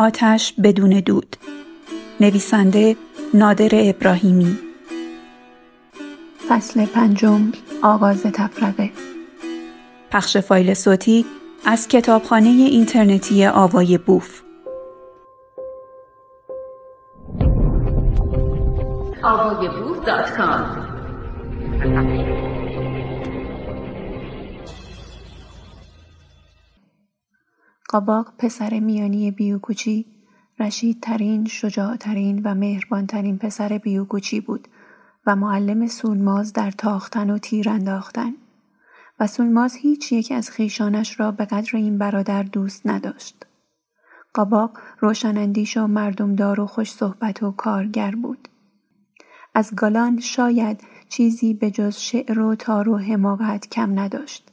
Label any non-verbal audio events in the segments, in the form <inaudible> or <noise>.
آتش بدون دود. نویسنده نادر ابراهیمی. فصل پنجم آغاز تفرقه. پخش فایل صوتی از کتابخانه اینترنتی آوای بوف. قاباق پسر میانی بیوکوچی رشیدترین، شجاعترین و مهربانترین پسر بیوکوچی بود و معلم سولماز در تاختن و تیر انداختن و سولماز هیچ یک از خیشانش را به قدر این برادر دوست نداشت. قاباق روشنندیش و مردمدار و خوش صحبت و کارگر بود. از گالان شاید چیزی به جز شعر و تار و حماقت کم نداشت.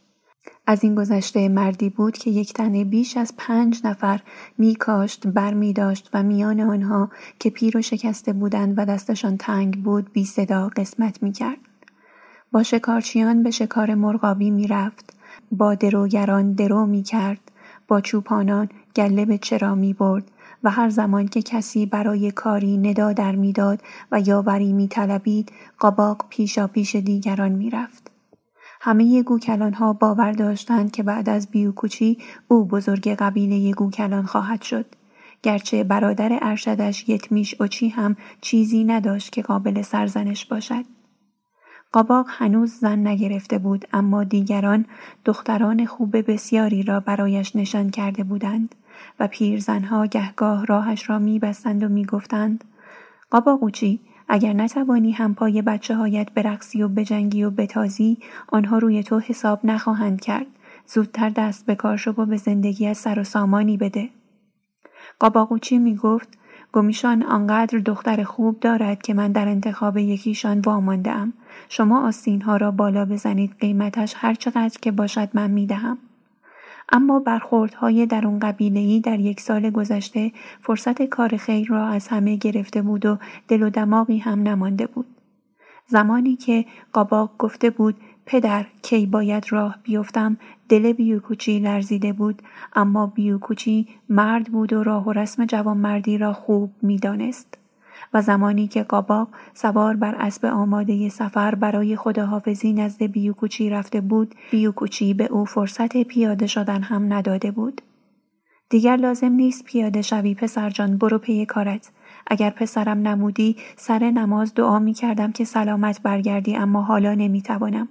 از این گذشته مردی بود که یک تنه بیش از پنج نفر می کاشت بر می داشت و میان آنها که پیر و شکسته بودند و دستشان تنگ بود بی صدا قسمت می کرد. با شکارچیان به شکار مرغابی می رفت. با دروگران درو می کرد. با چوپانان گله به چرا می برد و هر زمان که کسی برای کاری ندا در می‌داد و یاوری می طلبید قاباق پیشا پیش دیگران می رفت. همه ها باور داشتند که بعد از بیوکوچی او بزرگ قبیله گوکلان خواهد شد. گرچه برادر ارشدش یتمیش اوچی هم چیزی نداشت که قابل سرزنش باشد. قاباق هنوز زن نگرفته بود اما دیگران دختران خوب بسیاری را برایش نشان کرده بودند و پیرزنها گهگاه راهش را میبستند و می‌گفتند قاباقوچی اگر نتوانی هم پای بچه هایت برقصی و بجنگی و بتازی آنها روی تو حساب نخواهند کرد. زودتر دست به کار شو و به زندگی از سر و سامانی بده. قاباقوچی می گفت گمیشان آنقدر دختر خوب دارد که من در انتخاب یکیشان وامانده ام شما آستین ها را بالا بزنید قیمتش هر چقدر که باشد من می دهم. اما برخوردهای درون قبیلهای در یک سال گذشته فرصت کار خیر را از همه گرفته بود و دل و دماغی هم نمانده بود. زمانی که قاباق گفته بود پدر کی باید راه بیفتم دل بیوکوچی لرزیده بود اما بیوکوچی مرد بود و راه و رسم جوانمردی را خوب می‌دانست. و زمانی که قاباق سوار بر اسب آماده سفر برای خداحافظی نزد بیوکوچی رفته بود بیوکوچی به او فرصت پیاده شدن هم نداده بود دیگر لازم نیست پیاده شوی پسرجان برو پی کارت اگر پسرم نمودی سر نماز دعا می کردم که سلامت برگردی اما حالا نمی توانم.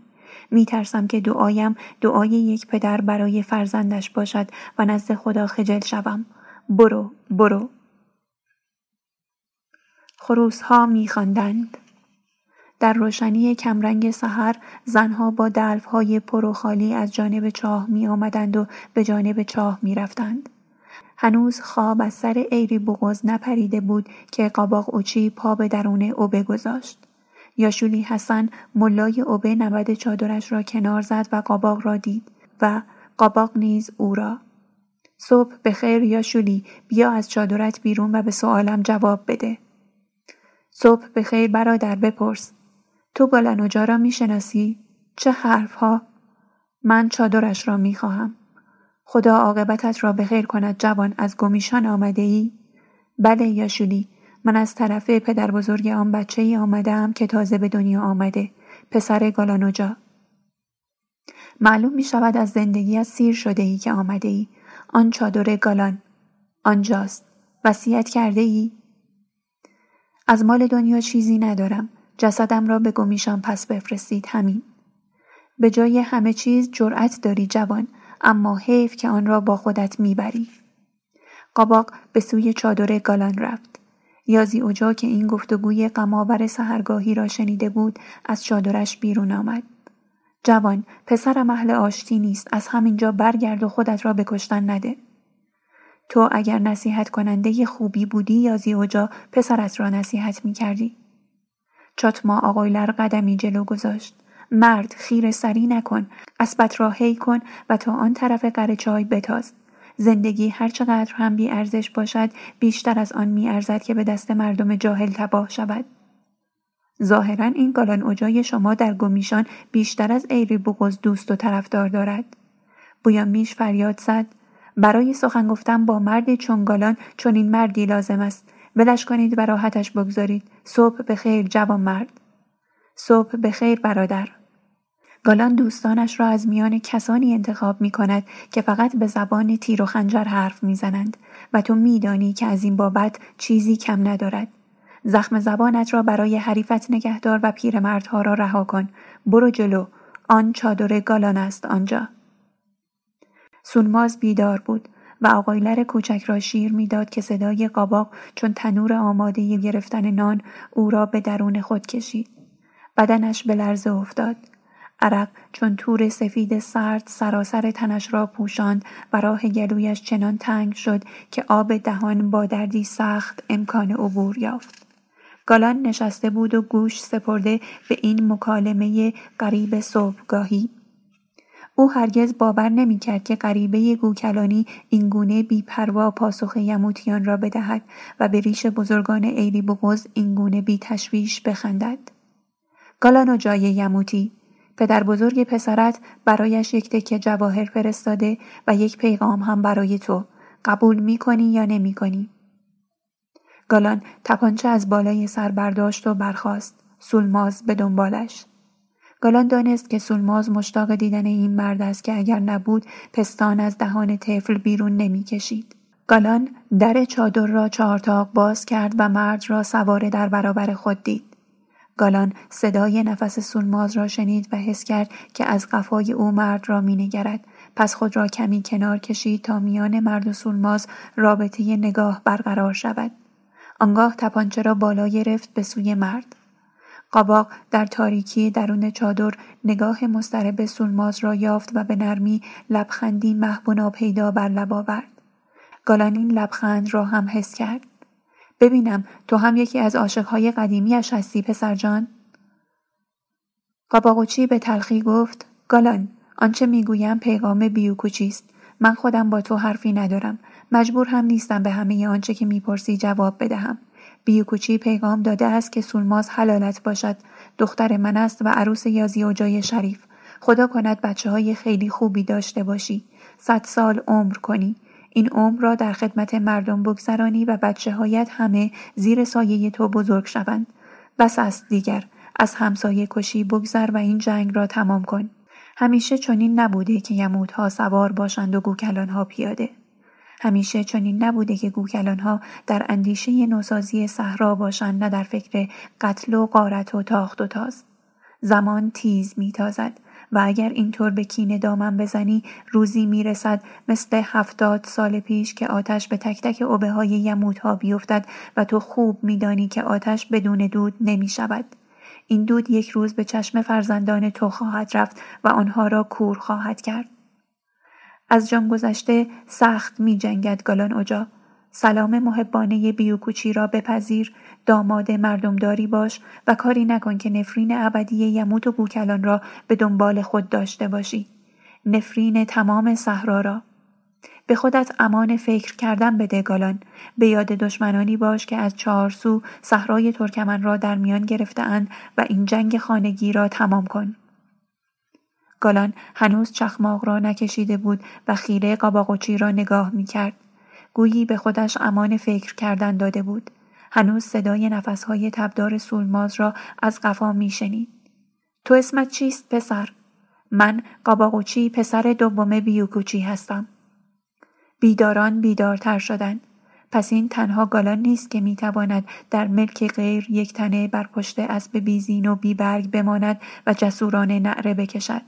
می ترسم که دعایم دعای یک پدر برای فرزندش باشد و نزد خدا خجل شوم. برو برو خروسها میخواندند در روشنی کمرنگ سحر زنها با دلفهای پر و خالی از جانب چاه می آمدند و به جانب چاه می رفتند. هنوز خواب از سر ایری بغز نپریده بود که قاباق اوچی پا به درون اوبه گذاشت. یاشولی حسن ملای اوبه نبد چادرش را کنار زد و قاباق را دید و قاباق نیز او را. صبح به خیر یاشولی بیا از چادرت بیرون و به سوالم جواب بده. صبح به خیر برادر بپرس. تو گلنوجا را می‌شناسی؟ چه حرفها؟ من چادرش را می‌خواهم. خدا عاقبتت را بخیر کند جوان از گمیشان آمده ای؟ بله یاشولی من از طرف پدر بزرگ آن بچه ای آمده که تازه به دنیا آمده پسر گالانوجا معلوم می شود از زندگی از سیر شده ای که آمده ای آن چادر گالان آنجاست وصیت کرده ای از مال دنیا چیزی ندارم. جسدم را به گمیشان پس بفرستید همین. به جای همه چیز جرأت داری جوان اما حیف که آن را با خودت می‌بری. قاباق به سوی چادر گالان رفت. یازی اوجا که این گفتگوی قمابر سهرگاهی را شنیده بود از چادرش بیرون آمد. جوان پسرم اهل آشتی نیست از همینجا برگرد و خودت را به کشتن نده. تو اگر نصیحت کننده خوبی بودی یا زیوجا پسرت را نصیحت می کردی. چاتما آقایلر قدمی جلو گذاشت. مرد خیر سری نکن. اسبت را هی کن و تا آن طرف قرچای بتاز. زندگی هرچقدر هم بی ارزش باشد بیشتر از آن می ارزد که به دست مردم جاهل تباه شود. ظاهرا این گالان اوجای شما در گمیشان بیشتر از ایری بغز دوست و طرفدار دارد. بویا میش فریاد زد برای سخن گفتن با مردی چون گالان چون این مردی لازم است ولش کنید و راحتش بگذارید صبح به خیر جوان مرد صبح به خیر برادر گالان دوستانش را از میان کسانی انتخاب می کند که فقط به زبان تیر و خنجر حرف می زنند و تو میدانی که از این بابت چیزی کم ندارد. زخم زبانت را برای حریفت نگهدار و پیرمردها را رها کن. برو جلو. آن چادر گالان است آنجا. سولماز بیدار بود و آقایلر کوچک را شیر می‌داد که صدای قاباق چون تنور آماده گرفتن نان او را به درون خود کشید. بدنش به لرزه افتاد. عرق چون تور سفید سرد سراسر تنش را پوشاند و راه گلویش چنان تنگ شد که آب دهان با دردی سخت امکان عبور یافت. گالان نشسته بود و گوش سپرده به این مکالمه قریب صبحگاهی او هرگز باور نمی‌کرد که غریبه گوکلانی اینگونه بیپروا پاسخ یموتیان را بدهد و به ریش بزرگان ایلی بغز اینگونه بی تشویش بخندد. گالانو جای یموتی پدر بزرگ پسرت برایش یک تکه جواهر فرستاده و یک پیغام هم برای تو قبول می کنی یا نمی کنی؟ گالان تپانچه از بالای سر برداشت و برخاست سولماز به دنبالش گالان دانست که سولماز مشتاق دیدن این مرد است که اگر نبود پستان از دهان طفل بیرون نمی‌کشید. گالان در چادر را چهارتاق باز کرد و مرد را سواره در برابر خود دید. گالان صدای نفس سولماز را شنید و حس کرد که از قفای او مرد را مینگرد پس خود را کمی کنار کشید تا میان مرد و سولماز رابطه نگاه برقرار شود آنگاه تپانچه را بالا گرفت به سوی مرد قاباق در تاریکی درون چادر نگاه مضطرب سولماز را یافت و به نرمی لبخندی محو و ناپیدا بر لب آورد. گالان این لبخند را هم حس کرد. ببینم تو هم یکی از عاشقهای قدیمیش هستی پسرجان قاباقوچی به تلخی گفت گالان آنچه می‌گویم پیغام بیوکوچی است. من خودم با تو حرفی ندارم. مجبور هم نیستم به همه آنچه که می‌پرسی جواب بدهم. بیوکوچی پیغام داده است که سولماز حلالت باشد. دختر من است و عروس یازی و جای شریف. خدا کند بچه های خیلی خوبی داشته باشی. صد سال عمر کنی. این عمر را در خدمت مردم بگذرانی و بچه هایت همه زیر سایه تو بزرگ شوند. بس است دیگر. از همسایه کشی بگذر و این جنگ را تمام کن. همیشه چنین نبوده که یمودها سوار باشند و گوکلانها پیاده. همیشه چنین نبوده که گوکلانها در اندیشه نوسازی صحرا باشند نه در فکر قتل و قارت و تاخت و تاز زمان تیز میتازد و اگر اینطور به کینه دامن بزنی روزی می‌رسد مثل هفتاد سال پیش که آتش به تک تک اوبه های یمودها بیفتد و تو خوب میدانی که آتش بدون دود نمی شود. این دود یک روز به چشم فرزندان تو خواهد رفت و آنها را کور خواهد کرد. از جان گذشته سخت می جنگد گالان اجا. سلام محبانه بیوکوچی را بپذیر داماد مردمداری باش و کاری نکن که نفرین ابدی یموت و گوکلان را به دنبال خود داشته باشی. نفرین تمام صحرا را. به خودت امان فکر کردن بده گالان به یاد دشمنانی باش که از چهارسو صحرای ترکمن را در میان گرفتهاند و این جنگ خانگی را تمام کن. گالان هنوز چخماق را نکشیده بود و خیره قاباقوچی را نگاه می کرد. گویی به خودش امان فکر کردن داده بود. هنوز صدای نفسهای تبدار سولماز را از قفا می شنید. تو اسمت چیست پسر؟ من قاباقوچی پسر دوم بیوکوچی هستم. بیداران بیدارتر شدند. پس این تنها گالان نیست که می‌تواند در ملک غیر یک تنه بر پشت اسب بیزین و بیبرگ بماند و جسورانه نعره بکشد.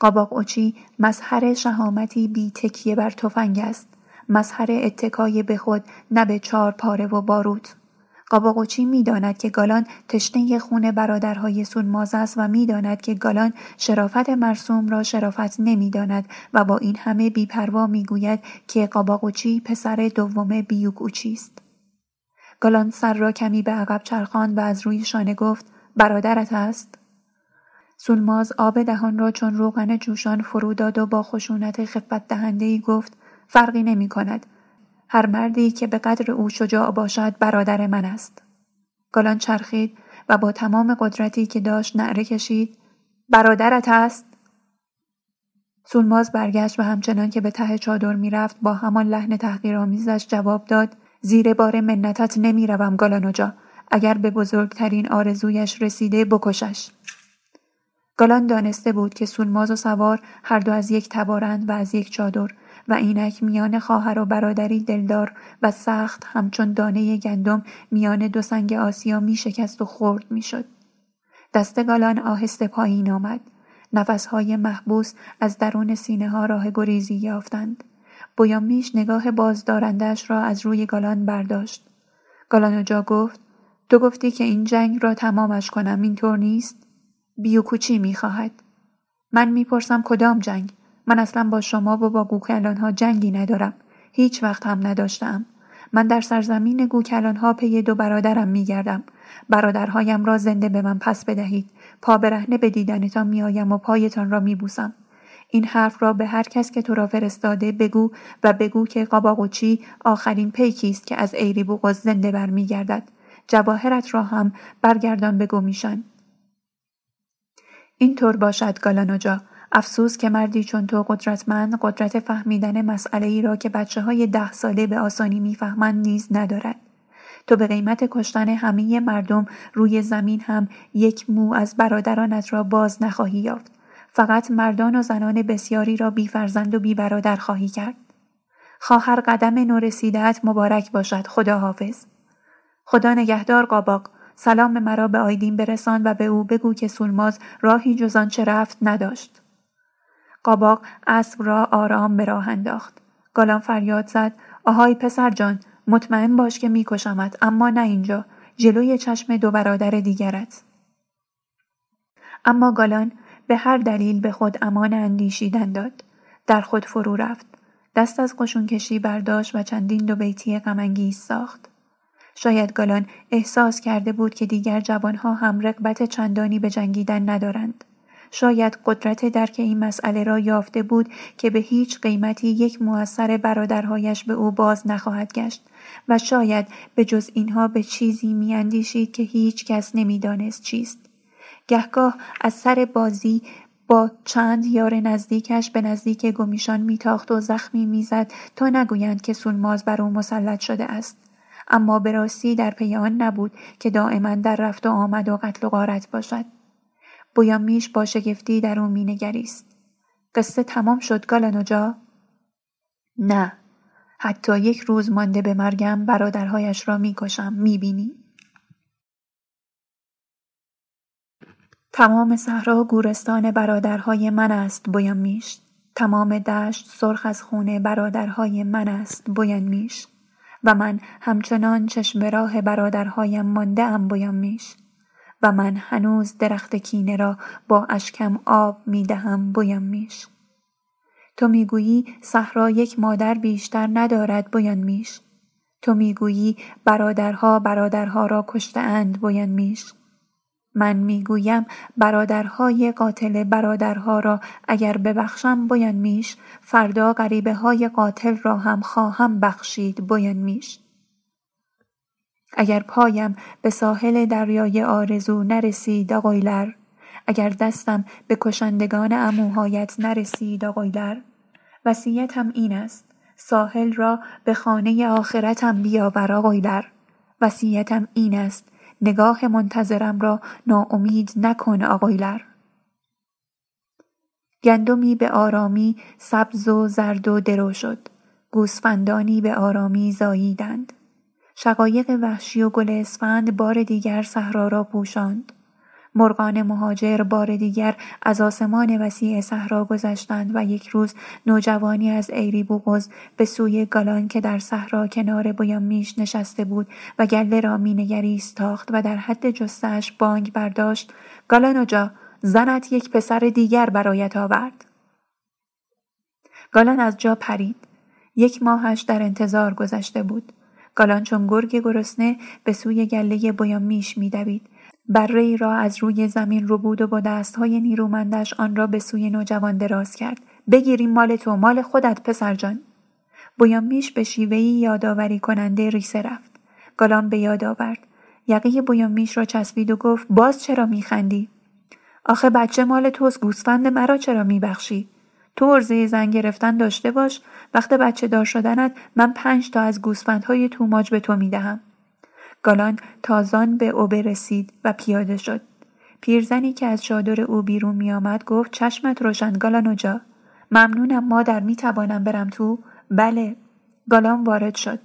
قاباقوچی مظهر شهامتی بی تکیه بر تفنگ است. مظهر اتکای به خود نه به چار پاره و باروت. قاباقوچی می‌داند که گالان تشنه خون برادرهای سولماز است و می‌داند که گالان شرافت مرسوم را شرافت نمی‌داند و با این همه بیپروا می‌گوید که قاباقوچی پسر دوم بیوگوچی است. گالان سر را کمی به عقب چرخاند و از روی شانه گفت برادرت است؟ سولماز آب دهان را چون روغن جوشان فرو داد و با خشونت خفت دهنده گفت فرقی نمی کند. هر مردی که به قدر او شجاع باشد برادر من است. گالان چرخید و با تمام قدرتی که داشت نعره کشید برادرت است؟ سولماز برگشت و همچنان که به ته چادر می‌رفت با همان لحن تحقیرآمیزش جواب داد زیر بار منتت نمی‌روم گالانوجا اگر به بزرگترین آرزویش رسیده بکشش گالان دانسته بود که سولماز و سوار هر دو از یک تبارند و از یک چادر و اینک میان خواهر و برادری دلدار و سخت همچون دانه گندم میان دو سنگ آسیا می شکست و خورد می شد. دست گالان آهسته پایین آمد. نفسهای محبوس از درون سینه ها راه گریزی یافتند. بویامیش نگاه بازدارندش را از روی گالان برداشت. گالان جا گفت تو گفتی که این جنگ را تمامش کنم اینطور نیست؟ بیوکوچی می‌خواهد. من می‌پرسم کدام جنگ؟ من اصلا با شما و با گوکلان ها جنگی ندارم. هیچ وقت هم نداشتم. من در سرزمین گوکلان ها پی دو برادرم میگردم. برادرهایم را زنده به من پس بدهید. پا برهنه به دیدنتان میآیم و پایتان را میبوسم. این حرف را به هر کس که تو را فرستاده بگو و بگو که قاباقوچی آخرین پیکی است که از ایری بوغز زنده برمیگردد. جواهرت را هم برگردان به گومیشان. این طور باشد گالانوجا افسوس که مردی چون تو قدرتمند قدرت فهمیدن مسئله ای را که بچه های ده ساله به آسانی می‌فهمند نیز ندارد. تو به قیمت کشتن همه مردم روی زمین هم یک مو از برادرانت را باز نخواهی یافت. فقط مردان و زنان بسیاری را بی فرزند و بی برادر خواهی کرد. خواهر قدم نورسیدت مبارک باشد خدا حافظ. خدا نگهدار قاباق سلام مرا به آیدین برسان و به او بگو که سولماز راهی جز آنچه رفت نداشت. قاباق اسب را آرام به راه انداخت. گالان فریاد زد. آهای پسر جان مطمئن باش که میکشمت اما نه اینجا. جلوی چشم دو برادر دیگرت. اما گالان به هر دلیل به خود امان اندیشیدن داد. در خود فرو رفت. دست از قشون کشی برداشت و چندین دو بیتی غمانگیز ساخت. شاید گالان احساس کرده بود که دیگر جوانها هم رقبت چندانی به جنگیدن ندارند. شاید قدرت درک این مسئله را یافته بود که به هیچ قیمتی یک موثر برادرهایش به او باز نخواهد گشت و شاید به جز اینها به چیزی میاندیشید که هیچ کس نمی‌دانست چیست. گهگاه از سر بازی با چند یار نزدیکش به نزدیک گمیشان میتاخت و زخمی می‌زد تا نگویند که سولماز بر او مسلط شده است. اما به راستی در پی آن نبود که دائما در رفت و آمد و قتل و غارت باشد. بویامیش با شگفتی در او مینگریست. قصه تمام شد گالانوجا نه. حتی یک روز مانده به مرگم برادرهایش را می‌کشم. می‌بینی؟ تمام صحرا گورستان برادرهای من است بویامیش. تمام دشت سرخ از خونه برادرهای من است بویانمیش و من همچنان چشم راه برادرهایم مانده ام میش. و من هنوز درخت کینه را با اشکم آب می دهم میش. تو می‌گویی صحرا یک مادر بیشتر ندارد بویان میش. تو می‌گویی برادرها برادرها را کشته اند بویان میش. من می‌گویم برادرهای قاتل برادرها را اگر ببخشم بویان میش فردا غریبه های قاتل را هم خواهم بخشید بویان میش. اگر پایم به ساحل دریای آرزو نرسید آقایلر اگر دستم به کشندگان اموهایت نرسید آقایلر وسیعتم این است ساحل را به خانه آخرتم بیاور آقایلر وسیعتم این است نگاه منتظرم را ناامید نکن آقایلر گندمی به آرامی سبز و زرد و درو شد. گوسفندانی به آرامی زاییدند. شقایق وحشی و گل اسفند بار دیگر صحرا را پوشاند. مرغان مهاجر بار دیگر از آسمان وسیع صحرا گذشتند و یک روز نوجوانی از ایری بوغز به سوی گالان که در صحرا کنار میش نشسته بود و گله را مینگریست تاخت و در حد جستش بانگ برداشت. گالان جا زنت یک پسر دیگر برایت آورد. گالان از جا پرید. یک ماهش در انتظار گذشته بود. گالان چون گرگ گرسنه به سوی گله میش میدوید. بره را از روی زمین رو بود و با دستهای نیرومندش آن را به سوی نوجوان دراز کرد. بگیریم مال تو مال خودت پسر جان. بویامیش به شیوهی یادآوری کننده ریسه رفت. گالان به یاد آورد. یقه بویامیش را چسبید و گفت باز چرا میخندی؟ آخه بچه مال توست گوسفند مرا چرا میبخشی؟ تو ارزه زن گرفتن داشته باش. وقت بچه دار شدنت من پنج تا از گوسفندهای توماج به تو می‌دهم. گالان تازان به اوبه رسید و پیاده شد. پیرزنی که از چادر او بیرون میآمد گفت چشمت روشن گالان جا ممنونم مادر می توانم برم تو؟ بله. گالان وارد شد.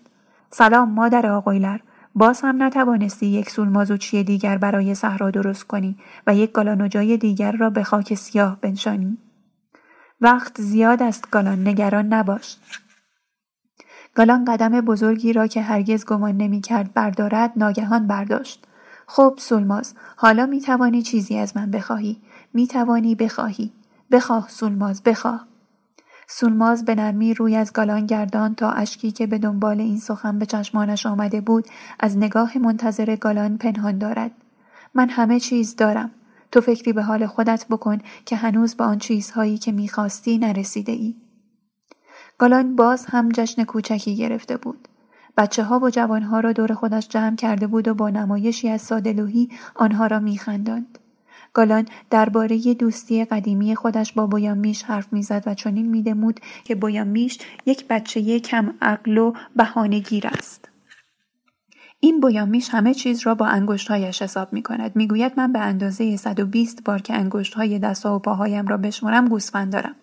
سلام مادر آقایلر. باز هم نتوانستی یک سول مازوچی دیگر برای صحرا درست کنی و یک گالانوجای دیگر را به خاک سیاه بنشانی. وقت زیاد است گالان نگران نباش. گالان قدم بزرگی را که هرگز گمان نمی کرد بردارد ناگهان برداشت. خب سولماز حالا می توانی چیزی از من بخواهی. می توانی بخواهی. بخواه سولماز بخواه. سولماز به نرمی روی از گالان گردان تا اشکی که به دنبال این سخن به چشمانش آمده بود از نگاه منتظر گالان پنهان دارد. من همه چیز دارم. تو فکری به حال خودت بکن که هنوز به آن چیزهایی که می‌خواستی نرسیده ای. گالان باز هم جشن کوچکی گرفته بود. بچه ها و جوان ها را دور خودش جمع کرده بود و با نمایشی از سادلوهی آنها را میخنداند. گالان درباره دوستی قدیمی خودش با بویامیش حرف می‌زد و چنین میدمود که بویامیش یک بچه کم عقل و بهانهگیر است. این بویامیش همه چیز را با انگشتهایش حساب می کند. می گوید من به اندازه 120 بار که انگشت های دست و پاهایم را بشمرم گوسفند دارم.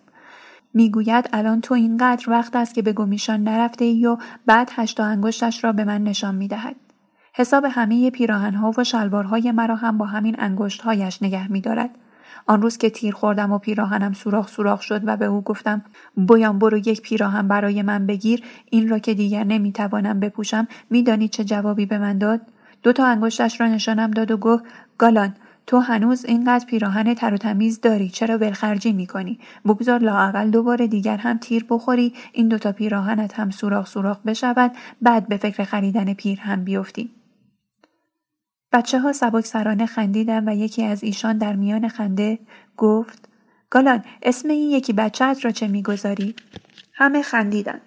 می‌گوید الان تو اینقدر وقت است که به گمیشان نرفته ای و بعد هشتا انگشتش را به من نشان می دهد. حساب همه پیراهنها و شلوارهای مرا هم با همین انگشتهایش نگه می دارد. آن روز که تیر خوردم و پیراهنم سوراخ سوراخ شد و به او گفتم بویان برو یک پیراهن برای من بگیر این را که دیگر نمی‌توانم بپوشم میدانی چه جوابی به من داد دو تا انگشتش را نشانم داد و گفت گالان تو هنوز اینقدر پیراهن تر و تمیز داری چرا ولخرجی می‌کنی بگذار لااقل دوباره دیگر هم تیر بخوری این دوتا پیراهنت هم سوراخ سوراخ بشود بعد به فکر خریدن هم بیفتی بچه ها سبک سرانه خندیدن و یکی از ایشان در میان خنده گفت گالان اسم این یکی بچهت را چه می‌گذاری؟ همه خندیدن.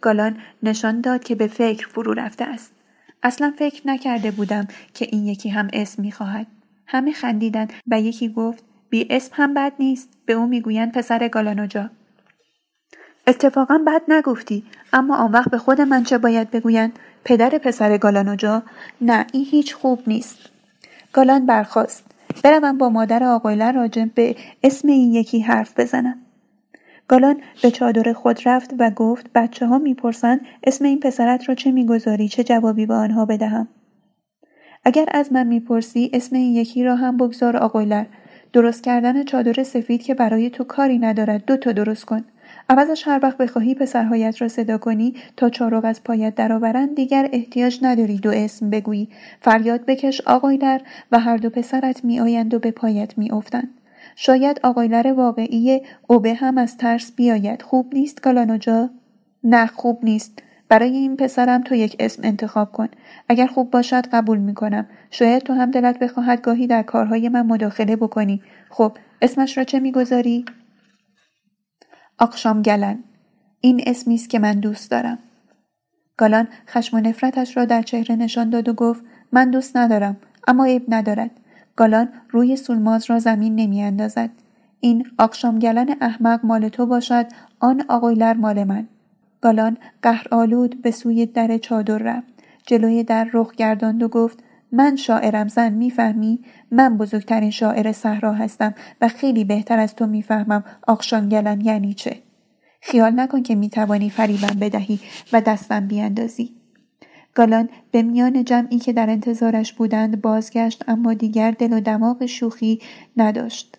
گالان نشان داد که به فکر فرو رفته است. اصلا فکر نکرده بودم که این یکی هم اسم می‌خواهد. همه خندیدن و یکی گفت بی اسم هم بد نیست. به او می‌گویند پسر گالانوجا. اتفاقا بد نگفتی اما آن وقت به خود من چه باید بگویند؟ پدر پسر گالانوجا؟ نه این هیچ خوب نیست. گالان برخواست بروم با مادر آقایلر راجع به اسم این یکی حرف بزنم. گالان به چادر خود رفت و گفت بچه ها می‌پرسند اسم این پسرت را چه می‌گذاری چه جوابی به آنها بدهم؟ اگر از من می‌پرسی اسم این یکی را هم بگذار آقایلر درست کردن چادر سفید که برای تو کاری ندارد دو تا درست کن. عوضش هر وقت بخواهی پسرهایت را صدا کنی. تا چارق از پایت درآورند دیگر احتیاج نداری دو اسم بگویی. فریاد بکش آقایلر و هر دو پسرت میآیند و به پایت میافتند. شاید آقایلر واقعی اوبه هم از ترس بیاید. خوب نیست کالانوجا نه خوب نیست. برای این پسرم تو یک اسم انتخاب کن. اگر خوب باشد قبول می‌کنم. شاید تو هم دلت بخواهد گاهی در کارهای من مداخله بکنی. خب اسمش را چه می‌گذاری؟ آقشام گلن. این اسمی است که من دوست دارم. گالان خشم و نفرتش را در چهره نشان داد و گفت من دوست ندارم اما عیب ندارد. گالان روی سولماز را زمین نمی اندازد. این آقشام گلن احمق مال تو باشد آن آقایلر مال من. گالان آلود به سوی در چادر رفت. جلوی در رخ گرداند و گفت من شاعرم زن می‌فهمی؟ من بزرگترین شاعر صحرا هستم و خیلی بهتر از تو می‌فهمم آقشانگلم یعنی چه. خیال نکن که می‌توانی فریبم بدهی و دستم بیاندازی گالان به میان جمعی که در انتظارش بودند بازگشت اما دیگر دل و دماغ شوخی نداشت.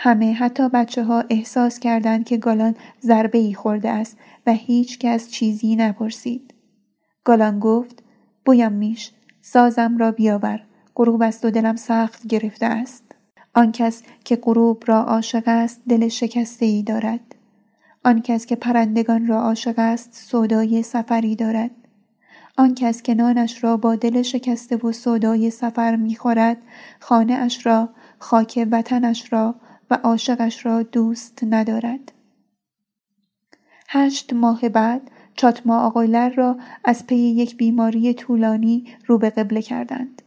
همه حتی بچه ها احساس کردند که گالان ضربه ای خورده است و هیچ کس چیزی نپرسید. گالان گفت بویم میش سازم را بیاور غروب است و دلم سخت گرفته است. آن کس که غروب را عاشق است دل شکسته ای دارد. آن کس که پرندگان را عاشق است سودای سفری دارد. آن کس که نانش را با دل شکسته و سودای سفر می‌خورد خانه اش را خاک وطنش را و عاشقش را دوست ندارد هشت ماه بعد چاتما آقایلر را از پی یک بیماری طولانی رو به قبله کردند.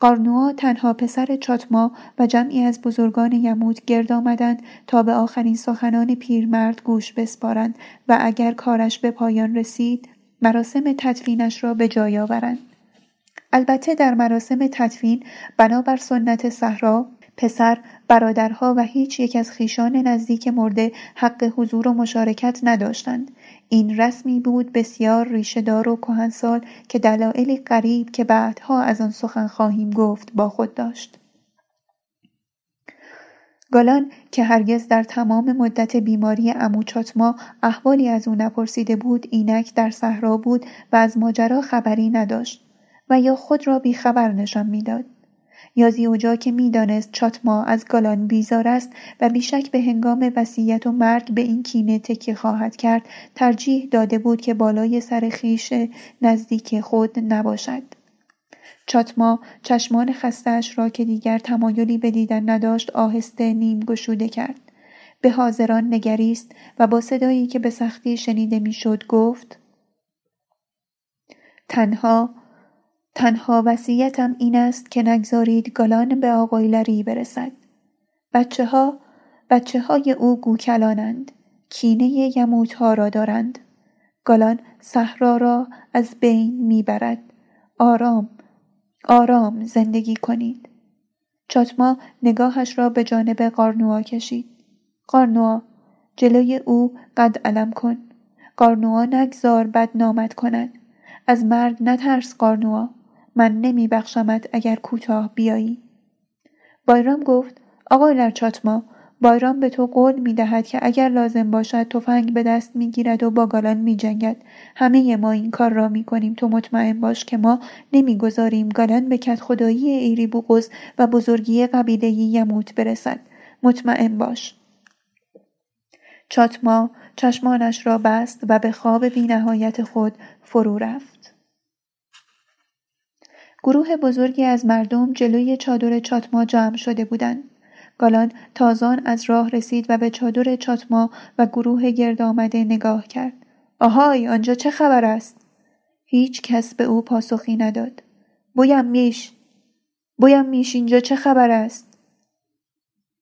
قارنوا تنها پسر چاتما و جمعی از بزرگان یمود گرد آمدند تا به آخرین سخنان پیرمرد گوش بسپارند و اگر کارش به پایان رسید مراسم تدفینش را به جای آورند البته در مراسم تدفین بنابر سنت صحرا پسر، برادرها و هیچ یک از خیشان نزدیک مرده حق حضور و مشارکت نداشتند. این رسمی بود بسیار ریشهدار و کهنسال که دلایلی غریب که بعدها از آن سخن خواهیم گفت با خود داشت. گالان که هرگز در تمام مدت بیماری اموچاتما احوالی از او نپرسیده بود اینک در صحرا بود و از ماجرا خبری نداشت و یا خود را بیخبر نشان می‌داد یا زیوجا که می‌دانست چاتما از گالان بیزار است و بیشک به هنگام وصیت و مرگ به این کینه تکیه خواهد کرد ترجیح داده بود که بالای سر خیش نزدیک خود نباشد. چاتما چشمان خستش را که دیگر تمایلی به دیدن نداشت آهسته نیم گشوده کرد. به حاضران نگریست و با صدایی که به سختی شنیده می‌شد گفت تنها تنها وصیتم این است که نگذارید گالان به آقایلری برسد. بچه ها بچه های او گوکلانند. کینه ها را دارند. گالان صحرا را از بین می‌برد. آرام آرام زندگی کنید. چاتما نگاهش را به جانب قارنوا کشید. قارنوا جلوی او قد علم کن. قارنوا نگذار بدنامت کند. از مرگ نترس قارنوا. من نمی بخشمت اگر کوتاه بیایی بایرام گفت آقای لرچاتما بایرام به تو قول می دهد که اگر لازم باشد تفنگ به دست می گیرد و با گالان می جنگد. همه ما این کار را می کنیم تو مطمئن باش که ما نمی گذاریم گالان به کت خدایی ایری بوغز و بزرگی قبیله یموت برسد. مطمئن باش. چاتما چشمانش را بست و به خواب بینهایت خود فرو رفت. گروه بزرگی از مردم جلوی چادر چاتما جمع شده بودند. گالان تازان از راه رسید و به چادر چاتما و گروه گرد آمده نگاه کرد. آهای آنجا چه خبر است؟ هیچ کس به او پاسخی نداد. بویم میش بویم میش اینجا چه خبر است؟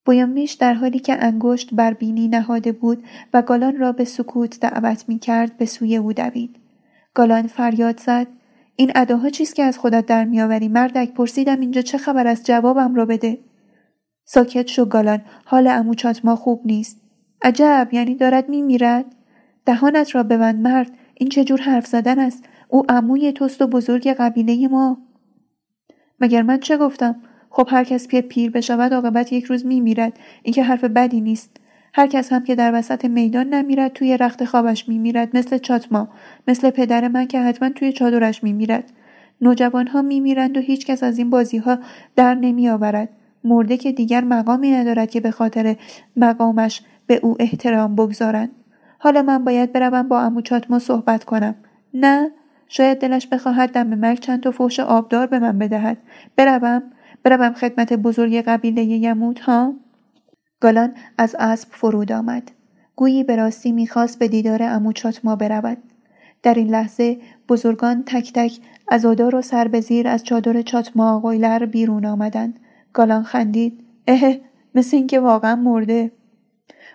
بویم میش در حالی که انگشت بر بینی نهاده بود و گالان را به سکوت دعوت می کرد به سوی او دوید. گالان فریاد زد این اداها چیست که از خودت در میآوری؟ مردک پرسیدم اینجا چه خبر است؟ جوابم را بده. ساکت شو گالان. حال امو چاتما خوب نیست. عجب یعنی دارد میمیرد؟ دهانت را ببند مرد. این چه جور حرف زدن است؟ او عموی توست و بزرگ قبیله ما. مگر من چه گفتم؟ خب هر کس پیر بشود عاقبت یک روز میمیرد. این که حرف بدی نیست. هر کس هم که در وسط میدان نمیرد توی رخت خوابش میمیرد مثل چاتما مثل پدر من که حتما توی چادرش میمیرد. نوجوانها میمیرند و هیچ کس از این بازی ها در نمیآورد. مرده که دیگر مقامی ندارد که به خاطر مقامش به او احترام بگذارند. حالا من باید بروم با امو چاتما صحبت کنم. نه شاید دلش بخواهد دم مرگ چند تا فوش آبدار به من بدهد. بروم بروم خدمت بزرگ قبیله یموت ها؟ گالان از اسب فرود آمد. گویی به راستی می‌خواست به دیدار امو چاتما برود. در این لحظه بزرگان تک تک از ادار و سر به زیر از چادر چاتما قیلر بیرون آمدند. گالان خندید. اه مثل اینکه واقعا مرده.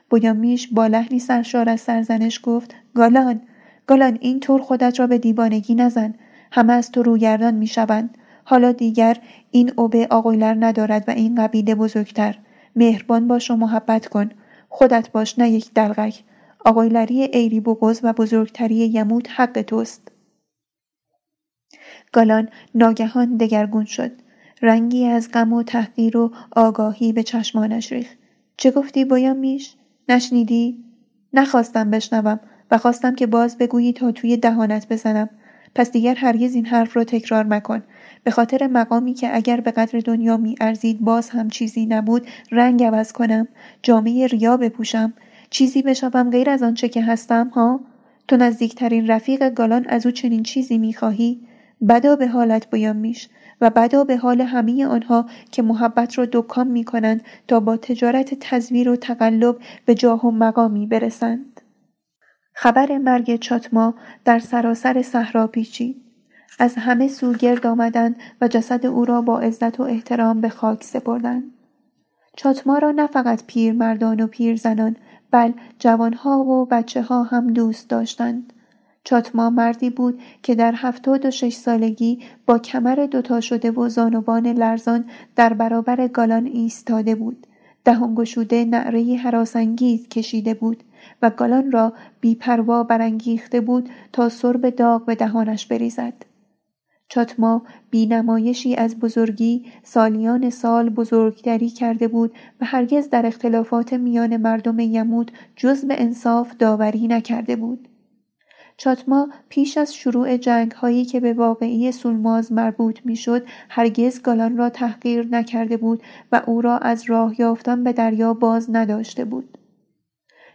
بویامیش با لحنی سرشار از سرزنش گفت گالان گالان این طور خودت را به دیوانگی نزن همه از تو روگردان می‌شوند حالا دیگر این اوبه آقویلر ندارد و این قبیله بزرگتر مهربان باش و محبت کن. خودت باش نه یک دلغک. آقایلری ایری بوغز و بزرگتری یموت حق توست. گالان ناگهان دگرگون شد. رنگی از غم و تحقیر و آگاهی به چشمانش ریخت. چه گفتی بایم میش نشنیدی؟ نخواستم بشنوم و خواستم که باز بگویی تا توی دهانت بزنم. پس دیگر هرگز این حرف را تکرار مکن. به خاطر مقامی که اگر به قدر دنیا می ارزید باز هم چیزی نبود رنگ عوض کنم جامعه ریا بپوشم چیزی بشوم غیر از آنچه که هستم ها تو نزدیکترین رفیق گالان از او چنین چیزی می‌خواهی بدا به حالت بیان میش و بدا به حال همه آنها که محبت را دکان می کنند تا با تجارت تزویر و تقلب به جاه و مقامی برسند. خبر مرگ چاتما در سراسر صحرا پیچید. از همه سو گرد آمدند و جسد او را با عزت و احترام به خاک سپردند. چاتما را نه فقط پیرمردان و پیرزنان بل جوانها و بچه ها هم دوست داشتند. چاتما مردی بود که در هفتاد و شش سالگی با کمر دوتا شده و زانوان لرزان در برابر گالان ایستاده بود. دهان گشوده نعره حراسانگیز کشیده بود و گالان را بیپروا برانگیخته بود تا سرب داغ به دهانش بریزد. چاتما بینمایشی از بزرگی سالیان سال بزرگتری کرده بود و هرگز در اختلافات میان مردم یمود جز به انصاف داوری نکرده بود چاتما پیش از شروع جنگ هایی که به واقعی سولماز مربوط می‌شد هرگز گالان را تحقیر نکرده بود و او را از راه یافتن به دریا باز نداشته بود.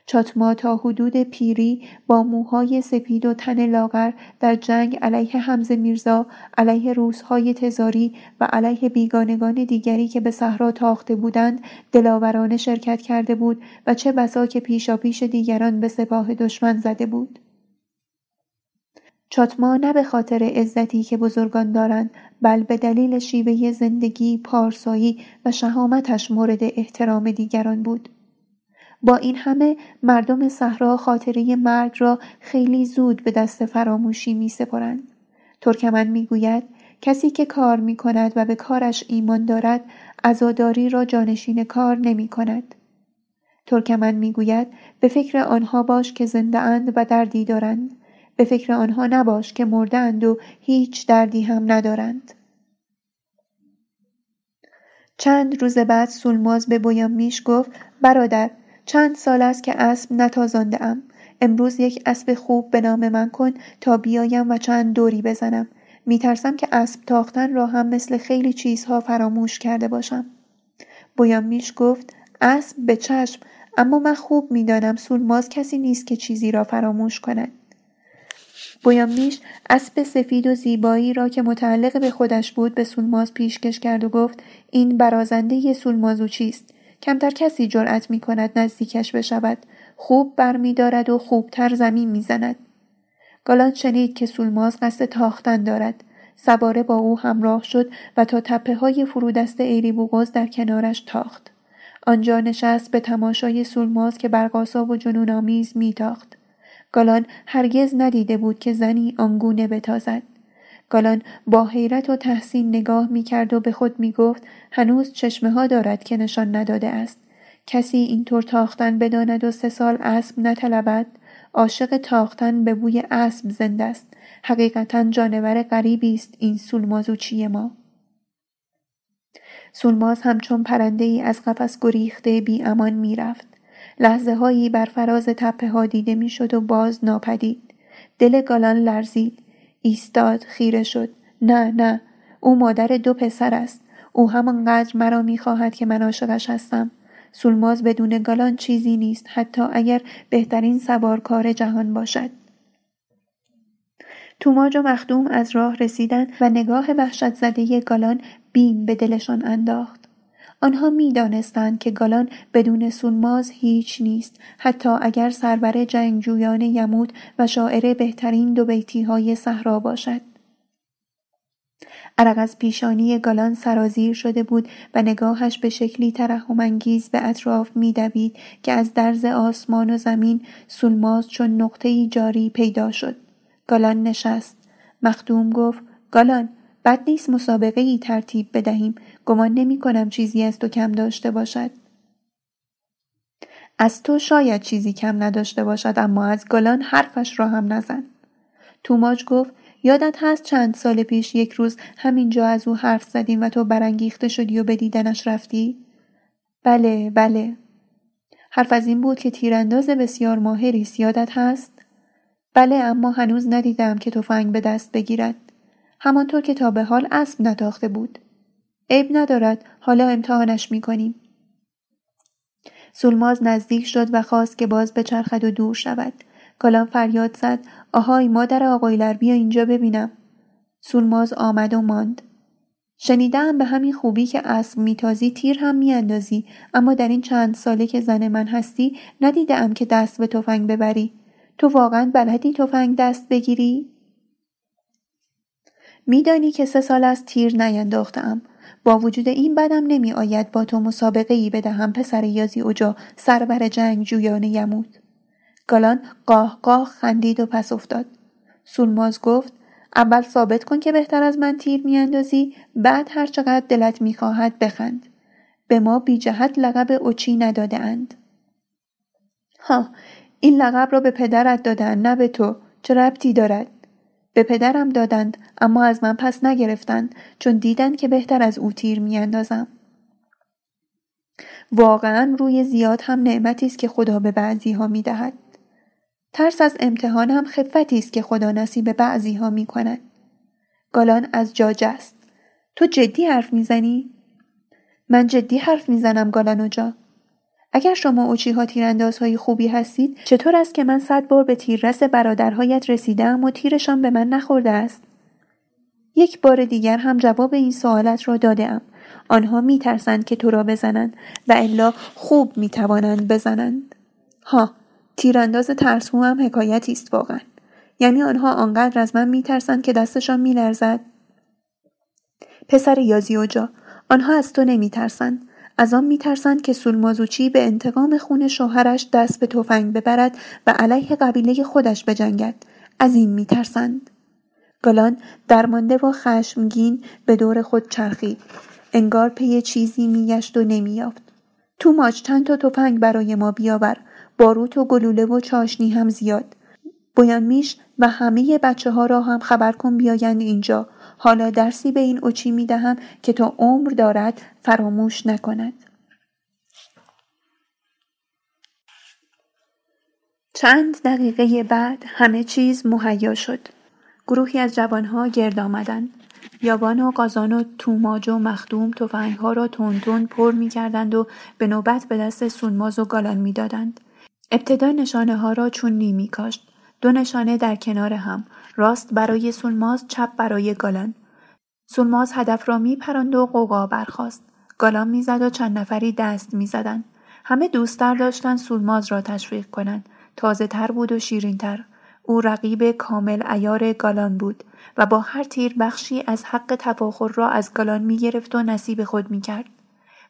چاتما تا حدود پیری با موهای سپید و تن لاغر در جنگ علیه حمزه میرزا، علیه روزهای تزاری و علیه بیگانگان دیگری که به صحرا تاخته بودند دلاورانه شرکت کرده بود و چه بسا که پیشاپیش دیگران به سپاه دشمن زده بود. چاتما نه به خاطر عزتی که بزرگان دارند بل به دلیل شیوه زندگی پارسایی و شهامتش مورد احترام دیگران بود با این همه مردم صحرا خاطره مرگ را خیلی زود به دست فراموشی می سپرند. ترکمن می گوید کسی که کار می کند و به کارش ایمان دارد ازاداری را جانشین کار نمی کند. ترکمن می گوید به فکر آنها باش که زنده اند و دردی دارند به فکر آنها نباش که مردند و هیچ دردی هم ندارند. چند روز بعد سولماز به میش گفت برادر چند سال است که اسب نتازانده ام. امروز یک اسب خوب به نام من کن تا بیایم و چند دوری بزنم. میترسم که اسب تاختن را هم مثل خیلی چیزها فراموش کرده باشم. میش گفت اسب به چشم اما من خوب می‌دانم سولماز کسی نیست که چیزی را فراموش کند. بویامیش اسب سفید و زیبایی را که متعلق به خودش بود به سولماز پیشکش کرد و گفت این برازنده سولمازو چیست کمتر کسی جرأت می کند نزدیکش بشود. خوب برمیدارد و خوبتر زمین می‌زند. گالان شنید که سولماز قصد تاختن دارد. سواره با او همراه شد و تا تپه های فرودست ایری بوغاز در کنارش تاخت. آنجا نشست به تماشای سولماز که برقاسا و جنون آمیز میتاخت. گالان هرگز ندیده بود که زنی آنگونه بتازد. گالان با حیرت و تحسین نگاه می کرد و به خود می گفت هنوز چشمه ها دارد که نشان نداده است. کسی اینطور تاختن بداند و سه سال اسب نطلبد عاشق تاختن به بوی اسب زنده است حقیقتا جانور غریبی است این سولمازوچی ما سولماز همچون پرنده ای از قفس گریخته بی امان می رفت. لحظه هایی بر فراز تپه ها دیده می‌شد و باز ناپدید. دل گالان لرزید. ایستاد خیره شد. نه نه او مادر دو پسر است. او همانقدر مرا می‌خواهد که من عاشقش هستم. سولماز بدون گالان چیزی نیست حتی اگر بهترین سوارکار جهان باشد. توماج و مخدوم از راه رسیدند و نگاه وحشت زده گالان بیم به دلشان انداخت. آنها می‌دانستند که گالان بدون سونماز هیچ نیست. حتی اگر سرور جنگجویان یمود و شاعر بهترین دو بیتی های صحرا باشد. عرق از پیشانی گالان سرازیر شده بود و نگاهش به شکلی ترحمانگیز به اطراف میدوید که از درز آسمان و زمین سولماز چون نقطه جاری پیدا شد. گالان نشست. مخدوم گفت گالان بد نیست مسابقه ای ترتیب بدهیم. گمان نمی کنم چیزی از تو کم داشته باشد. از تو شاید چیزی کم نداشته باشد اما از گلان حرفش را هم نزن. توماج گفت یادت هست چند سال پیش یک روز همینجا از او حرف زدیم و تو برانگیخته شدی و به دیدنش رفتی؟ بله بله. حرف از این بود که تیرانداز بسیار ماهری یادت هست؟ بله اما هنوز ندیدم که تفنگ به دست بگیرد. همانطور که تا به حال اسب نتاخته بود. عیب ندارد. حالا امتحانش می‌کنیم. سولماز نزدیک شد و خواست که باز به چرخد و دور شود. کلان فریاد زد. آهای مادر آقایلر بیا اینجا ببینم. سولماز آمد و ماند. شنیدم به همین خوبی که اسب میتازی تیر هم میاندازی. اما در این چند ساله که زن من هستی ندیدم که دست به تفنگ ببری. تو واقعا بلدی تفنگ دست بگیری؟ میدانی که سه سال از تیر نینداختم. با وجود این بدم نمی آید با تو مسابقه ای بدهم پسر یازی اوجا سربر جنگ جویانه یمود گالان قاه قاه خندید و پس افتاد. سولماز گفت اول ثابت کن که بهتر از من تیر میاندازی بعد هر چقدر دلت می‌خواهد بخند. به ما بی جهت لقب اوچی نداده اند. ها این لقب را به پدرت دادن نه به تو. چه ربطی دارد؟ به پدرم دادند اما از من پس نگرفتند چون دیدند که بهتر از او تیر میاندازم واقعا روی زیاد هم نعمتی است که خدا به بعضی ها می. ترس از امتحان هم خفتی است که خدا نصیب بعضی ها می کند. گالان از جا جست. تو جدی حرف می‌زنی؟ من جدی حرف می‌زنم گالان جا. اگر شما اوچی ها تیراندازهای خوبی هستید چطور است که من صد بار به تیررس برادرهایت رسیدم و تیرشان به من نخورده است؟ یک بار دیگر هم جواب این سوالت را دادم آنها میترسند که تو را بزنند و الا خوب می‌توانند بزنند. ها تیرانداز ترسو هم حکایتی است واقعا. یعنی آنها آنقدر از من میترسند که دستشان میلرزد. پسر یازی جا آنها از تو نمیترسند. از آن میترسند که سولمازوچی به انتقام خون شوهرش دست به تفنگ ببرد و علیه قبیله خودش بجنگد. از این میترسند. گالان درمانده و خشمگین به دور خود چرخید. انگار پی چیزی میگشت و نمییافت. تو ماچ چند تا تفنگ برای ما بیاور. باروت و گلوله و چاشنی هم زیاد. بویان میش و همه بچه ها را هم خبر کن بیایند اینجا. حالا درسی به این اوچی می دهم که تا عمر دارد فراموش نکند. چند دقیقه بعد همه چیز مهیا شد. گروهی از جوانها گرد آمدند. یابان و قازان و توماج و مخدوم ها را تون پر می کردند و به نوبت به دست سونماز و گالان می دادند. ابتدا نشانه ها را چون نیمی کاشت. دو نشانه در کنار هم راست برای سولماز چپ برای گالان سولماز هدف را میپراند و قوقا برخاست گالان می‌زد و چند نفری دست می‌زدند همه دوستتر داشتن سولماز را تشویق کنند تازه تر بود و شیرین تر. او رقیب کامل ایار گالان بود و با هر تیر بخشی از حق تفاخر را از گالان می گرفت و نصیب خود می کرد.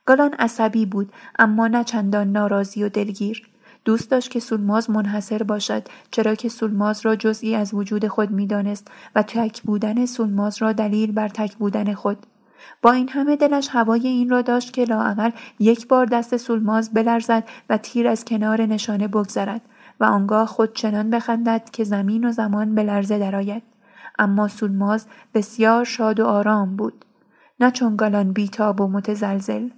گالان عصبی بود اما نه چندان ناراضی و دلگیر. دوست داشت که سولماز منحصر باشد چرا که سولماز را جزئی از وجود خود می‌دانست و تک بودن سولماز را دلیل بر تک بودن خود. با این همه دلش هوای این را داشت که لااقل یک بار دست سولماز بلرزد و تیر از کنار نشانه بگذرد و آنگاه خود چنان بخندد که زمین و زمان به لرزه درآید. اما سولماز بسیار شاد و آرام بود. نه چون گالان بیتاب و متزلزل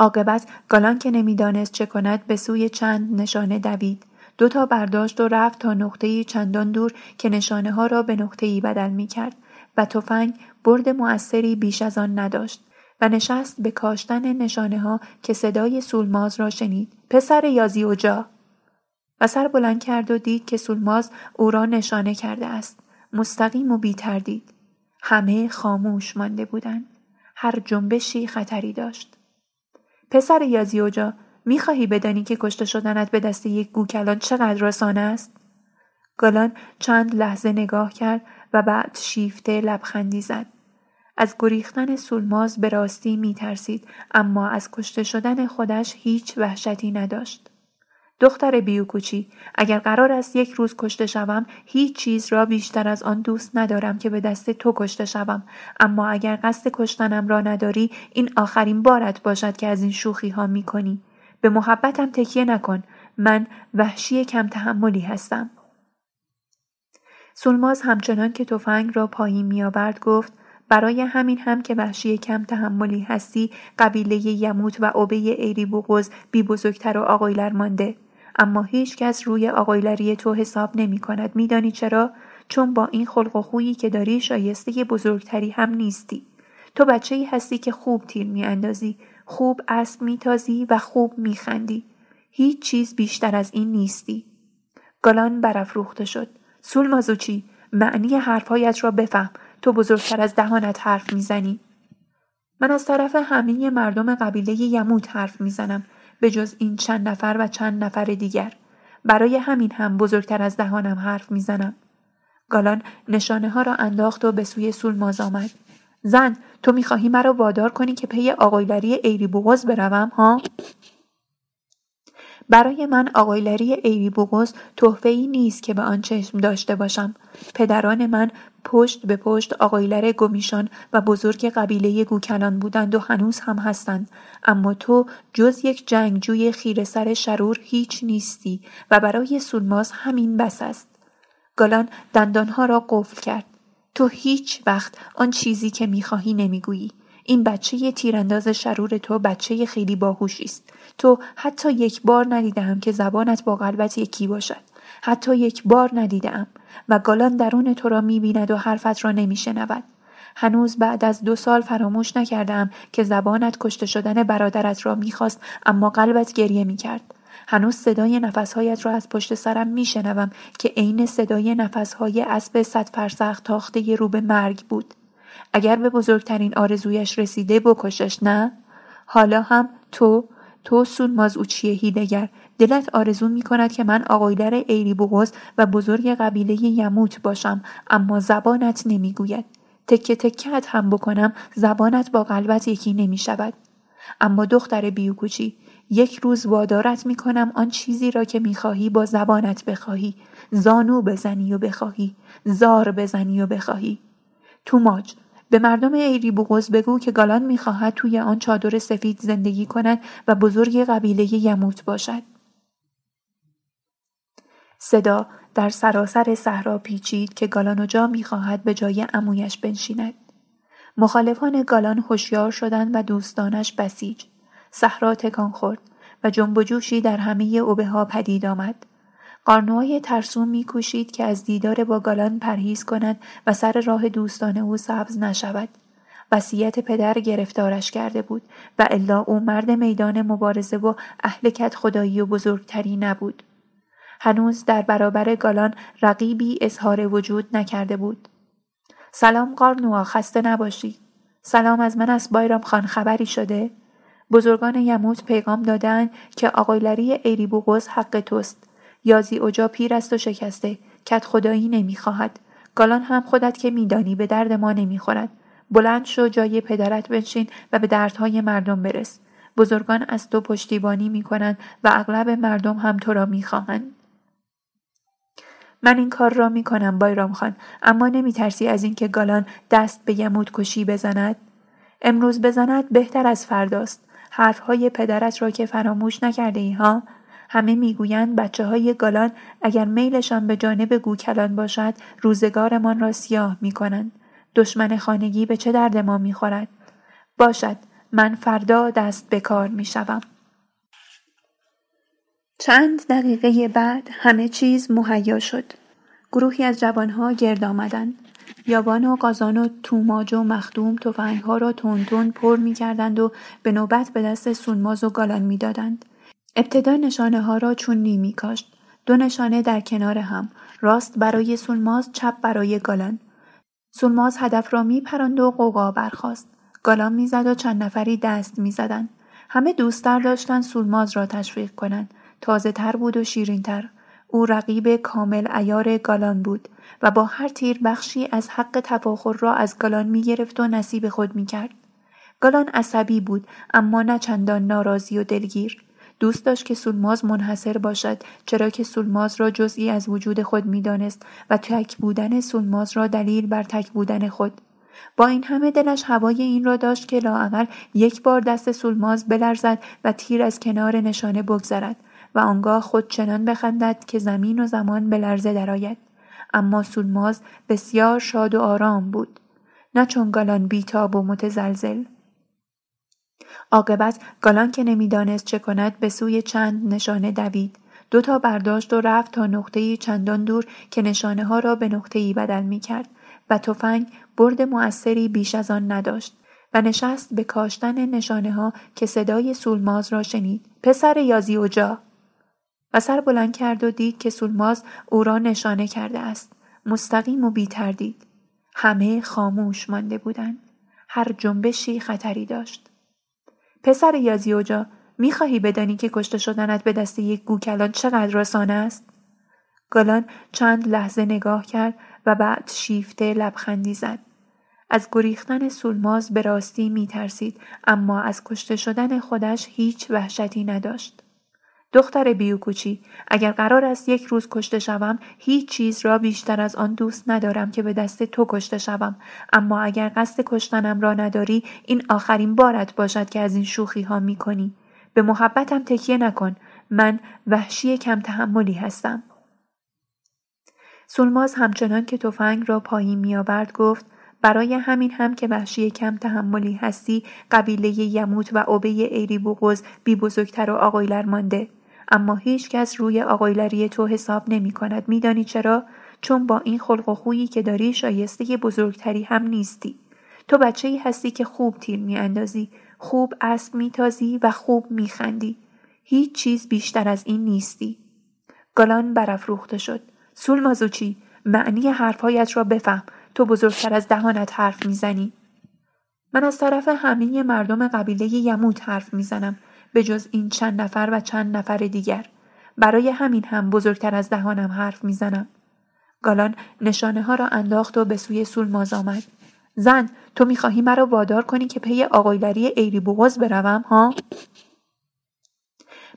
عاقبت گالان که نمی‌دانست چه کند به سوی چند نشانه دوید. دو تا برداشت و رفت تا نقطه چندان دور که نشانه ها را به نقطه ای بدل می کرد و تفنگ برد موثری بیش از آن نداشت و نشست به کاشتن نشانه ها که صدای سولماز را شنید. پسر یازی و جا و سر بلند کرد و دید که سولماز او را نشانه کرده است. مستقیم و بی تردید. همه خاموش مانده بودند. هر جنبشی خطری داشت. پسر یازیوجا می‌خواهی بدانی که کشته شدنت به دست یک گوکلان چقدر رسانه است؟ گالان چند لحظه نگاه کرد و بعد شیفته لبخندی زد. از گریختن سولماز به راستی میترسید اما از کشته شدن خودش هیچ وحشتی نداشت. دختر بیوکوچی اگر قرار است یک روز کشته شوم هیچ چیز را بیشتر از آن دوست ندارم که به دست تو کشته شوم. اما اگر قصد کشتنم را نداری این آخرین بارت باشد که از این شوخی ها می کنی. به محبتم تکیه نکن. من وحشی کم تحملی هستم. سولماز همچنان که تفنگ را پایین میآورد گفت برای همین هم که وحشی کم تحملی هستی قبیله یموت و عبه ایری بوغز بی بزرگتر و آقایلر مانده. اما هیچ کس روی آقایلری تو حساب نمی کند. میدانی چرا؟ چون با این خلق و خویی که داری شایسته بزرگتری هم نیستی. تو بچه ای هستی که خوب تیر می اندازی. خوب اسب می تازی و خوب می خندی. هیچ چیز بیشتر از این نیستی. گالان برافروخته شد. سول مازوچی معنی حرفهایت را بفهم. تو بزرگتر از دهانت حرف می‌زنی. من از طرف همه مردم قبیله یموت حرف می‌زنم به جز این چند نفر و چند نفر دیگر برای همین هم بزرگتر از دهانم حرف می‌زنم گالان نشانه ها را انداخت و به سوی سولماز آمد. زن تو می‌خواهی مرا وادار کنی که پی آقایلری ایری بوغز بروم ها؟ برای من آقایلری ایری بوغز تحفه ای نیست که به آن چشم داشته باشم. پدران من پشت به پشت آقایلر گمیشان و بزرگ قبیله گوکلان بودند و هنوز هم هستند. اما تو جز یک جنگجوی خیر سر شرور هیچ نیستی و برای سولماز همین بس است. گالان دندانها را قفل کرد. تو هیچ وقت آن چیزی که می‌خواهی نمی‌گویی. این بچه تیرانداز شرور تو بچه خیلی باهوشی است. تو حتی یک بار ندیدم که زبانت با قلبت یکی باشد. حتی یک بار ندیدم و گالان درون تو را می‌بیند و حرفت را نمیشنود. هنوز بعد از دو سال فراموش نکردم که زبانت کشته شدن برادرت را می‌خواست اما قلبت گریه می‌کرد. هنوز صدای نفسهایت را از پشت سرم میشنوم که عین صدای نفسهای اسب صد فرسخ تاخته رو به مرگ بود. اگر به بزرگترین آرزویش رسیده بکشش نه؟ حالا هم تو تو سولماز اوچیه هیدگر؟ دلت آرزو می کند که من آقایلر ایری بوغز و بزرگ قبیله یموت باشم اما زبانت نمی‌گوید. تکه تکت هم بکنم زبانت با قلبت یکی نمی شود. اما دختر بیوکوچی یک روز وادارت می کنم آن چیزی را که می خواهی با زبانت بخواهی. زانو بزنی و بخواهی. زار بزنی و بخواهی. توماج به مردم ایری بوغز بگو که گالان می‌خواهد توی آن چادر سفید زندگی کند و بزرگ قبیله یموت باشد. صدا در سراسر صحرا پیچید که گالانوجا می‌خواهد به جای امویش بنشیند. مخالفان گالان هوشیار شدند و دوستانش بسیج. صحرا تکان خورد و جنب جوشی در همه اوبه ها پدید آمد. قارنوهای ترسون میکوشید که از دیدار با گالان پرهیز کند و سر راه دوستان او سبز نشود. وصیت پدر گرفتارش کرده بود و الا او مرد میدان مبارزه و اهل کت خدایی و بزرگتری نبود. هنوز در برابر گالان رقیبی اظهار وجود نکرده بود. سلام قارنوا خسته نباشی. سلام از من از بایرام خان خبری شده؟ بزرگان یموت پیغام دادن که آقایلری ایری بوغز حق توست. یازی اوجا پیر است و شکسته. کت خدایی نمی‌خواهد. گالان هم خودت که میدانی به درد ما نمی‌خورد. بلند شو جای پدرت بنشین و به دردهای مردم برس. بزرگان از تو پشتیبانی می کنند و اغلب مردم هم تو را می خواهند. من این کار را می کنم بایرام خان اما نمی ترسی از اینکه گالان دست به یمود کشی بزند؟ امروز بزند بهتر از فرداست. حرفهای پدرت را که فراموش نکرده ای ها؟ همه می‌گویند بچه های گالان اگر میلشان به جانب گوکلان باشد روزگارمان را سیاه می کنند. دشمن خانگی به چه درد ما می خورد؟ باشد من فردا دست به کار می شوم. چند دقیقه بعد همه چیز مهیا شد. گروهی از جوانها گرد آمدند. یابان و قازان و توماج و مخدوم ها را تون پر می کردند و به نوبت به دست سونماز و گالان می دادند. ابتدا نشانه ها را چونی می کاشت. دو نشانه در کنار هم. راست برای سونماز چپ برای گالان. سونماز هدف را می پرند و قوقا برخاست. گالان می‌زد و چند نفری دست می‌زدند. همه دوستتر داشتند سولماز را تشویق کنند. تازه تر بود و شیرین تر. او رقیب کامل ایار گالان بود و با هر تیر بخشی از حق تفاخر را از گالان می گرفت و نصیب خود می کرد. گالان عصبی بود اما نه چندان ناراضی و دلگیر. دوست داشت که سولماز منحصر باشد چرا که سولماز را جزئی از وجود خود می‌دانست و تک بودن سولماز را دلیل بر تک بودن خود. با این همه دلش هوای این را داشت که لااقل یک بار دست سولماز بلرزد و تیر از کنار نشانه بگذرد و آنگاه خود چنان بخندد که زمین و زمان به لرزه درآید. اما سولماز بسیار شاد و آرام بود. نه چون گالان بیتاب و متزلزل عاقبت گالان که نمی‌دانست چه کند به سوی چند نشانه دوید. دوتا برداشت و رفت تا نقطه چندان دور که نشانه ها را به نقطه بدل می کرد و تفنگ برد مؤثری بیش از آن نداشت و نشست به کاشتن نشانه ها که صدای سولماز را شنید. پسر یازی و جا و سر بلند کرد و دید که سولماز او را نشانه کرده است. مستقیم و بی تردید. همه خاموش مانده بودند. هر جنبشی خطری داشت. پسر یازی اوجا می‌خواهی بدانی که کشته شدنت به دست یک گوکلان چقدر رسانه است گالان چند لحظه نگاه کرد و بعد شیفته لبخندی زد. از گریختن سولماز به راستی می ترسید اما از کشته شدن خودش هیچ وحشتی نداشت. دختر بیوکوچی اگر قرار است یک روز کشته شوم هیچ چیز را بیشتر از آن دوست ندارم که به دست تو کشته شوم. اما اگر قصد کشتنم را نداری این آخرین بارت باشد که از این شوخی ها می کنی. به محبتم تکیه نکن. من وحشی کم تحملی هستم. سولماز همچنان که تفنگ را پایین میآورد گفت برای همین هم که وحشی کم تحملی هستی قبیله یموت و عبه ایری بوغز بی بزرگتر و آقایلر مانده اما هیچ کس روی آقایلری تو حساب نمی کند میدانی چرا؟ چون با این خلق و خویی که داری شایسته بزرگتری هم نیستی. تو بچه ای هستی که خوب تیر می اندازی خوب اسب می تازی و خوب می خندی هیچ چیز بیشتر از این نیستی. گالان برافروخته شد. سول مازوچی معنی حرفهایت را بفهم. تو بزرگتر از دهانت حرف می‌زنی. من از طرف همه مردم قبیله یموت حرف می‌زنم. به جز این چند نفر و چند نفر دیگر. برای همین هم بزرگتر از دهانم حرف می‌زنم. گالان نشانه ها را انداخت و به سوی سولماز آمد. زن تو می‌خواهی مرا وادار کنی که پی آقایلری ایری بوغز بروم ها؟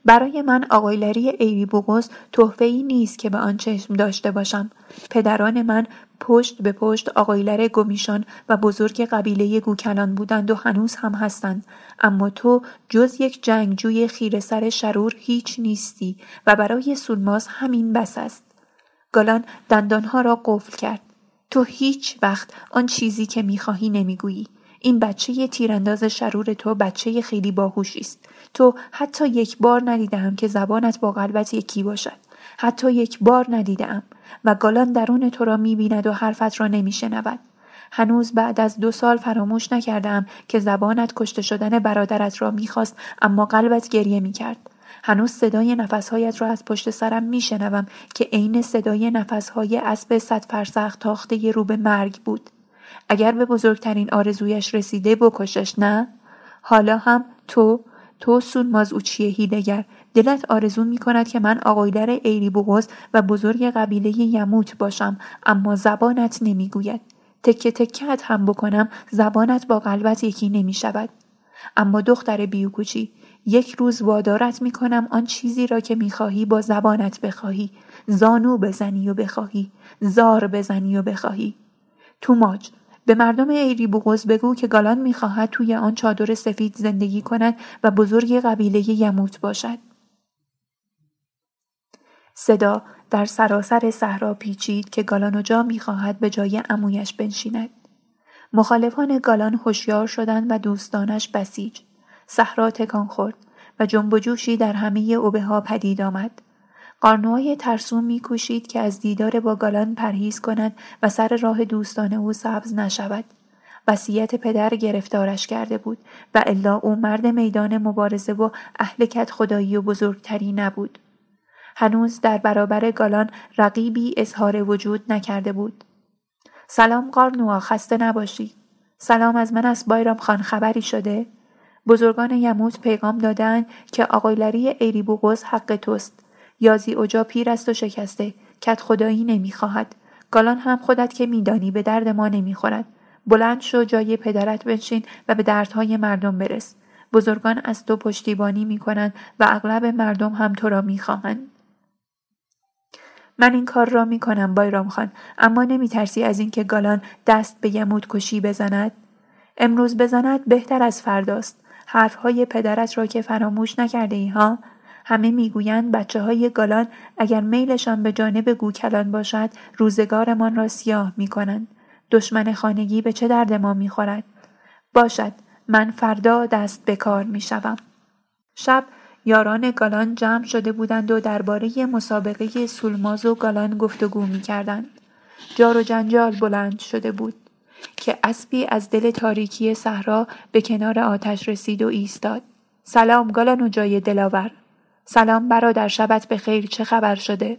برای من آقایلری ایری بوغز تحفه ای نیست که به آن چشم داشته باشم. پدران من پشت به پشت آقایلر گمیشان و بزرگ قبیله گوکلان بودند و هنوز هم هستند. اما تو جز یک جنگجوی خیر سر شرور هیچ نیستی و برای سولماز همین بس است. گالان دندانها را قفل کرد. تو هیچ وقت آن چیزی که می‌خواهی نمی‌گویی. این بچه تیرانداز شرور تو بچه خیلی باهوشی است. تو حتی یک بار ندیدم که زبانت با قلبت یکی باشد. حتی یک بار ندیدم و گالان درون تو را می‌بیند و حرفت را نمیشنود. هنوز بعد از دو سال فراموش نکردم که زبانت کشته شدن برادرت را می‌خواست اما قلبت گریه می‌کرد. هنوز صدای نفسهایت را از پشت سرم میشنوم که عین صدای نفسهای اسب صد فرسخ تاخته رو به مرگ بود. اگر به بزرگترین آرزویش رسیده بکشش نه؟ حالا هم تو تو سونماز اوچی هیلگر دلت آرزو می کند که من آقایلر ایری بوغز و بزرگ قبیله یموت باشم اما زبانت نمی‌گوید. تکه تکت هم بکنم زبانت با قلبت یکی نمی شود اما دختر بیوکوچی یک روز وادارت می کنم آن چیزی را که می خواهی با زبانت بخواهی. زانو بزنی و بخواهی. زار بزنی و بخواهی. توماج به مردم ایری بوغز بگو که گالان می‌خواهد توی آن چادر سفید زندگی کند و بزرگ قبیله یموت باشد. صدا در سراسر صحرا پیچید که گالان و جا می‌خواهد به جای امویش بنشیند. مخالفان گالان هوشیار شدند و دوستانش بسیج. صحرا تکان خورد و جنب جوشی در همه اوبه ها پدید آمد. قارنوهای ترسون میکوشید که از دیدار با گالان پرهیز کند و سر راه دوستان او سبز نشود. وصیت پدر گرفتارش کرده بود و الا او مرد میدان مبارزه و اهل کت خدایی و بزرگتری نبود. هنوز در برابر گالان رقیبی اظهار وجود نکرده بود. سلام قارنوا خسته نباشید. سلام از من از بایرام خان خبری شده؟ بزرگان یموت پیغام دادند که آقایلری ایری بوغز حق توست. یازی اوجا پیر است و شکسته کت خدایی نمی‌خواهد. گالان هم خودت که میدانی به درد ما نمی‌خورد. بلند شو جای پدرت بنشین و به دردهای مردم برس. بزرگان از تو پشتیبانی می‌کنند و اغلب مردم هم تو را می‌خواهند. من این کار را می کنم بایرام خان اما نمی ترسی از اینکه گالان دست به یمود کشی بزند؟ امروز بزند بهتر از فرداست. حرفهای پدرت را که فراموش نکرده ای ها؟ همه می‌گویند بچه های گالان اگر میلشان به جانب گوکلان باشد روزگارمان را سیاه می کنند. دشمن خانگی به چه درد ما می خورد؟ باشد من فردا دست به کار می شوم. شب یاران گالان جمع شده بودند و درباره مسابقه سولماز و گالان گفتگو می کردند. جار و جنجال بلند شده بود که اسبی از دل تاریکی صحرا به کنار آتش رسید و ایستاد. سلام گالان و جای دلاور سلام برادر شبت به خیر چه خبر شده؟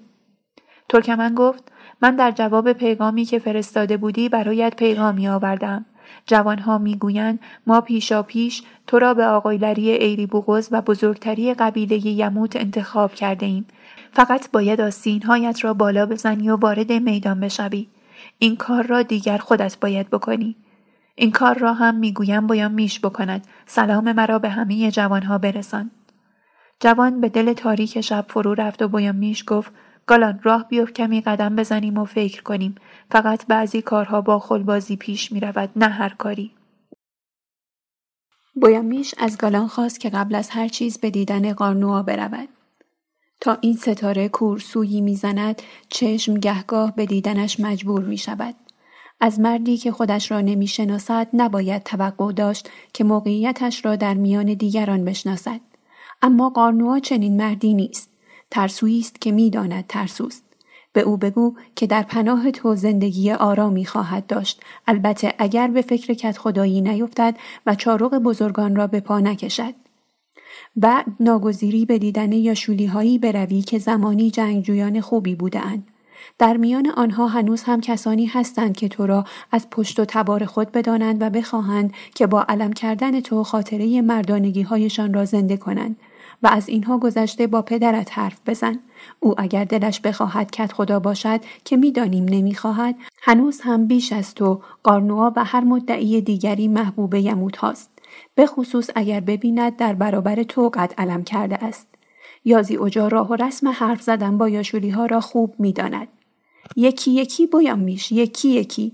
ترکمن گفت من در جواب پیغامی که فرستاده بودی برایت پیغامی آوردم. جوانها می‌گویند ما پیشا پیش تو را به آقایلری ایری بوغز و بزرگتری قبیله یموت انتخاب کرده ایم. فقط باید آستینهایت را بالا بزنی و وارد میدان بشوی. این کار را دیگر خودت باید بکنی این کار را هم می‌گویم باید میش بکند سلام مرا به همه جوانها برسان جوان به دل تاریک شب فرو رفت و باید میش گفت گالان راه بیفت کمی قدم بزنیم و فکر کنیم فقط بعضی کارها با خلبازی پیش می رود نه هر کاری بویامیش از گالان خواست که قبل از هر چیز به دیدن قارنوا برود تا این ستاره کورسویی می‌زند چشم گهگاه به دیدنش مجبور می شود. از مردی که خودش را نمی شناسد نباید توقع داشت که موقعیتش را در میان دیگران بشناسد. اما قارنوا چنین مردی نیست. ترسویی است که می‌داند ترسوست. به او بگو که در پناه تو زندگی آرامی خواهد داشت البته اگر به فکر کت خدایی نیفتد و چارق بزرگان را به پا نکشد بعد ناگزیری به دیدن یاشولی هایی بروی که زمانی جنگجویان خوبی بودند. در میان آنها هنوز هم کسانی هستند که تو را از پشت و تبار خود بدانند و بخواهند که با علم کردن تو خاطره مردانگی هایشان را زنده کنند و از اینها گذشته با پدرت حرف بزن او اگر دلش بخواهد کت خدا باشد که می‌دانیم نمی‌خواهد هنوز هم بیش از تو قارنوا و هر مدعی دیگری محبوب یموت هاست به خصوص اگر ببیند در برابر تو قد علم کرده است. یازی اجا راه و رسم حرف زدن با یاشولی ها را خوب می داند. یکی یکی بایم میش یکی یکی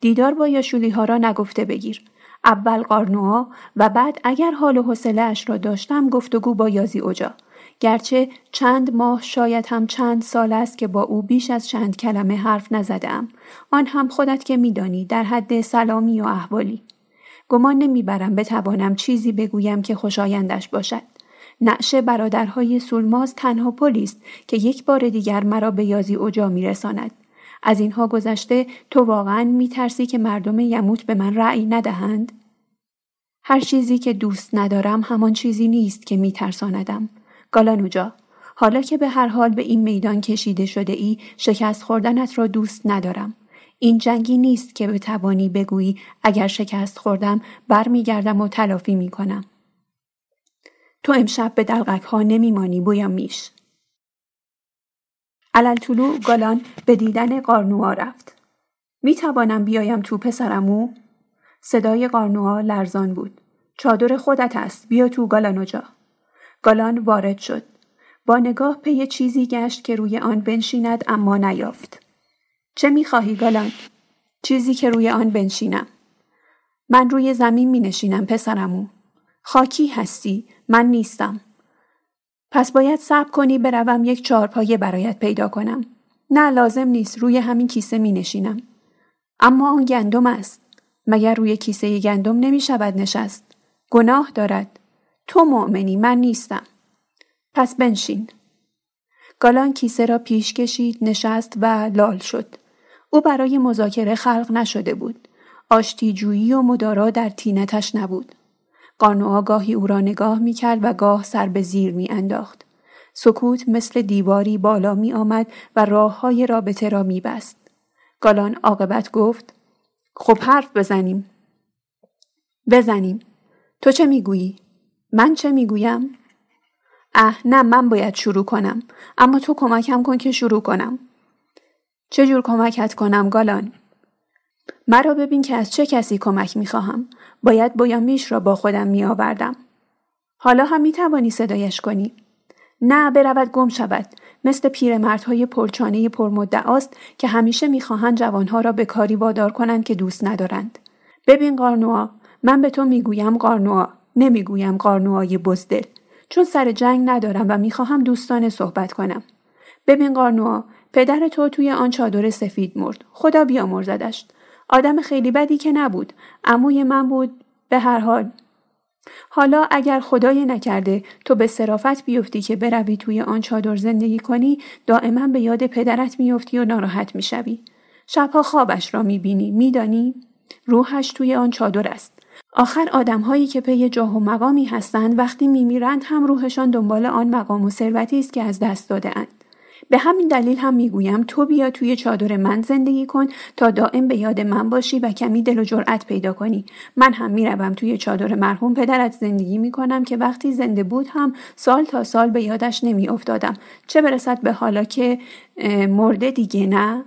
دیدار با یاشولی ها را نگفته بگیر اول قارنوا و بعد اگر حال و حوصله اش را داشتم گفتگو با یازی اجا گرچه چند ماه شاید هم چند سال است که با او بیش از چند کلمه حرف نزدم آن هم خودت که میدانی در حد سلامی و احوالی. گمان نمی‌برم بتوانم چیزی بگویم که خوشایندش باشد. نعش برادرهای سولماز تنها پلی است که یک بار دیگر مرا به یازی اوجا میرساند. از اینها گذشته تو واقعا میترسی که مردم یموت به من رأی ندهند هر چیزی که دوست ندارم همان چیزی نیست که میترساندم گالانوجا حالا که به هر حال به این میدان کشیده شده ای شکست خوردنت را دوست ندارم این جنگی نیست که بتوانی بگویی اگر شکست خوردم برمیگردم و تلافی می کنم. تو امشب به دلغک ها نمیمانی بویم میش. علل طلوع گالان به دیدن قارنوا رفت. می توانم بیایم تو پسرمو؟ صدای قارنوا لرزان بود. چادر خودت است. بیا تو گالان جا. گالان وارد شد. با نگاه پی چیزی گشت که روی آن بنشیند اما نیافت. چه می‌خواهی گالان؟ چیزی که روی آن بنشینم. من روی زمین می نشینم پسرمو. خاکی هستی من نیستم. پس باید صبر کنی بروم یک چارپایه برایت پیدا کنم. نه لازم نیست روی همین کیسه می نشینم. اما آن گندم است. مگر روی کیسه گندم نمی شود نشست. گناه دارد. تو مؤمنی من نیستم. پس بنشین. گالان کیسه را پیش کشید نشست و لال شد. او برای مذاکره خلق نشده بود. آشتیجویی و مدارا در تینتش نبود. قانوها گاهی او را نگاه می کرد و گاه سر به زیر می انداخت. سکوت مثل دیواری بالا می آمد و راه های رابطه را می بست. گالان عاقبت گفت خب حرف بزنیم. بزنیم. تو چه می‌گویی؟ من چه می‌گویم؟ اه نه من باید شروع کنم اما تو کمکم کن که شروع کنم. چه جور کمکت کنم گالان؟ مرا ببین که از چه کسی کمک می‌خواهم. باید بایامیش را با خودم میآوردم. حالا هم می توانی صدایش کنی. نه برود گم شود. مثل پیرمردهای پرچانه پرمدعاست که همیشه می‌خواهند جوانها را به کاری وادار کنند که دوست ندارند. ببین قارنوا من به تو می‌گویم قارنوا نمی‌گویم قارنوای بزدل چون سر جنگ ندارم و می‌خواهم دوستانه صحبت کنم. ببین قارنوا پدر تو توی آن چادر سفید مرد. خدا بیامرزدش. آدم خیلی بدی که نبود. عموی من بود. به هر حال. حالا اگر خدای نکرده تو به صرافت بیفتی که بروی توی آن چادر زندگی کنی دائما به یاد پدرت میافتی و ناراحت می‌شوی. شبها خوابش را می‌بینی میدانی روحش توی آن چادر است. آخر آدمهایی که پی جاه و مقامی هستند وقتی میمیرند هم روحشان دنبال آن مقام و ثروتی است که از دست داده اند. به همین دلیل هم می‌گویم تو بیا توی چادر من زندگی کن تا دائم به یاد من باشی و کمی دل و جرأت پیدا کنی. من هم می‌روم توی چادر مرحوم پدرت زندگی می‌کنم که وقتی زنده بود هم سال تا سال به یادش نمیافتادم. چه برسد به حالا که مرده دیگه نه؟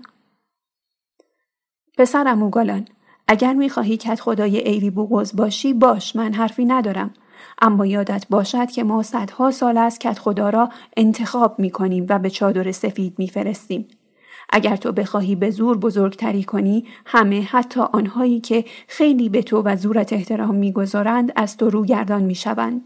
پسرم اوگالان اگر می‌خواهی کت خدای ایری بوغز باشی باش من حرفی ندارم. اما یادت باشد که ما صدها سال از کت خدا را انتخاب می کنیم و به چادر سفید می فرستیم. اگر تو بخواهی به زور بزرگتری کنی همه حتی آنهایی که خیلی به تو و زورت احترام می‌گذارند از تو روگردان می‌شوند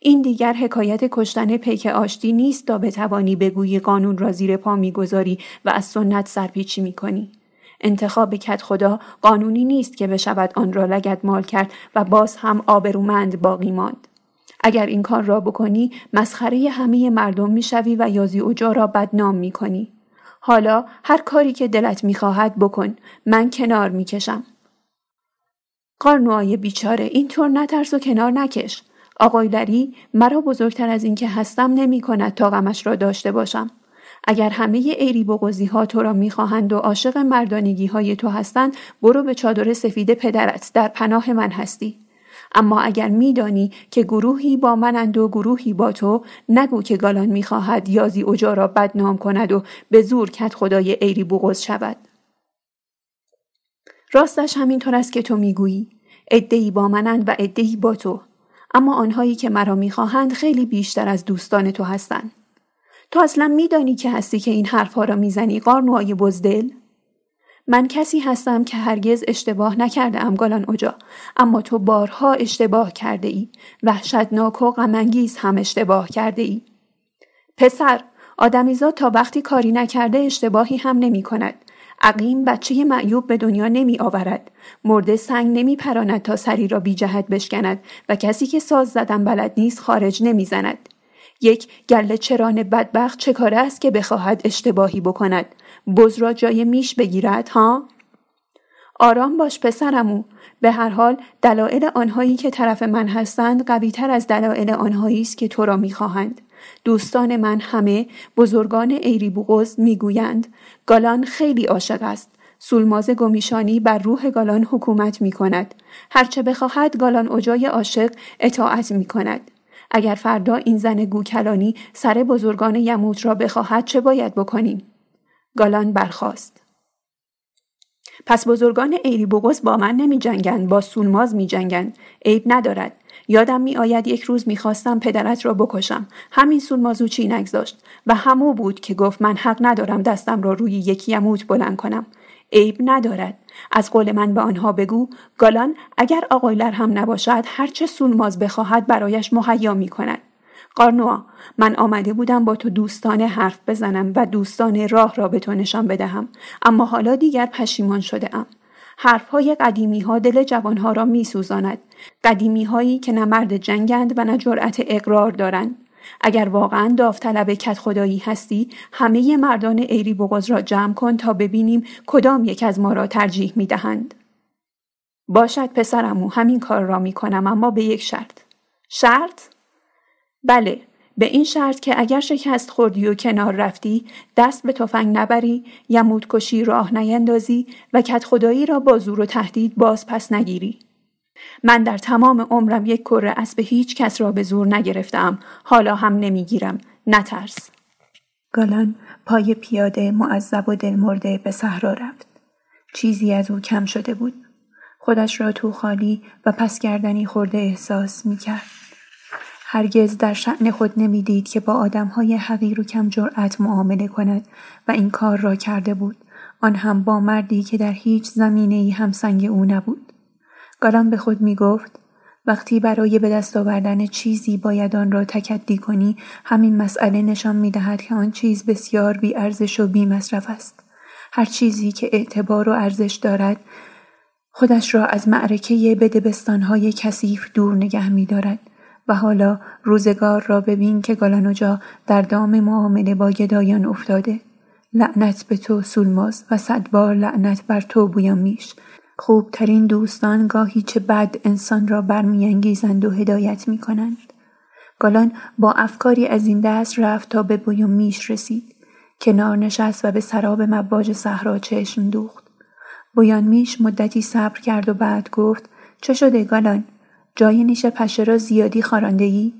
این دیگر حکایت کشتن پیک آشتی نیست تا بتوانی بگویی قانون را زیر پا می‌گذاری و از سنت سرپیچی می‌کنی انتخاب کت خدا قانونی نیست که بشود آن را لگد مال کرد و باز هم آبرومند باقی ماند. اگر این کار را بکنی مسخره همه مردم می‌شوی و یازی اوجا را بدنام می‌کنی. حالا هر کاری که دلت می‌خواهد بکن. من کنار می‌کشم. قارنوهای بیچاره اینطور نترس و کنار نکش. آقای مرا بزرگتر از اینکه هستم نمی کند تا غمش را داشته باشم. اگر همه ایری بغزی ها تو را می‌خواهند و عاشق مردانگی های تو هستند برو به چادر سفید پدرت در پناه من هستی. اما اگر میدانی که گروهی با منند و گروهی با تو نگو که گالان می‌خواهد یازی اوجا را بدنام کند و به زور کت خدای ایری بغز شود. راستش همینطور است که تو می‌گویی عدهای با منند و عدهای با تو. اما آنهایی که مرا می‌خواهند خیلی بیشتر از دوستان تو هستند. تو اصلا میدانی که هستی که این حرفها را می‌زنی قارنوهای بزدل؟ من کسی هستم که هرگز اشتباه نکرده ام گالان اجا اما تو بارها اشتباه کرده ای وحشتناک و غمانگیز هم اشتباه کرده ای پسر آدمیزاد تا وقتی کاری نکرده اشتباهی هم نمی کند عقیم بچه معیوب به دنیا نمی آورد. مرده سنگ نمی پراند تا سری را بی جهت بشکند و کسی که ساز زدن بلد نیست خارج نمی زند. یک گله چران بدبخت چه کاره است که بخواهد اشتباهی بکند؟ بز را جای میش بگیرد ها؟ آرام باش پسرمو به هر حال دلایل آنهایی که طرف من هستند قویتر از دلایل آنهایی است که تو را می‌خواهند. دوستان من همه بزرگان ایری بوغز می‌گویند گالان خیلی عاشق است. سولماز گمیشانی بر روح گالان حکومت می کند. هرچه بخواهد گالان اجای عاشق اطاعت می کند. اگر فردا این زن گوکلانی سر بزرگان یموت را بخواهد چه باید بکنیم؟ گالان برخاست. پس بزرگان ایری بوغز با من نمی جنگن با سولماز می جنگن. عیب ندارد. یادم می آید یک روز می خواستم پدرت را بکشم. همین سولمازو چی نگذاشت و همو بود که گفت من حق ندارم دستم را روی یکی یموت بلند کنم. عیب ندارد. از قول من به آنها بگو گالان اگر آقایلر هم نباشد هرچه سولماز بخواهد برایش مهیا می کند. قارنوا من آمده بودم با تو دوستانه حرف بزنم و دوستان راه را به تو نشان بدهم اما حالا دیگر پشیمان شده ام. حرفهای قدیمی ها دل جوانها را می سوزاند. قدیمی هایی که نه مرد جنگند و نه جرأت اقرار دارند. اگر واقعا داوطلب کت خدایی هستی همه مردان ایری بغز را جمع کن تا ببینیم کدام یک از ما را ترجیح می دهند. باشد پسرمو همین کار را می کنم اما به یک شرط. شرط؟ بله به این شرط که اگر شکست خوردی و کنار رفتی دست به تفنگ نبری یمود کشی راه نیندازی و کت خدایی را با زور و تهدید باز پس نگیری من در تمام عمرم یک کره اسب هیچ کس را به زور نگرفتم. حالا هم نمی‌گیرم. نترس. گالان پای پیاده معذب و دلمرده به صحرا رفت. چیزی از او کم شده بود. خودش را تو خالی و پس گردنی خورده احساس می کرد. هرگز در شعن خود نمی‌دید که با آدمهای حقیر و کم جرأت معامله کند و این کار را کرده بود. آن هم با مردی که در هیچ زمینه ای همسنگ او نبود. گالان به خود می گفت وقتی برای به دست آوردن چیزی باید آن را تکدی کنی همین مسئله نشان می دهد که آن چیز بسیار بی ارزش و بی مصرف است. هر چیزی که اعتبار و ارزش دارد خودش را از معرکه بدبستانهای کثیف دور نگه می دارد و حالا روزگار را ببین که گالانوجا در دام معامله با گدایان افتاده. لعنت به تو سولماز و صدبار لعنت بر تو میش. خوبترین دوستان گاهی چه بد انسان را برمیانگیزند و هدایت می کنند. گالان با افکاری از این دست رفت تا به بویوم میش رسید. کنار نشست و به سراب مباج صحرا چشم دوخت. بویان میش مدتی صبر کرد و بعد گفت چه شده گالان؟ جای نیش پشه را زیادی خارانده ای؟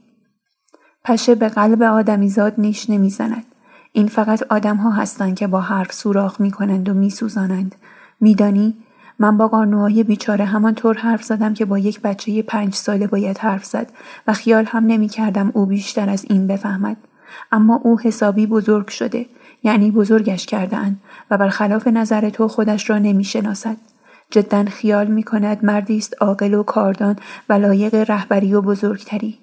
پشه به قلب آدمیزاد نیش نمی‌زند. این فقط آدم ها هستند که با حرف سوراخ می کنند و می سوزانند. میدانی من با قانوهای بیچاره همانطور حرف زدم که با یک بچه پنج ساله باید حرف زد و خیال هم نمی کردم او بیشتر از این بفهمد. اما او حسابی بزرگ شده یعنی بزرگش کردن و برخلاف نظر تو خودش را نمی شناسد. جدا خیال می کند مردی است عاقل و کاردان و لایق رهبری و بزرگتری.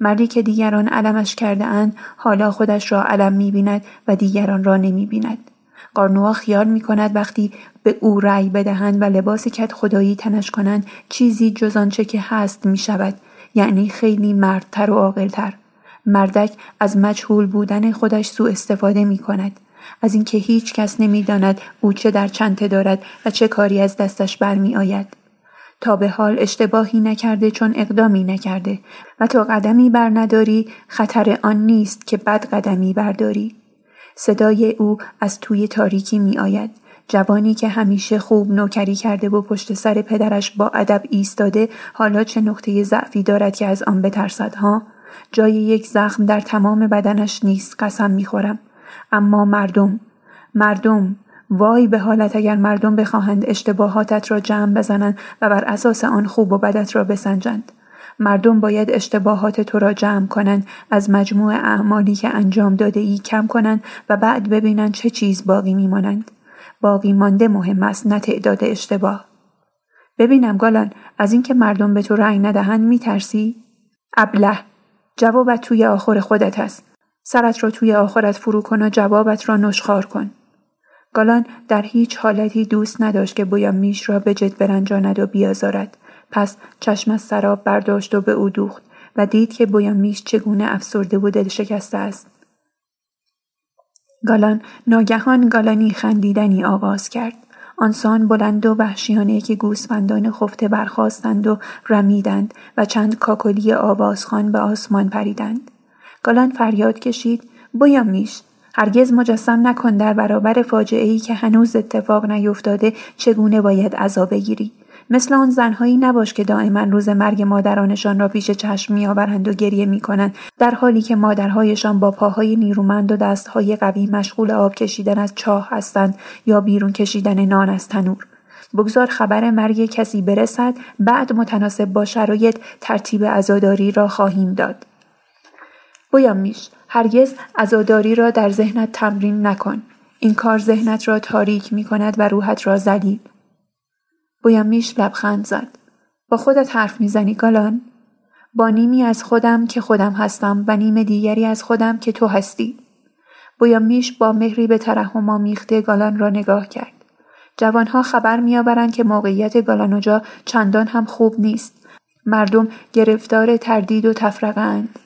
مردی که دیگران علمش کرده اند حالا خودش را علم می بیند و دیگران را نمی بیند. قارنوا خیال می کند وقتی به او رأی بدهند و لباس کت خدایی تنش کنند چیزی جز آنچه که هست می شود یعنی خیلی مردتر و عاقلتر مردک از مجهول بودن خودش سوء استفاده می کند از اینکه هیچ کس نمی داند او چه در چنته دارد و چه کاری از دستش برمی آید. تا به حال اشتباهی نکرده چون اقدامی نکرده و تا قدمی بر نداری خطر آن نیست که بد قدمی برداری. صدای او از توی تاریکی می آید. جوانی که همیشه خوب نوکری کرده و پشت سر پدرش با ادب ایستاده حالا چه نقطه ضعفی دارد که از آن بترسد ها؟ جای یک زخم در تمام بدنش نیست قسم می‌خورم اما مردم مردم وای به حالت اگر مردم بخواهند اشتباهاتت را جمع بزنند و بر اساس آن خوب و بدت را بسنجند مردم باید اشتباهات تو را جمع کنند از مجموع اعمالی که انجام داده ای کم کنند و بعد ببینند چه چیز باقی میمانند. باقی مانده مهم است نه تعداد اشتباه. ببینم گالان از اینکه مردم به تو رأی ندهند میترسی؟ ابله جوابت توی آخر خودت است. سرت را توی آخرت فرو کن و جوابت را نشخار کن. گالان در هیچ حالتی دوست نداشت که بویا میش را به جد برنجاند و بیازارد. پس چشم از سراب برداشت و به او دوخت و دید که بویا میش چگونه افسرده و دل شکسته است. گالان ناگهان گالانی خندیدنی آغاز کرد. آنسان بلند و وحشیانه که گوسفندان خفته برخواستند و رمیدند و چند کاکلی آوازخان به آسمان پریدند. گالان فریاد کشید بویا میش هرگز مجسم نکن در برابر فاجعه ای که هنوز اتفاق نیفتاده چگونه باید عذاب بگیری؟ مثل آن زنهایی نباش که دائما روز مرگ مادرانشان را پیش چشم میآورند و گریه می‌کنند در حالی که مادرهایشان با پاهای نیرومند و دستهای قوی مشغول آب کشیدن از چاه هستند یا بیرون کشیدن نان از تنور. بگذار خبر مرگ کسی برسد بعد متناسب با شرایط ترتیب عزاداری را خواهیم داد. بویان میش هرگز عزاداری را در ذهنت تمرین نکن. این کار ذهنت را تاریک می کند و روحت را زلیل میش لبخند زد. با خودت حرف می‌زنی گالان؟ با نیمی از خودم که خودم هستم و نیم دیگری از خودم که تو هستی. میش با مهری به ترحم آمیخته گالان را نگاه کرد. جوانها خبر میآورند که موقعیت گالانوجا چندان هم خوب نیست. مردم گرفتار تردید و تفرقه اند.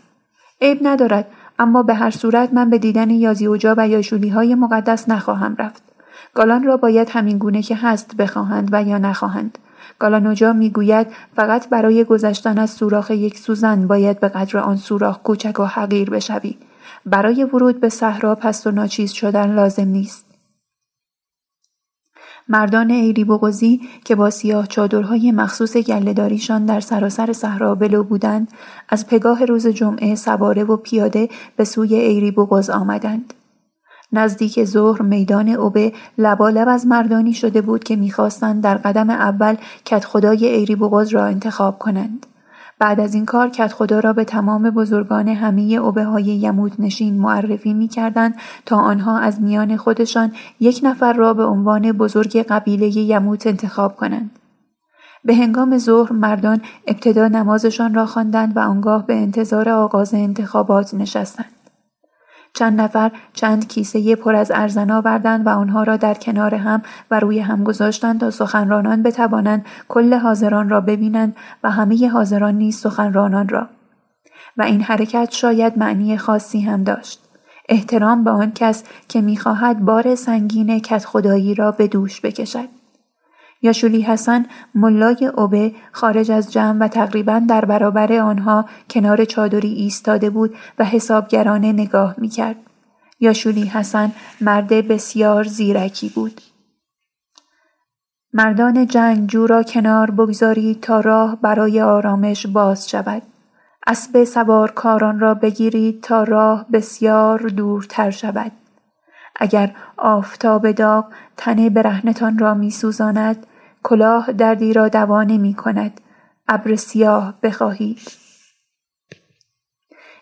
عیب ندارد اما به هر صورت من به دیدن یازی اوجا و یاشولی های مقدس نخواهم رفت. گالان را باید همین گونه که هست بخواهند و یا نخواهند. گالانوجا می‌گوید فقط برای گذشتن از سوراخ یک سوزن باید به قدر آن سوراخ کوچک و حقیر بشوی. برای ورود به صحرا پست و ناچیز شدن لازم نیست. مردان ایری بغزی که با سیاه چادرهای مخصوص گلهداریشان در سراسر صحرا بلو بودند از پگاه روز جمعه سواره و پیاده به سوی ایری بغز آمدند. نزدیک ظهر میدان اوبه لبالب از مردانی شده بود که می‌خواستند در قدم اول کت خدای ایری بغز را انتخاب کنند. بعد از این کار کت خدا را به تمام بزرگان همه اوبه های یمود نشین معرفی می تا آنها از میان خودشان یک نفر را به عنوان بزرگ قبیله یموت انتخاب کنند. به هنگام ظهر مردان ابتدا نمازشان را خواندند و آنگاه به انتظار آغاز انتخابات نشستند. چند نفر چند کیسه پر از ارزن آوردند و آنها را در کنار هم و روی هم گذاشتند تا سخنرانان بتوانند کل حاضران را ببینند و همه حاضران نیز سخنرانان را. و این حرکت شاید معنی خاصی هم داشت. احترام به آن کس که می‌خواهد بار سنگین کت خدایی را به دوش بکشد. یاشولی حسن ملای اوبه خارج از جمع و تقریبا در برابر آنها کنار چادری ایستاده بود و حسابگرانه نگاه می‌کرد. یاشولی حسن مرد بسیار زیرکی بود. مردان جنگجو را کنار بگذارید تا راه برای آرامش باز شود. اسب سوارکاران را بگیرید تا راه بسیار دورتر شود. اگر آفتاب داغ تن برهنتان را میسوزاند کلاه دردی را دوا نمی کند ابر سیاه بخواهید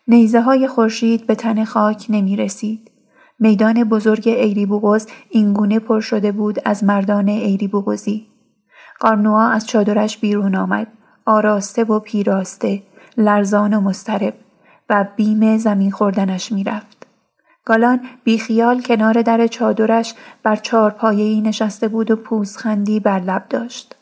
نیزه های خورشید به تن خاک نمی رسید. میدان بزرگ ایری بوغز اینگونه پر شده بود از مردان ایری بوغزی. قارنوا از چادرش بیرون آمد. آراسته و پیراسته، لرزان و مسترب و بیم زمین خوردنش می‌رفت. گالان بیخیال کنار در چادرش بر چهار پایه‌ای نشسته بود و پوزخندی بر لب داشت.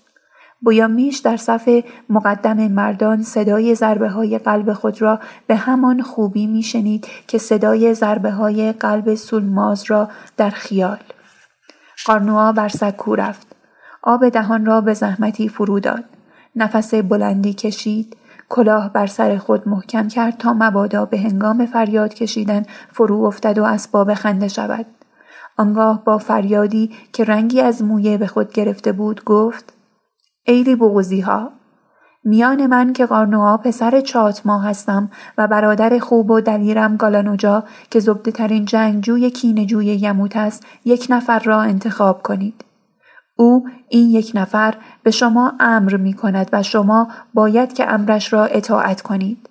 بویامیش در صف مقدم مردان صدای ضربه های قلب خود را به همان خوبی میشنید که صدای ضربه های قلب سولماز را در خیال. قارنوا بر سکو رفت. آب دهان را به زحمتی فرو داد. نفس بلندی کشید. کلاه بر سر خود محکم کرد تا مبادا به هنگام فریاد کشیدن فرو افتد و اسباب خنده شود. آنگاه با فریادی که رنگی از مویه به خود گرفته بود گفت ایلی بغوزی ها میان من که قارنوها پسر چات ما هستم و برادر خوب و دلیرم گالانوجا که زبده ترین جنگجوی کینجوی یموت است یک نفر را انتخاب کنید. او این یک نفر به شما امر می کند و شما باید که امرش را اطاعت کنید.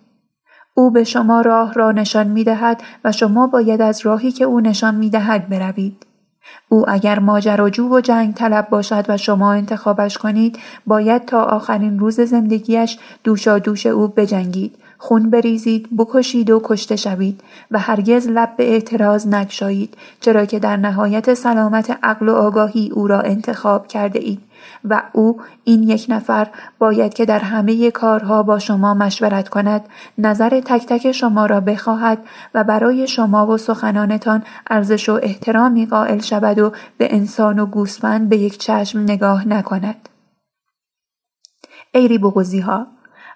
او به شما راه را نشان می دهد و شما باید از راهی که او نشان می دهد بروید. او اگر ماجراجو و جنگ طلب باشد و شما انتخابش کنید باید تا آخرین روز زندگیش دوشا دوش او بجنگید خون بریزید بکشید و کشته شوید و هرگز لب به اعتراض نگشایید چرا که در نهایت سلامت عقل و آگاهی او را انتخاب کرده اید و او این یک نفر باید که در همه کارها با شما مشورت کند نظر تک تک شما را بخواهد و برای شما و سخنانتان ارزش و احترامی قائل شود و به انسان و گوسفند به یک چشم نگاه نکند. ایری بغوزی ها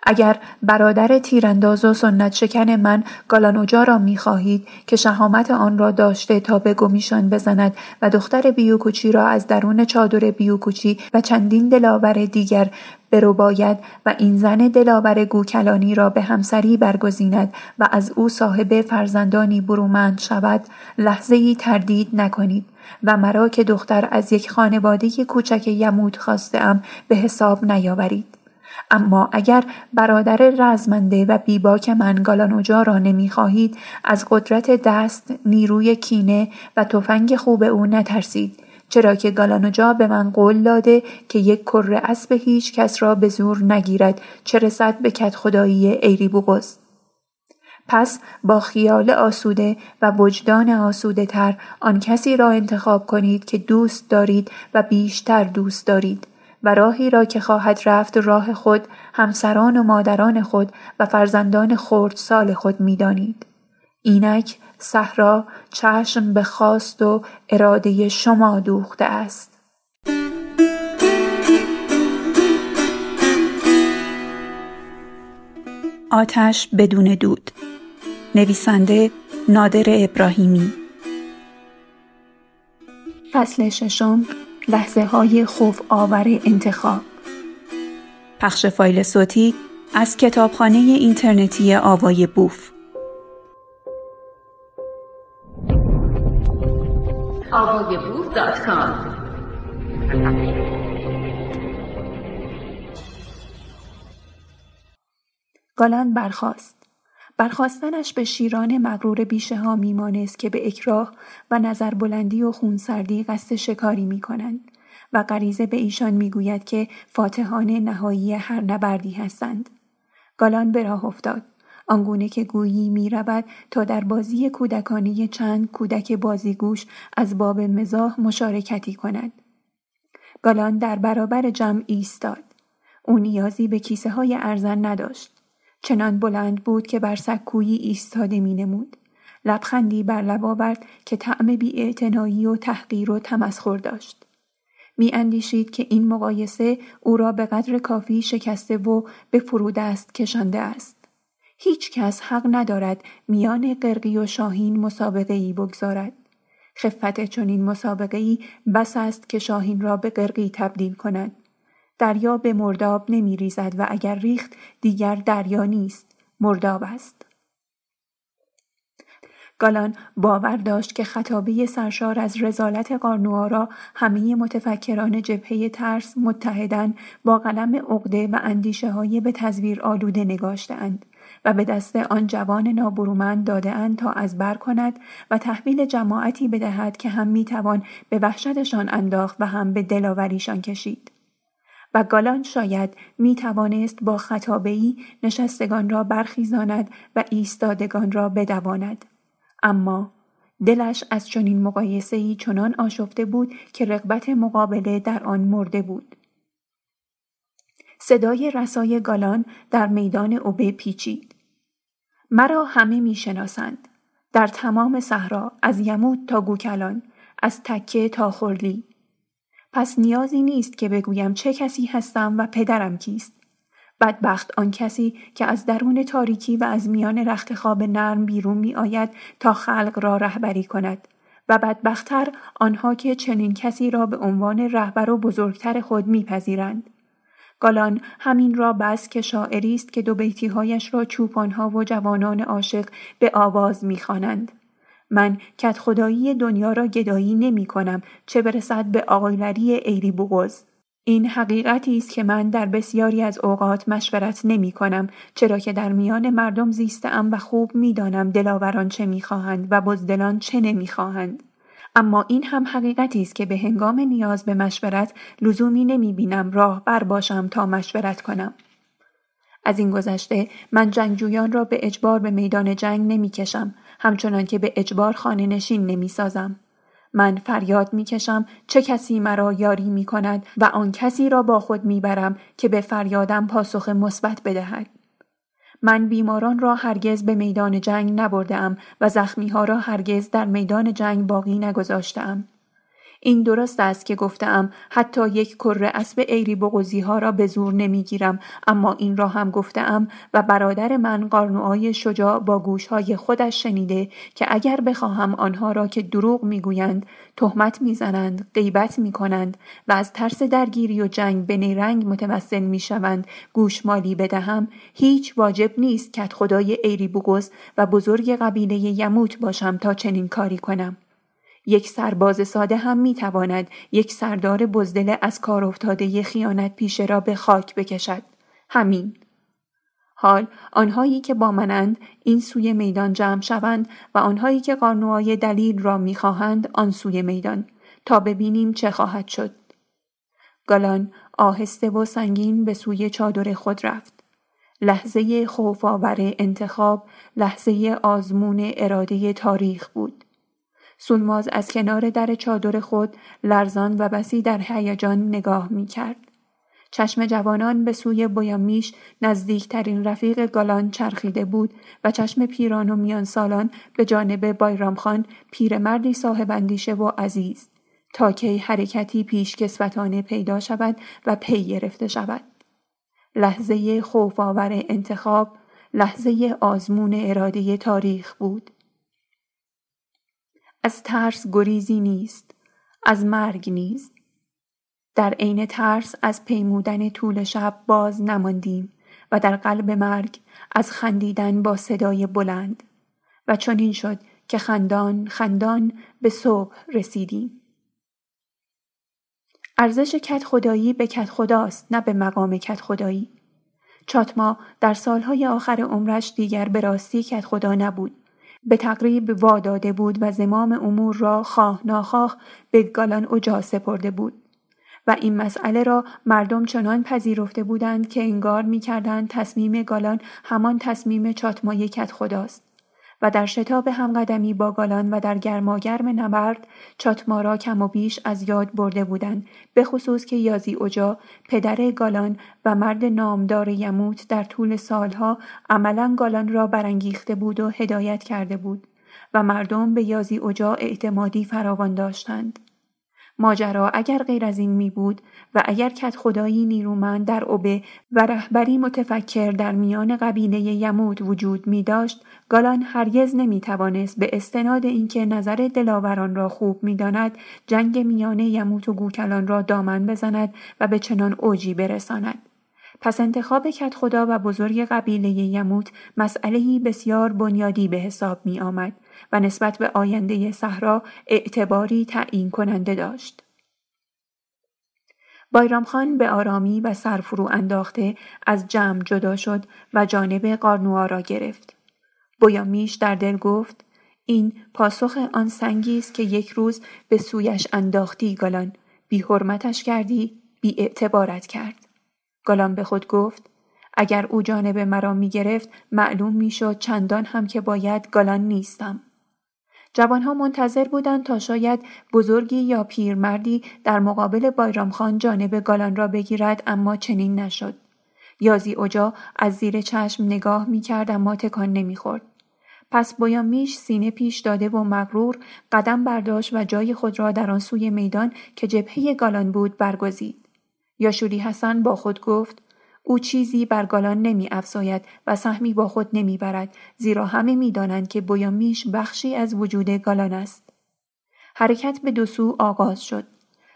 اگر برادر تیرانداز و سنت شکن من گالانوجا را می خواهید که شهامت آن را داشته تا به گمیشان بزند و دختر بیوکوچی را از درون چادر بیوکوچی و چندین دلاور دیگر برو باید و این زن دلاور گوکلانی را به همسری برگزیند و از او صاحب فرزندانی برومند شود لحظه ای تردید نکنید و مرا که دختر از یک خانواده کوچک یمود خواستم به حساب نیاورید. اما اگر برادر رزمنده و بیباک من گالانوجا را نمی‌خواهید از قدرت دست نیروی کینه و تفنگ خوب او نترسید چرا که گالانوجا به من قول داده که یک کره اسب هیچ کس را به زور نگیرد چه رسد به کت خدایی ایری بوغز. پس با خیال آسوده و وجدان آسوده تر آن کسی را انتخاب کنید که دوست دارید و بیشتر دوست دارید و راهی را که خواهد رفت راه خود همسران و مادران خود و فرزندان سال خود می‌دانید. اینک صحرا چشم به خواست و اراده شما دوخته است. آتش بدون دود. نویسنده نادر ابراهیمی. فصل ششم. لحظه های خوف آور انتخاب. پخش فایل صوتی از کتابخانه اینترنتی آوای بوف. گالان برخاست. برخواستنش به شیران مغرور بیشه ها میمانست که به اکراه و نظر بلندی و خونسردی قصد شکاری می کنند و غریزه به ایشان می‌گوید که فاتحان نهایی هر نبردی هستند. گالان به راه افتاد. آنگونه که گویی می رود تا در بازی کودکانه چند کودک بازیگوش از باب مزاح مشارکتی کند. گالان در برابر جمع ایستاد. او نیازی به کیسه های ارزن نداشت. چنان بلند بود که بر سکویی ایستاده می نمود. لبخندی بر لب آورد که طعم بی و تحقیر و تمسخر داشت. می اندیشید که این مقایسه او را به قدر کافی شکسته و به فرودست کشانده است. هیچ کس حق ندارد میان قرقی و شاهین مسابقه ای بگذارد. خفت چنین مسابقه ای بس است که شاهین را به قرقی تبدیل کند. دریا به مرداب نمی ریزد و اگر ریخت دیگر دریا نیست مرداب است گالان باور داشت که خطابه سرشار از رزالت قارنوا را همه متفکران جبهه ترس متحدن با قلم عقده و اندیشه های به تزویر آلوده نگاشتند و به دست آن جوان نابرومند داده تا از بر کند و تحویل جماعتی بدهد که هم می‌توان به وحشتشان انداخت و هم به دلاوریشان کشید. و گالان شاید می توانست با خطابهی نشستگان را برخیزاند و ایستادگان را بدواند. اما دلش از چنین مقایسه‌ای چنان آشفته بود که رغبت مقابله در آن مرده بود. صدای رسای گالان در میدان اوبه پیچید. مرا همه می‌شناسند. در تمام صحرا از یمود تا گوکلان، از تکه تا خورلی. پس نیازی نیست که بگویم چه کسی هستم و پدرم کیست. بدبخت آن کسی که از درون تاریکی و از میان رخت خواب نرم بیرون می آید تا خلق را رهبری کند و بدبختتر آنها که چنین کسی را به عنوان رهبر و بزرگتر خود میپذیرند. گالان همین را بس که شاعری است که دو بیتیهایش را چوپانها و جوانان عاشق به آواز می‌خوانند. من کت خدایی دنیا را گدایی نمی کنم چه برسد به آقایلری ایری بغز. این حقیقتی است که من در بسیاری از اوقات مشورت نمی کنم چرا که در میان مردم زیستم و خوب می‌دانم دلاوران چه می‌خواهند و بزدلان چه نمی‌خواهند. اما این هم حقیقتی است که به هنگام نیاز به مشورت لزومی نمی بینم راه بر باشم تا مشورت کنم. از این گذشته من جنگجویان را به اجبار به میدان جنگ نمی کشم همچنان که به اجبار خانه نشین نمی سازم. من فریاد می کشم چه کسی مرا یاری می کند و آن کسی را با خود می برم که به فریادم پاسخ مثبت بدهد. من بیماران را هرگز به میدان جنگ نبردم و زخمی ها را هرگز در میدان جنگ باقی نگذاشتم. این درست است که گفتم حتی یک کره اسب ایری بغزی ها را به زور نمی‌گیرم. اما این را هم گفتم و برادر من قارنوهای شجاع با گوشهای خودش شنیده که اگر بخواهم آنها را که دروغ می‌گویند تهمت می‌زنند غیبت می‌کنند و از ترس درگیری و جنگ به نیرنگ متوسل می‌شوند گوشمالی بدهم هیچ واجب نیست که خدای ایری بغز و بزرگ قبیله یموت باشم تا چنین کاری کنم. یک سرباز ساده هم می تواند یک سردار بزدل از کار افتاده خیانت پیشه را به خاک بکشد. همین. حال آنهایی که با منند این سوی میدان جمع شوند و آنهایی که قانوهای دلیل را می‌خواهند آن سوی میدان تا ببینیم چه خواهد شد. گالان آهسته و سنگین به سوی چادر خود رفت. لحظه خوف آور انتخاب لحظه آزمون اراده تاریخ بود. سولماز از کنار در چادر خود لرزان و بسی در هیجان نگاه می کرد. چشم جوانان به سوی بویامیش نزدیکترین رفیق گالان چرخیده بود و چشم پیران و میان سالان به جانب بایرامخان پیرمردی صاحب اندیشه و عزیز تا کی حرکتی پیشکسوتانه پیدا شود و پی گرفته شود. لحظه خوف آور انتخاب لحظه آزمون اراده تاریخ بود. از ترس گریزی نیست از مرگ نیز در عین ترس از پیمودن طول شب باز نماندیم و در قلب مرگ از خندیدن با صدای بلند و چنین شد که خندان خندان به صبح رسیدیم. ارزش کت خدایی به کت خداست نه به مقام کت خدایی چاتما در سالهای آخر عمرش دیگر به راستی کت خدا نبود. به تقریب واداده بود و زمام امور را خواه ناخواه به گالان اوجا سپرده بود و این مسئله را مردم چنان پذیرفته بودند که انگار می‌کردند تصمیم گالان همان تصمیم چاتمای کت خداست. و در شتاب همقدمی با گالان و در گرماگرم نبرد چاتما را کم و بیش از یاد برده بودند به خصوص که یازی اوجا پدر گالان و مرد نامدار یموت در طول سالها عملا گالان را برانگیخته بود و هدایت کرده بود و مردم به یازی اوجا اعتمادی فراوان داشتند. ماجرا اگر غیر از این می بود و اگر کت خدایی نیرومند در اوبه و رهبری متفکر در میان قبیله یمود وجود می داشت گالان هرگز نمی توانست به استناد اینکه نظر دلاوران را خوب می داند جنگ میان یموت و گوکلان را دامن بزند و به چنان اوجی برساند. پس انتخاب کت خدا و بزرگ قبیله یموت مسئلهی بسیار بنیادی به حساب می آمد و نسبت به آینده صحرا اعتباری تعیین کننده داشت. بایرام خان به آرامی و سرفرو انداخته از جمع جدا شد و جانب قارنوا را گرفت. بویامیش در دل گفت این پاسخ آن سنگی است که یک روز به سویش انداختی گالان بی حرمتش کردی بی اعتبارت کرد. گالان به خود گفت اگر او جانب مرا می گرفت معلوم می شد چندان هم که باید گالان نیستم. جوانها منتظر بودند تا شاید بزرگی یا پیرمردی در مقابل بایرام خان جانب گالان را بگیرد اما چنین نشد. یازی اوجا از زیر چشم نگاه می کرد اما تکان نمی خورد. پس میش سینه پیش داده و مغرور قدم برداشت و جای خود را در آن سوی میدان که جبهه گالان بود برگزید. یاشوری حسن با خود گفت او چیزی بر گالان نمی افزاید و سهمی با خود نمی برد زیرا همه می دانند که میش بخشی از وجود گالان است. حرکت به دو سو آغاز شد.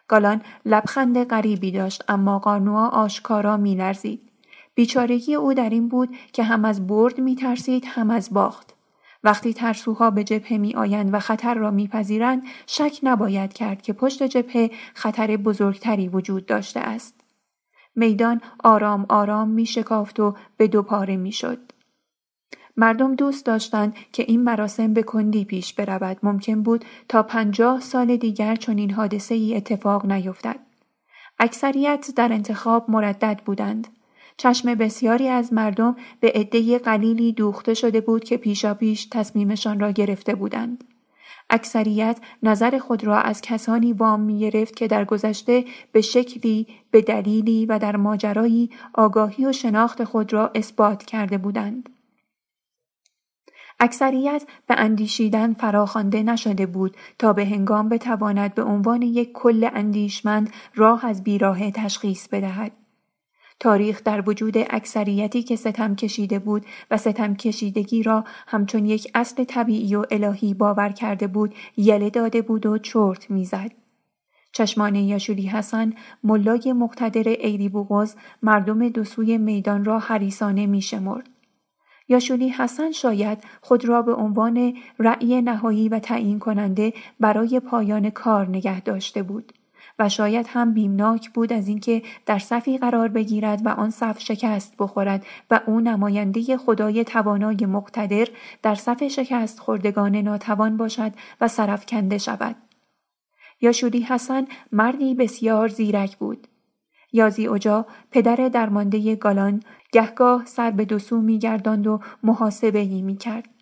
گالان لبخند غریبی داشت اما قارنوا آشکارا می لرزید. بیچارگی او در این بود که هم از برد می ترسید هم از باخت. وقتی ترسوها به جبهه می آیند و خطر را میپذیرند شک نباید کرد که پشت جبهه خطر بزرگتری وجود داشته است. میدان آرام آرام می شکافت و به دو پاره می شد. مردم دوست داشتند که این مراسم به کندی پیش برود ممکن بود تا پنجاه سال دیگر چون این حادثه ای اتفاق نیفتد. اکثریت در انتخاب مردد بودند. چشم بسیاری از مردم به عده قلیلی دوخته شده بود که پیشاپیش تصمیمشان را گرفته بودند. اکثریت نظر خود را از کسانی وام می گرفت که در گذشته به شکلی، به دلیلی و در ماجرایی آگاهی و شناخت خود را اثبات کرده بودند. اکثریت به اندیشیدن فراخوانده نشده بود تا به هنگام بتواند به عنوان یک کل اندیشمند راه از بیراه تشخیص بدهد. تاریخ در وجود اکثریتی که ستم کشیده بود و ستم کشیدگی را همچون یک اصل طبیعی و الهی باور کرده بود یله داده بود و چرت می‌زد. چشمان یاشولی حسن ملای مقتدر ایری بوغز مردم دو سوی میدان را حریسانه می شمرد. یاشولی حسن شاید خود را به عنوان رأی نهایی و تعیین کننده برای پایان کار نگه داشته بود. و شاید هم بیمناک بود از اینکه در صفی قرار بگیرد و آن صف شکست بخورد و او نماینده خدای توانای مقتدر در صف شکست خوردگان ناتوان باشد و سرفکنده شود. یاشوری حسن مردی بسیار زیرک بود. یازی اوجا پدر درمانده گالان گهگاه سر به دو سو میگرداند و محاسبه ای می کرد.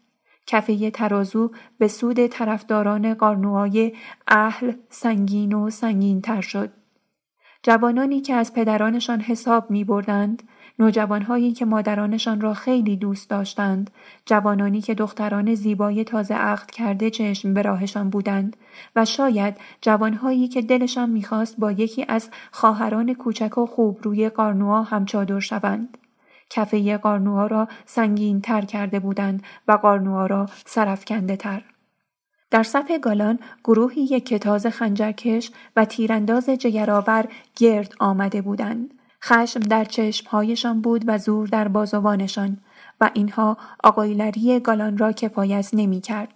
کفه ترازو به سود طرفداران قارنوهای اهل سنگین و سنگین تر شد. جوانانی که از پدرانشان حساب می بردند، نوجوانهایی که مادرانشان را خیلی دوست داشتند، جوانانی که دختران زیبای تازه عقد کرده چشم به راهشان بودند و شاید جوانهایی که دلشان می‌خواست با یکی از خواهران کوچک و خوب روی قارنوا همچادر شوند. کفه قارنوها را سنگین تر کرده بودند و قارنوها را سرفکنده تر. در صف گالان گروهی یک کتاز خنجرکش و تیرانداز جگرآور گرد آمده بودند. خشم در چشمهایشان بود و زور در بازوانشان و اینها آقایلری گالان را کفایت نمی کرد.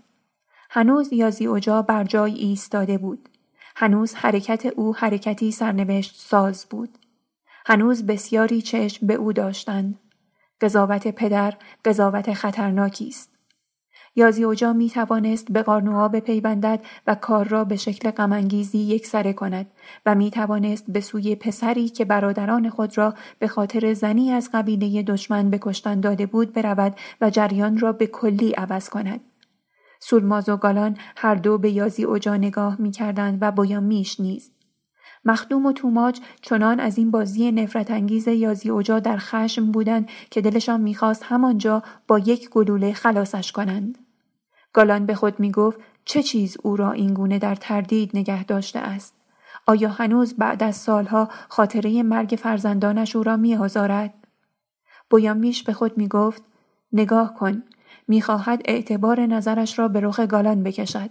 هنوز یازی اوجا بر جای ایستاده بود. هنوز حرکت او حرکتی سرنوشت ساز بود. هنوز بسیاری چشم به او داشتند. قضاوت پدر قضاوت خطرناکی است. یازی اوجا می توانست به قارنوها بپیوندد و کار را به شکل غمانگیزی یک سره کند و می توانست به سوی پسری که برادران خود را به خاطر زنی از قبیله دشمن به کشتن داده بود برود و جریان را به کلی عوض کند. سولماز و گالان هر دو به یازی اوجا نگاه می کردند و میش نیست. مخدوم و توماج چنان از این بازی نفرت انگیز یازی اوجا در خشم بودند که دلشان می‌خواست همانجا با یک گلوله خلاصش کنند. گالان به خود می‌گفت چه چیز او را اینگونه در تردید نگه داشته است. آیا هنوز بعد از سالها خاطره مرگ فرزندانش او را میآزارد؟ بویامیش به خود می‌گفت نگاه کن می‌خواهد اعتبار نظرش را به رخ گالان بکشد.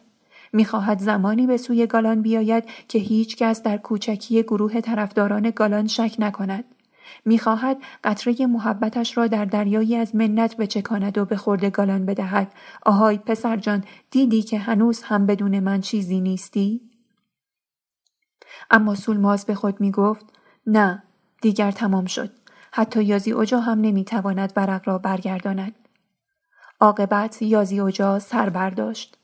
می‌خواهد زمانی به سوی گالان بیاید که هیچ کس در کوچکی گروه طرفداران گالان شک نکند. می‌خواهد قطره محبتش را در دریایی از منت بچکاند و به خورده گالان بدهد. آهای پسر جان دیدی که هنوز هم بدون من چیزی نیستی؟ اما سولماز به خود می گفت نه دیگر تمام شد. حتی یازی اوجا هم نمی‌تواند برق را برگرداند. عاقبت یازی اوجا سر برداشت.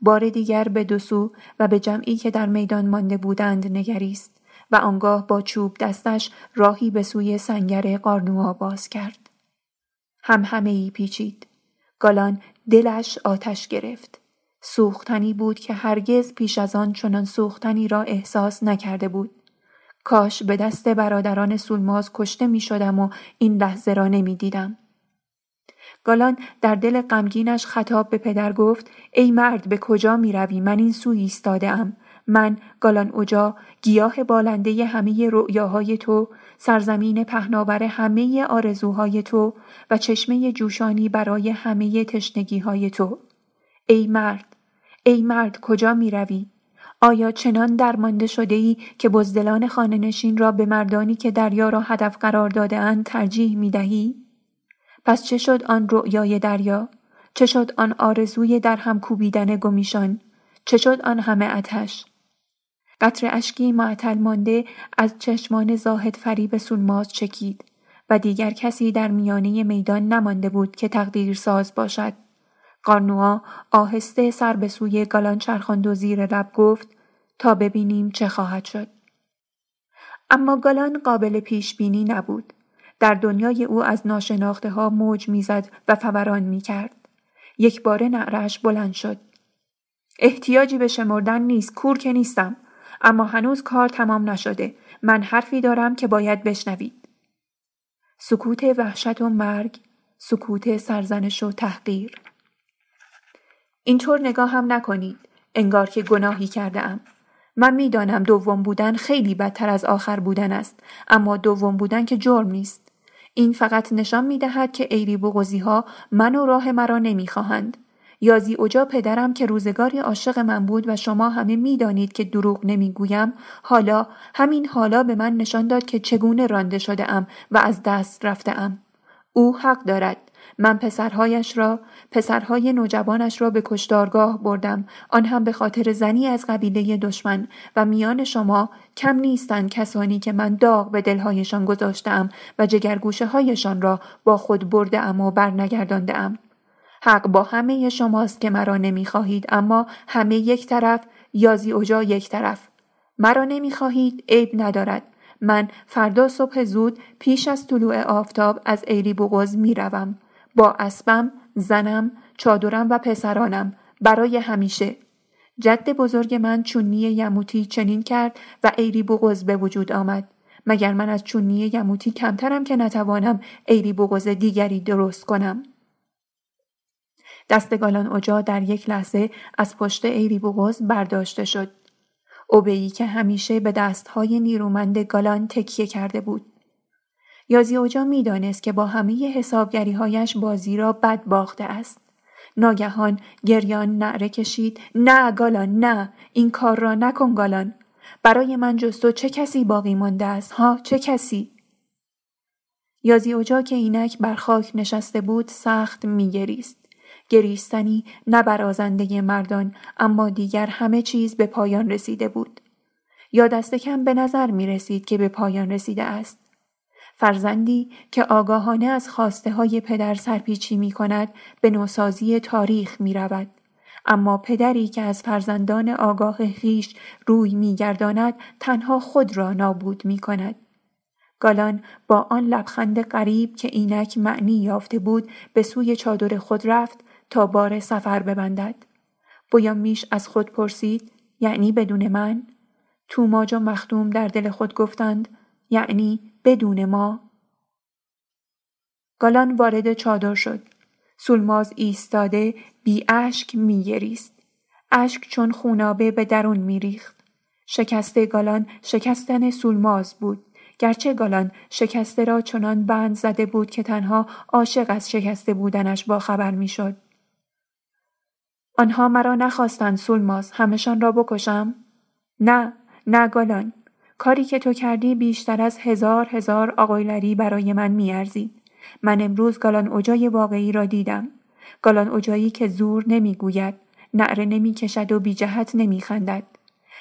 بار دیگر به دو سو و به جمعی که در میدان مانده بودند نگریست و آنگاه با چوب دستش راهی به سوی سنگر قارنوا باز کرد. هم همه ای پیچید. گالان دلش آتش گرفت. سوختنی بود که هرگز پیش از آن چنان سوختنی را احساس نکرده بود. کاش به دست برادران سولماز کشته می شدم و این لحظه را نمی دیدم. گالان در دل غمگینش خطاب به پدر گفت ای مرد به کجا می روی من این سو ایستاده ام من گالان اوجا گیاه بالنده همه رؤیاهای تو سرزمین پهناور همه آرزوهای تو و چشمه جوشانی برای همه تشنگیهای تو ای مرد ای مرد کجا می روی؟ آیا چنان درمانده شده ای که بزدلان خانه نشین را به مردانی که دریا را هدف قرار داده اند ترجیح می دهی؟ پس چه شد آن رؤیای دریا؟ چه شد آن آرزوی در هم کوبیدن گمیشان؟ چه شد آن همه اتش؟ قطر اشکی معطل مانده از چشمان زاهد فریب سولماز چکید و دیگر کسی در میانه میدان نمانده بود که تقدیر ساز باشد. قارنوا آهسته سر به سوی گالان چرخاند و زیر لب گفت تا ببینیم چه خواهد شد. اما گالان قابل پیش بینی نبود. در دنیای او از ناشناخته ها موج می‌زد و فوران می کرد. یک بار نعرش بلند شد. احتیاجی به شمردن نیست کور که نیستم. اما هنوز کار تمام نشده. من حرفی دارم که باید بشنوید. سکوت وحشت و مرگ سکوت سرزنش و تحقیر. اینطور نگاه هم نکنید. انگار که گناهی کرده ام. من می‌دانم دوم بودن خیلی بدتر از آخر بودن است. اما دوم بودن که جرم نیست. این فقط نشان می دهد که ایری بغزی ها من و راه مرا نمی‌خواهند یازی اوجا پدرم که روزگاری عاشق من بود و شما همه می‌دانید که دروغ نمی‌گویم حالا همین حالا به من نشان داد که چگونه رانده شده ام و از دست رفته ام. او حق دارد من پسرهایش را پسرهای نوجوانش را به کشتارگاه بردم. آن هم به خاطر زنی از قبیله دشمن و میان شما کم نیستند کسانی که من داغ به دلهایشان گذاشتم و جگرگوشه هایشان را با خود برده ام و ام. حق با همه شماست که مرا نمی‌خواهید اما همه یک طرف یازی اوجا یک طرف. مرا نمی‌خواهید عیب ندارد. من فردا صبح زود پیش از طلوع آفتاب از ایری بغز می‌روم. با اسبم زنم چادرم و پسرانم برای همیشه جد بزرگ من چونی یموتی چنین کرد و ایری بغز به وجود آمد مگر من از چونی یموتی کمترم که نتوانم ایری بغز دیگری درست کنم دست گالان اوجا در یک لحظه از پشت ایری بوغز برداشته شد. اوبهی که همیشه به دستهای نیرومند گالان تکیه کرده بود. یازی اوجا می‌دانست که با همه حسابگری هایش بازی را بد باخته است. ناگهان گریان نعره کشید نه گالان نه این کار را نکن گالان برای من جستو چه کسی باقی مانده است ها چه کسی یازی اوجا که اینک بر خاک نشسته بود سخت میگریست گریستنی نه برازنده مردان اما دیگر همه چیز به پایان رسیده بود. یا دست کم به نظر می رسید که به پایان رسیده است. فرزندی که آگاهانه از خواسته های پدر سرپیچی می کند به نوسازی تاریخ می رود. اما پدری که از فرزندان آگاه خیش روی می گرداند تنها خود را نابود می کند. گالان با آن لبخند غریب که اینک معنی یافته بود به سوی چادر خود رفت تا بار سفر ببندد. میش از خود پرسید یعنی بدون من؟ توماج و مختوم در دل خود گفتند یعنی بدون ما؟ گالان وارد چادر شد. سولماز ایستاده بی اشک میگریست. اشک چون خونابه به درون میریخت. شکسته گالان شکستن سولماز بود. گرچه گالان شکسته را چنان بند زده بود که تنها عاشق از شکسته بودنش با خبر می‌شد. آنها مرا نخواستند سولماز همشان را بکشم؟ نه نه گالان کاری که تو کردی بیشتر از هزار هزار آقایلری برای من میارزید. من امروز گالان اوجای واقعی را دیدم. گالان اوجایی که زور نمی‌گوید، نعره نمی‌کشد و بی جهت نمیخندد.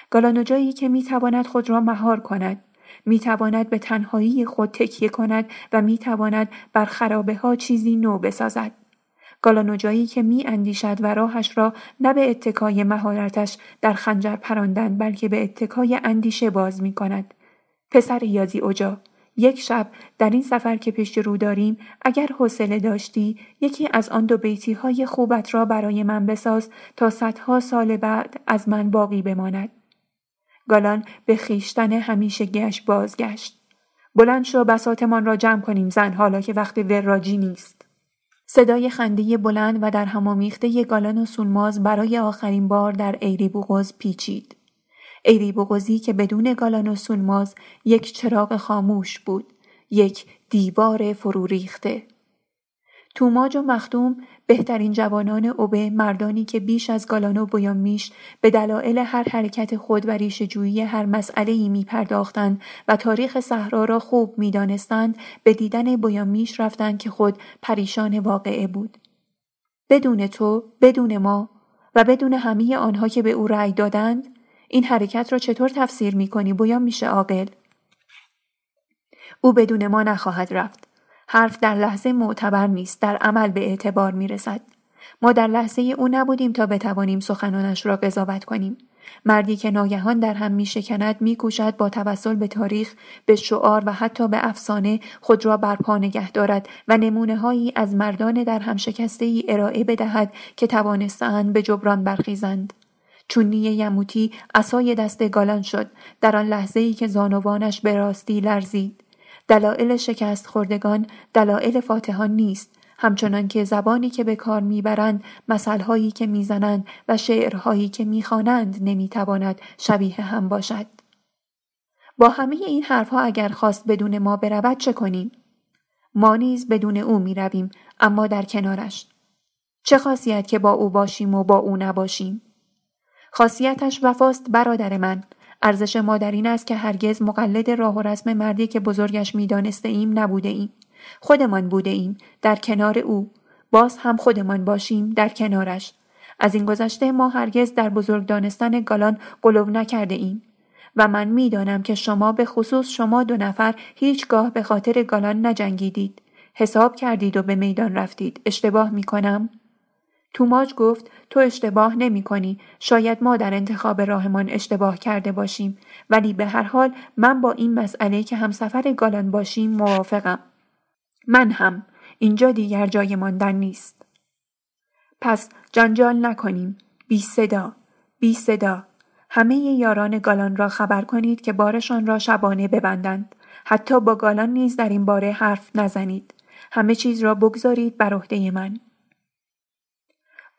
گالان اوجایی که می‌تواند خود را مهار کند. می‌تواند به تنهایی خود تکیه کند و می‌تواند بر خرابه ها چیزی نو بسازد. گالانوجایی که می اندیشد و راهش را نه به اتکای مهارتش در خنجر پراندن بلکه به اتکای اندیشه باز می کند. پسر یازی اوجا یک شب در این سفر که پیش رو داریم اگر حوصله داشتی یکی از آن دو بیتی های خوبت را برای من بساز تا صدها سال بعد از من باقی بماند. گالان به خیشتن همیشه گشت بازگشت. بلند شو بساتمان را جمع کنیم زن حالا که وقت وراجی نیست. صدای خنده بلند و در همامیخته گالان و سولماز برای آخرین بار در ایری بوغوز پیچید. ایری بوغوزی که بدون گالان و سولماز یک چراغ خاموش بود. یک دیوار فرو ریخته. توماج و مختوم بهترین جوانان اوبه مردانی که بیش از گالان و بیامیش به دلایل هر حرکت خود و ریشهجویی هر مسئله ای می پرداختند و تاریخ صحرا را خوب می دانستند به دیدن بیامیش رفتند که خود پریشان واقعه بود. بدون تو، بدون ما و بدون همه آنها که به او رأی دادند این حرکت را چطور تفسیر می کنی بویا میشه عاقل؟ او بدون ما نخواهد رفت. حرف در لحظه معتبر نیست در عمل به اعتبار می رسد. ما در لحظه او نبودیم تا بتوانیم سخنانش را قضاوت کنیم. مردی که ناگهان در هم می شکند می کوشد با توسل به تاریخ به شعار و حتی به افسانه خود را برپا نگه دارد و نمونه هایی از مردان در هم شکسته ای ارائه بدهد که توانستند به جبران برخیزند. چونی یموتی اسای دست گالان شد در آن لحظه ای که زانوانش به راستی لرزید. دلایل شکست خوردگان دلایل فاتحان نیست. همچنان که زبانی که به کار می‌برند مسئلهایی که می‌زنند و شعرهایی که می‌خوانند نمی‌تواند شبیه هم باشد. با همه این حرفها اگر خواست بدون ما برود چه کنیم؟ ما نیز بدون او می‌رویم اما در کنارش. چه خاصیت که با او باشیم و با او نباشیم؟ خاصیتش وفاست برادر من. ارزش ما در این است که هرگز مقلد راه و رسم مردی که بزرگش می‌دانسته ایم نبوده ایم. خودمان بوده ایم در کنار او. باز هم خودمان باشیم در کنارش. از این گذشته ما هرگز در بزرگ دانستن گالان قلو نکرده ایم. و من می‌دانم که شما به خصوص شما دو نفر هیچگاه به خاطر گالان نجنگیدید. حساب کردید و به میدان رفتید. اشتباه می کنم؟ توماج گفت تو اشتباه نمی کنی. شاید ما در انتخاب راهمان اشتباه کرده باشیم ولی به هر حال من با این مسئله که همسفر گالان باشیم موافقم. من هم اینجا دیگر جای ماندن نیست. پس جنجال نکنیم. بی صدا. بی صدا. همه یاران گالان را خبر کنید که بارشان را شبانه ببندند. حتی با گالان نیز در این باره حرف نزنید. همه چیز را بگذارید بر عهده من.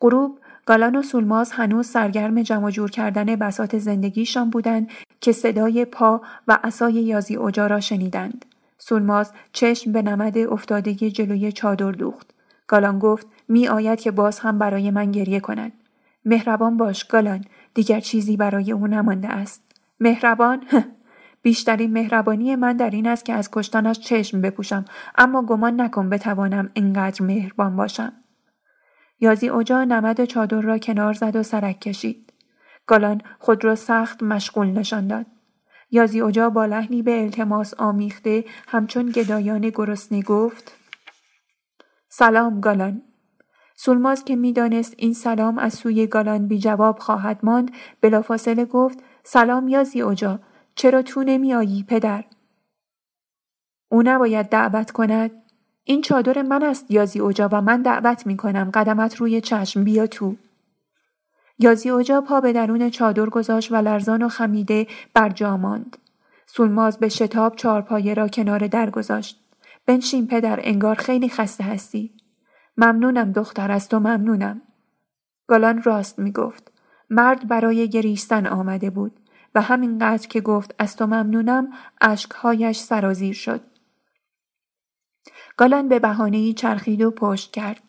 غروب گالان و سولماز هنوز سرگرم جمع جور کردن بسات زندگیشان بودند که صدای پا و عصای یازی اوجا را شنیدند. سولماز چشم به نمد افتادگی جلوی چادر دوخت. گالان گفت می آید که باز هم برای من گریه کند. مهربان باش گالان دیگر چیزی برای او نمانده است. مهربان؟ <laughs> بیشترین مهربانی من در این است که از کشتنش چشم بپوشم اما گمان نکن بتوانم اینقدر مهربان باشم. یازی اوجا نمد چادر را کنار زد و سرک کشید. گالان خود را سخت مشغول نشان داد. یازی اوجا با لحنی به التماس آمیخته همچون گدایان گرسنه گفت سلام گالان سولماز که می‌دانست این سلام از سوی گالان بی جواب خواهد ماند بلافاصله گفت سلام یازی اوجا چرا تو نمی آیی پدر او نباید دعوت کند این چادر من است یازی اوجا و من دعوت می کنم قدمت روی چشم بیا تو. یازی اوجا پا به درون چادر گذاشت و لرزان و خمیده بر جا ماند. سولماز به شتاب چارپایه را کنار در گذاشت. بنشین پدر انگار خیلی خسته هستی. ممنونم دختر از تو ممنونم. گالان راست می گفت. مرد برای گریستن آمده بود و همینقدر که گفت از تو ممنونم اشکهایش سرازیر شد. گالان به بهانهای چرخید و پشت کرد.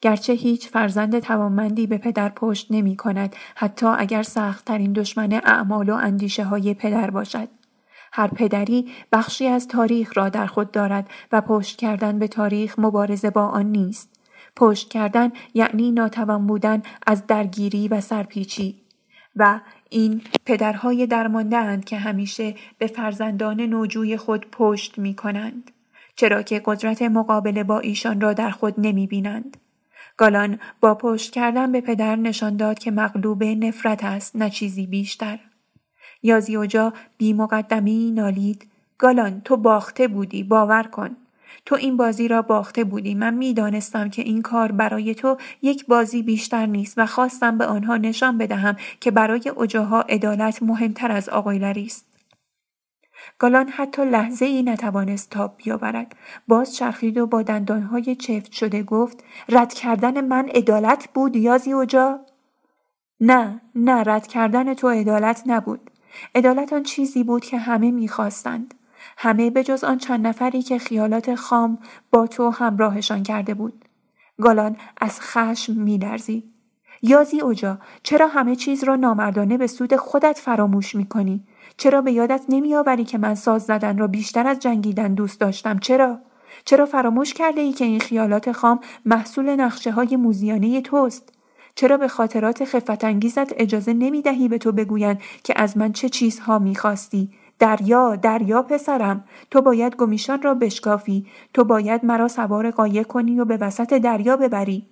گرچه هیچ فرزند توانمندی به پدر پشت نمی کند حتی اگر سختترین دشمن اعمال و اندیشه های پدر باشد. هر پدری بخشی از تاریخ را در خود دارد و پشت کردن به تاریخ مبارزه با آن نیست. پشت کردن یعنی ناتوان بودن از درگیری و سرپیچی و این پدرهای درمانده اند که همیشه به فرزندان نوجوی خود پشت می کنند. چرا که قدرت مقابله با ایشان را در خود نمی بینند. گالان با پشت کردن به پدر نشان داد که مغلوب نفرت است نه چیزی بیشتر. یازیوجا بی مقدمی نالید گالان تو باخته بودی باور کن. تو این بازی را باخته بودی من می‌دانستم که این کار برای تو یک بازی بیشتر نیست و خواستم به آنها نشان بدهم که برای اجاها عدالت مهمتر از آقایلری است گالان حتی لحظه ای نتوانست تاب بیاورد باز چرخید و با دندانهای چفت شده گفت رد کردن من عدالت بود یازی اوجا نه نه رد کردن تو عدالت نبود عدالت آن چیزی بود که همه می‌خواستند همه به جز آن چند نفری که خیالات خام با تو همراهشان کرده بود. گالان از خشم میلرزید. یازی اوجا چرا همه چیز را نامردانه به سود خودت فراموش می‌کنی؟ چرا به یادت نمیآوری که من ساز زدن را بیشتر از جنگیدن دوست داشتم؟ چرا؟ چرا فراموش کرده ای که این خیالات خام محصول نقشه های موزیانه توست؟ چرا به خاطرات خفت انگیزت اجازه نمی دهی به تو بگویند که از من چه چیزها می‌خواستی دریا دریا پسرم تو باید گمیشان را بشکافی تو باید مرا سوار قایه کنی و به وسط دریا ببری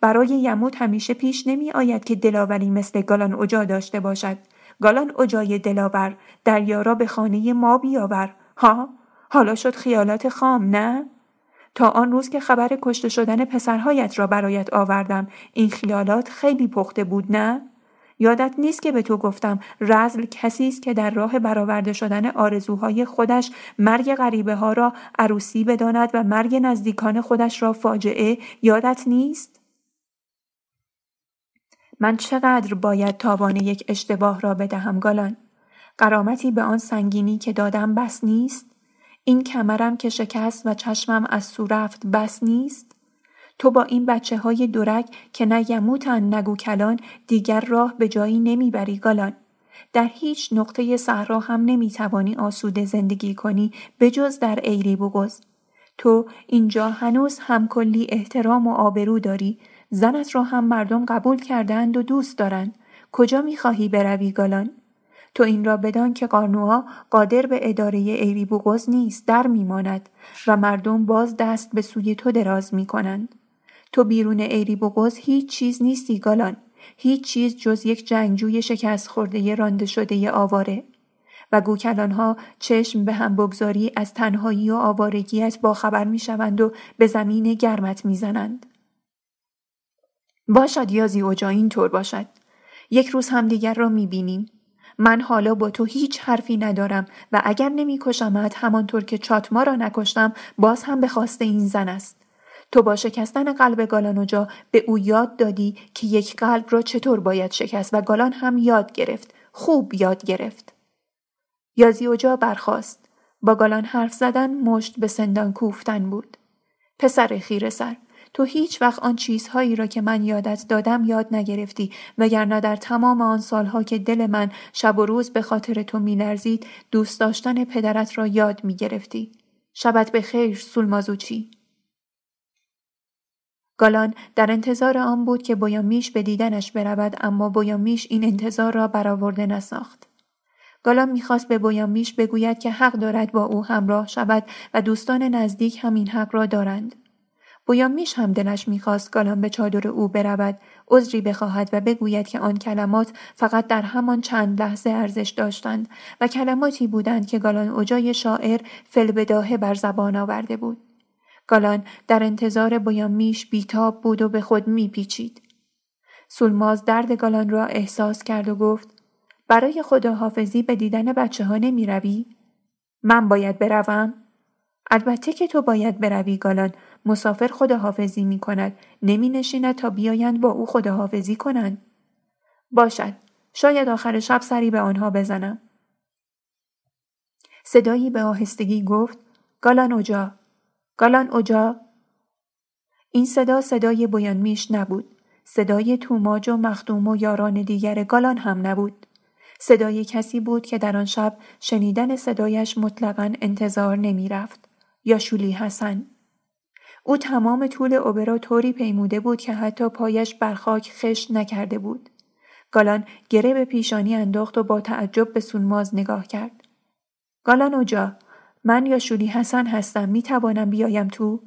برای یموت همیشه پیش نمی آید که دلاوری مثل گالان اجا داشته باشد گالان اجای دلاور دریا را به خانه ما بیاور. ها؟ حالا شد خیالات خام نه؟ تا آن روز که خبر کشته شدن پسرهایت را برایت آوردم این خیالات خیلی پخته بود نه؟ یادت نیست که به تو گفتم رزل کسی است که در راه برآورده شدن آرزوهای خودش مرگ غریبه ها را عروسی بداند و مرگ نزدیکان خودش را فاجعه؟ یادت نیست؟ من چقدر باید تاوان یک اشتباه را بدهم گالان؟ قرامتی به آن سنگینی که دادم بس نیست؟ این کمرم که شکست و چشمم از سو رفت بس نیست؟ تو با این بچه های درک که نه یموتن نگو کلان دیگر راه به جایی نمی‌بری گالان. در هیچ نقطه صحرا هم نمی‌توانی آسوده زندگی کنی به جز در ایری بگز. تو اینجا هنوز هم کلی احترام و آبرو داری زنت را هم مردم قبول کردند و دوست دارند. کجا می‌خواهی بروی گالان تو این را بدان که قارنوها قادر به اداره ایری بوغز نیست در میماند و مردم باز دست به سوی تو دراز می‌کنند. تو بیرون ایری بغز هیچ چیز نیستی گالان هیچ چیز جز یک جنگجوی شکست خورده رانده شده آواره. و گوکلانها چشم به هم بگذاری از تنهایی و آوارگیت با خبر می شوند و به زمین گرمت می زنند. باشد یازی اوجا اینطور باشد. یک روز همدیگر را می بینیم. من حالا با تو هیچ حرفی ندارم و اگر نمی کشمت همانطور که چاتما را نکشتم باز هم به خواست این زن است. تو با شکستن قلب گالانوجا به او یاد دادی که یک قلب را چطور باید شکست و گالان هم یاد گرفت خوب یاد گرفت یازیوجا برخاست با گالان حرف زدن مشت به سندان کوفتن بود پسر خیر سر تو هیچ وقت آن چیزهایی را که من یادت دادم یاد نگرفتی وگرنه در تمام آن سالها که دل من شب و روز به خاطر تو میلرزید دوست داشتن پدرت را یاد می‌گرفتی شبت به خیر سولمازوچی گالان در انتظار آن بود که بویامیش به دیدنش برود اما بویامیش این انتظار را برآورده نساخت. گالان می‌خواست به بویامیش بگوید که حق دارد با او همراه شود و دوستان نزدیک هم این حق را دارند. بویامیش هم دلش می‌خواست گالان به چادر او برود عذری بخواهد و بگوید که آن کلمات فقط در همان چند لحظه ارزش داشتند و کلماتی بودند که گالان اجای شاعر فلبداهه بر زبان آورده بود. گالان در انتظار بایامیش بیتاب بود و به خود میپیچید. سولماز درد گالان را احساس کرد و گفت برای خداحافظی به دیدن بچه ها نمی روی؟ من باید بروم؟ البته که تو باید بروی گالان مسافر خداحافظی می کند نمی نشیند تا بیایند با او خداحافظی کنند. باشد شاید آخر شب سری به آنها بزنم. صدایی به آهستگی گفت گالان اوجا گالان اوجا این صدا صدای میش نبود صدای توماج و مخدوم و یاران دیگر گالان هم نبود صدای کسی بود که در آن شب شنیدن صدایش مطلقا انتظار نمی رفت. یا شولی حسن. او تمام طول اوبرا طوری پیموده بود که حتی پایش بر خاک خشت نکرده بود. گالان گره به پیشانی انداخت و با تعجب به سونماز نگاه کرد. گالان اوجا من یا شولی حسن هستم می توانم بیایم تو؟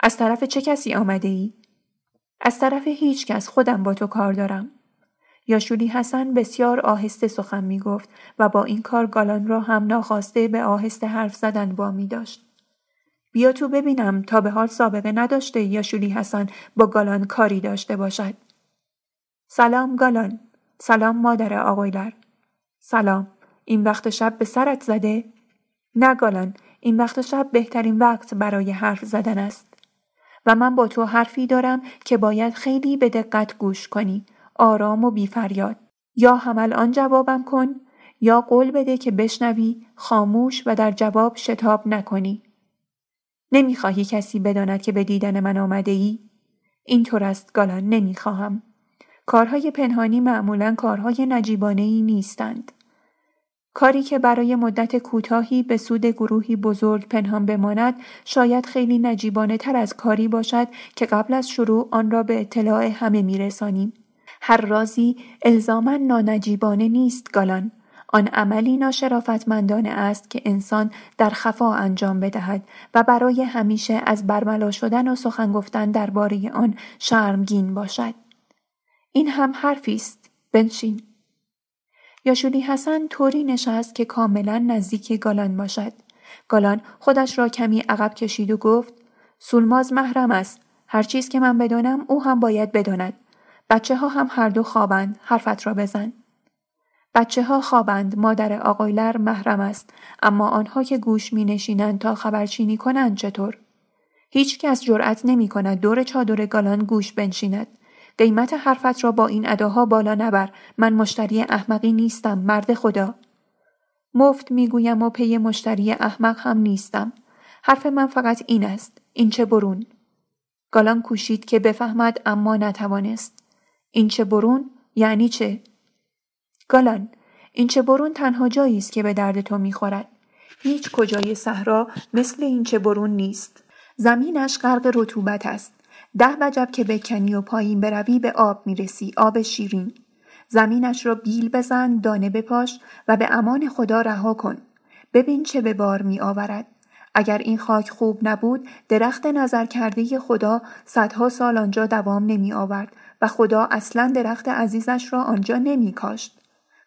از طرف چه کسی آمده ای؟ از طرف هیچ کس خودم با تو کار دارم. یاشولی حسن بسیار آهسته سخن می گفت و با این کار گالان را هم ناخواسته به آهسته حرف زدن می داشت. بیا تو ببینم تا به حال سابقه نداشته یاشولی حسن با گالان کاری داشته باشد. سلام گالان. سلام مادر آقایلر. سلام. این وقت شب به سرت زده؟ نه گالان. این وقت شب بهترین وقت برای حرف زدن است. و من با تو حرفی دارم که باید خیلی به دقت گوش کنی آرام و بیفریاد یا هم الان جوابم کن یا قول بده که بشنوی خاموش و در جواب شتاب نکنی نمی‌خواهی کسی بداند که به دیدن من آمده ای؟ اینطور است گالان نمی‌خواهم. کارهای پنهانی معمولا کارهای نجیبانه ای نیستند. کاری که برای مدت کوتاهی به سود گروهی بزرگ پنهان بماند شاید خیلی نجیبانه تر از کاری باشد که قبل از شروع آن را به اطلاع همه میرسانیم. هر رازی الزاما نانجیبانه نیست گالان. آن عملی ناشرافتمندانه است که انسان در خفا انجام بدهد و برای همیشه از برملا شدن و سخن گفتن درباره آن شرمگین باشد. این هم حرفی است. بنشین. یاشولی حسن طوری نشست که کاملا نزدیک گالان باشد. گالان خودش را کمی عقب کشید و گفت سولماز محرم است. هر چیز که من بدانم او هم باید بداند. بچه ها هم هر دو خوابند. حرفت را بزن. بچه ها خوابند. مادر آقایلر محرم است. اما آنها که گوش می نشینند تا خبرچینی کنند چطور؟ هیچ کس جرأت نمی کند دور چادر گالان گوش بنشیند. قیمت حرفت را با این اداها بالا نبر من مشتری احمقی نیستم مرد خدا مفت می‌گویم و پی مشتری احمق هم نیستم حرف من فقط این است این چه برون گالان کوشید که بفهمد اما نتوانست این چه برون یعنی چه گالان این چه برون تنها جایی است که به درد تو می‌خورد. هیچ کجای صحرا مثل این چه برون نیست. زمینش غرق رطوبت است. ده وجب که بکنی و پایین بروی به آب می‌رسی آب شیرین. زمینش را بیل بزن دانه بپاش و به امان خدا رها کن. ببین چه به بار می آورد اگر این خاک خوب نبود درخت نظر کرده خدا صدها سال آنجا دوام نمی آورد و خدا اصلا درخت عزیزش را آنجا نمی کاشت.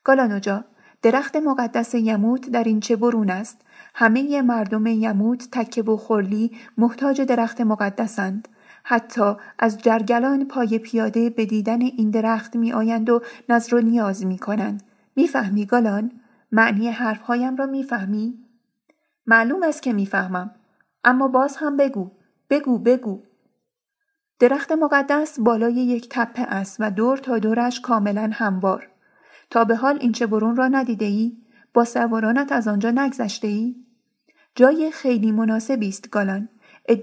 گالانوجا درخت مقدس یموت در این چه برون است همه مردم یموت تکه و خورلی محتاج درخت مقدسند حتی از جرگلان پای پیاده به دیدن این درخت می آیند و نظر و نیاز می کنند. می‌فهمی گالان؟ معنی حرفهایم را می‌فهمی؟ معلوم است که می‌فهمم. اما باز هم بگو. بگو بگو. درخت مقدس بالای یک تپه است و دور تا دورش کاملا هموار. تا به حال این چه برون را ندیده ای؟ با سوارانت از آنجا نگذشته ای؟ جای خیلی مناسبی است گالان.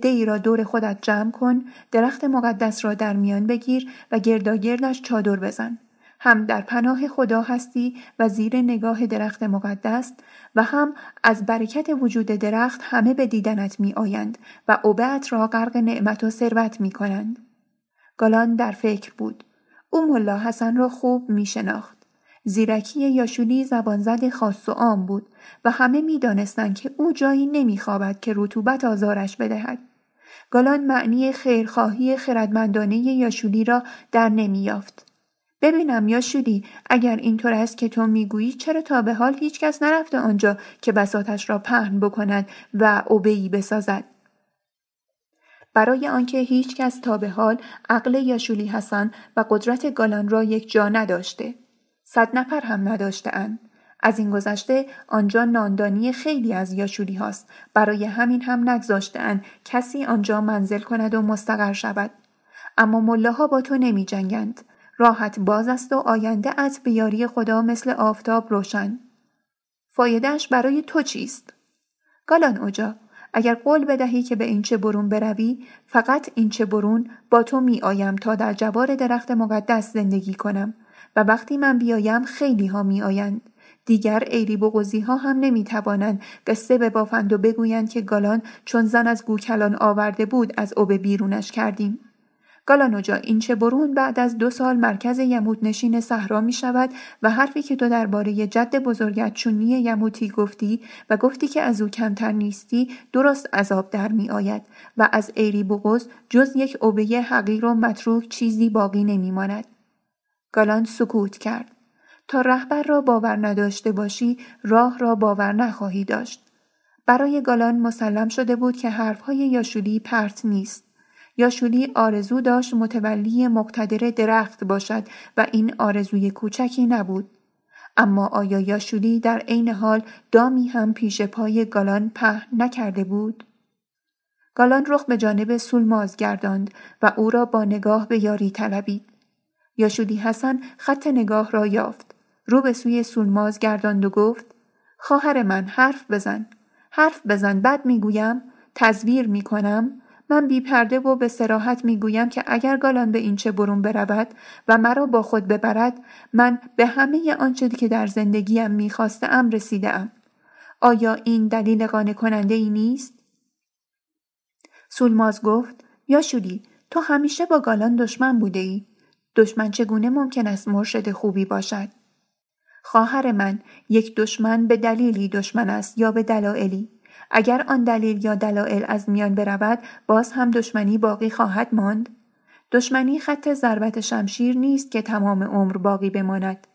ای را دور خودت جمع کن درخت مقدس را در میان بگیر و گرداگردش چادر بزن هم در پناه خدا هستی و زیر نگاه درخت مقدس و هم از برکت وجود درخت همه به دیدنت می آیند و اوبت را غرق نعمت و ثروت می کنند. گالان در فکر بود. او ملا حسن را خوب می شناخت. زیرکی یاشولی زبانزد خاص و عام بود و همه می دانستند که او جایی نمی خوابد که رطوبت آزارش بدهد. گالان معنی خیرخواهی خردمندانه یاشولی را در نمی یافت. ببینم یاشولی اگر اینطور است که تو می‌گویی چرا تا به حال هیچ کس نرفته آنجا که بساتش را پهن بکند و اوبهی بسازد برای آنکه هیچ کس تا به حال عقل یاشولی حسن و قدرت گالان را یک جا نداشته صد نفر هم نداشته از این گذشته آنجا ناندانی خیلی از یاشوری هاست. برای همین هم نگذاشته کسی آنجا منزل کند و مستقر شود. اما ملاها با تو نمی جنگند راحت باز است و آینده از بیاری خدا مثل آفتاب روشن. فایدهش برای تو چیست؟ گالان اوجا اگر قول بدهی که به این چه برون بروی فقط این چه برون با تو می آیم تا در جوار درخت مقدس زندگی کنم. و وقتی من بیایم خیلی ها می آیند. دیگر ایری بغزی ها هم نمی توانند قصه ببافند و بگویند که گالان چون زن از گوکلان آورده بود از اوبه بیرونش کردیم. گالانوجا این چه برون بعد از دو سال مرکز یموت نشین صحرا می شود و حرفی که تو درباره جد بزرگت چونی یموتی گفتی و گفتی که از او کمتر نیستی درست عذاب در می آید و از ایری بغز جز یک اوبه حقیر و متروک چیزی باقی نمی ماند. گالان سکوت کرد. تا رهبر را باور نداشته باشی راه را باور نخواهی داشت. برای گالان مسلم شده بود که حرفهای یاشولی پرت نیست. یاشولی آرزو داشت متولی مقتدر درخت باشد و این آرزوی کوچکی نبود. اما آیا یاشولی در عین حال دامی هم پیش پای گالان په نکرده بود؟ گالان رخ به جانب سولماز گرداند و او را با نگاه به یاری طلبید. یاشولی حسن خط نگاه را یافت. رو به سوی سولماز گرداند و گفت خواهر من حرف بزن. حرف بزن بعد می‌گویم تزویر می‌کنم من بی پرده و به سراحت می گویم که اگر گالان به این چه برون برود و مرا با خود ببرد من به همه آنچه که در زندگیم می ام رسیده ام. آیا این دلیل قانع کننده ای نیست؟ سولماز گفت یا شولی تو همیشه با گالان دشمن بوده ای. دشمن چگونه ممکن است مرشد خوبی باشد؟ خواهر من یک دشمن به دلیلی دشمن است یا به دلایلی؟ اگر آن دلیل یا دلایل از میان برود باز هم دشمنی باقی خواهد ماند؟ دشمنی خط ضربت شمشیر نیست که تمام عمر باقی بماند.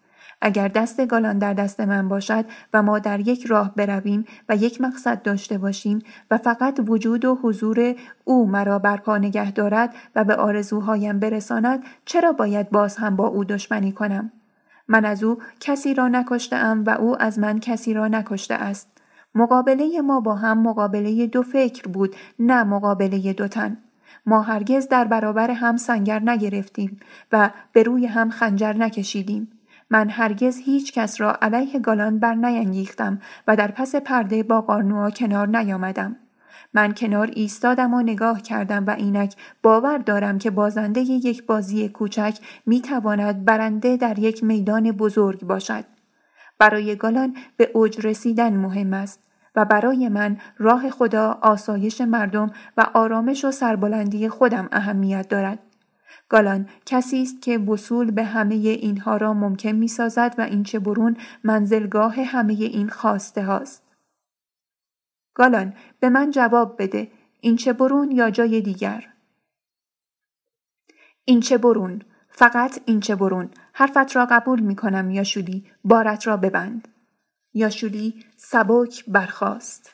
اگر دست گالان در دست من باشد و ما در یک راه برویم و یک مقصد داشته باشیم و فقط وجود و حضور او مرا برپا نگه دارد و به آرزوهایم برساند چرا باید باز هم با او دشمنی کنم؟ من از او کسی را نکشته ام و او از من کسی را نکشته است. مقابله ما با هم مقابله دو فکر بود نه مقابله دو تن. ما هرگز در برابر هم سنگر نگرفتیم و به روی هم خنجر نکشیدیم. من هرگز هیچ کس را علیه گالان بر نینگیختم و در پس پرده با قارنوا کنار نیامدم من کنار ایستادم و نگاه کردم و اینک باور دارم که بازنده یک بازی کوچک می تواند برنده در یک میدان بزرگ باشد. برای گالان به اوج رسیدن مهم است و برای من راه خدا آسایش مردم و آرامش و سربلندی خودم اهمیت دارد. گالان کسی است که وصول به همه اینها را ممکن می سازد و این چه برون منزلگاه همه این خواسته هاست. گالان به من جواب بده. این چه برون یا جای دیگر؟ این چه برون. فقط این چه برون. حرفت را قبول می کنم یا شولی بارت را ببند. یاشولی سبک برخاست.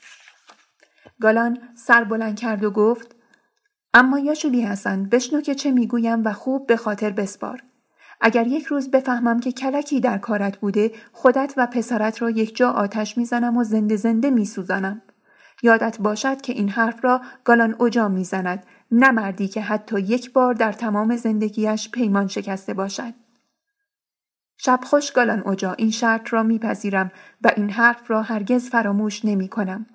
گالان سر بلند کرد و گفت اما یاشولی هستند بشنو که چه می‌گویم و خوب به خاطر بسپار. اگر یک روز بفهمم که کلکی در کارت بوده خودت و پسرت را یک جا آتش می‌زنم و زنده زنده میسوزانم. یادت باشد که این حرف را گالان اوجا می‌زند نه مردی که حتی یک بار در تمام زندگیش پیمان شکسته باشد. شب خوش گالان اوجا این شرط را میپذیرم و این حرف را هرگز فراموش نمی کنم.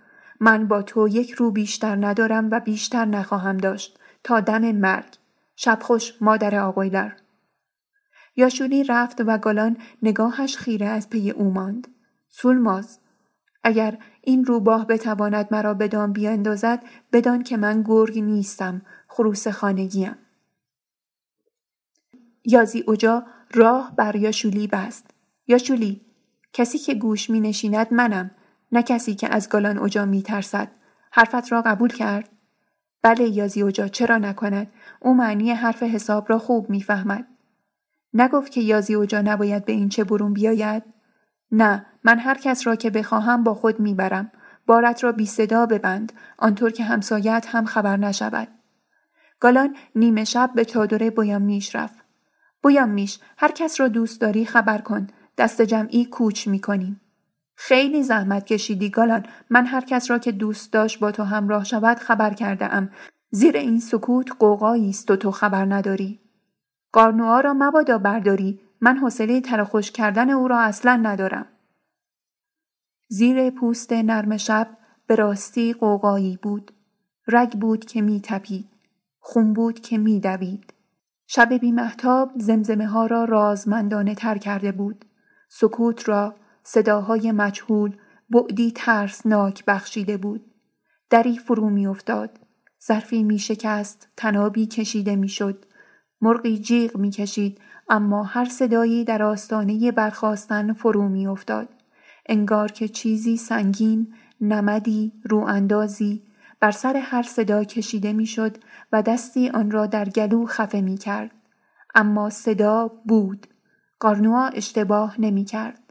من با تو یک رو بیشتر ندارم و بیشتر نخواهم داشت تا دم مرگ. شب خوش مادر آقایلر. یاشولی رفت و گالان نگاهش خیره از پی او ماند. سولماز اگر این روباه بتواند مرا بدان بیاندازد بدان که من گرگ نیستم خروس خانگیم. یازی اوجا راه بر یاشولی بست. یاشولی کسی که گوش می نشیند منم نه کسی که از گالان اوجا می ترسد. حرفت را قبول کرد؟ بله یازی اوجا چرا نکند؟ او معنی حرف حساب را خوب می‌فهمد. نگفت که یازی اوجا نباید به این چه برون بیاید؟ نه من هر کس را که بخواهم با خود می‌برم. بارت را بی صدا ببند آنطور که همسایت هم خبر نشود. گالان نیمه شب به چادر بویم میش رفت. بویم میش هر کس را دوست داری خبر کن دست جمعی کوچ می‌کنیم. خیلی زحمت کشیدی گالان من هر کس را که دوست داشت با تو همراه شود خبر کرده ام. زیر این سکوت قوقایی است و تو خبر نداری. قارنوها را مبادا برداری من حوصله ترخوش کردن او را اصلا ندارم. زیر پوست نرم شب به راستی قوقایی بود. رگ بود که می تپید. خون بود که می دوید. شب بی محتاب زمزمه ها را رازمندانه تر کرده بود. سکوت را صداهای مجهول بعدی ترسناک بخشیده بود. دری فرو می افتاد. ظرفی می شکست. تنابی کشیده می شد. مرغی جیغ می کشید اما هر صدایی در آستانه برخواستن فرو می افتاد. انگار که چیزی سنگین، نمدی، رواندازی بر سر هر صدا کشیده می‌شد و دستی آن را در گلو خفه می کرد. اما صدا بود. قارنوا اشتباه نمی کرد.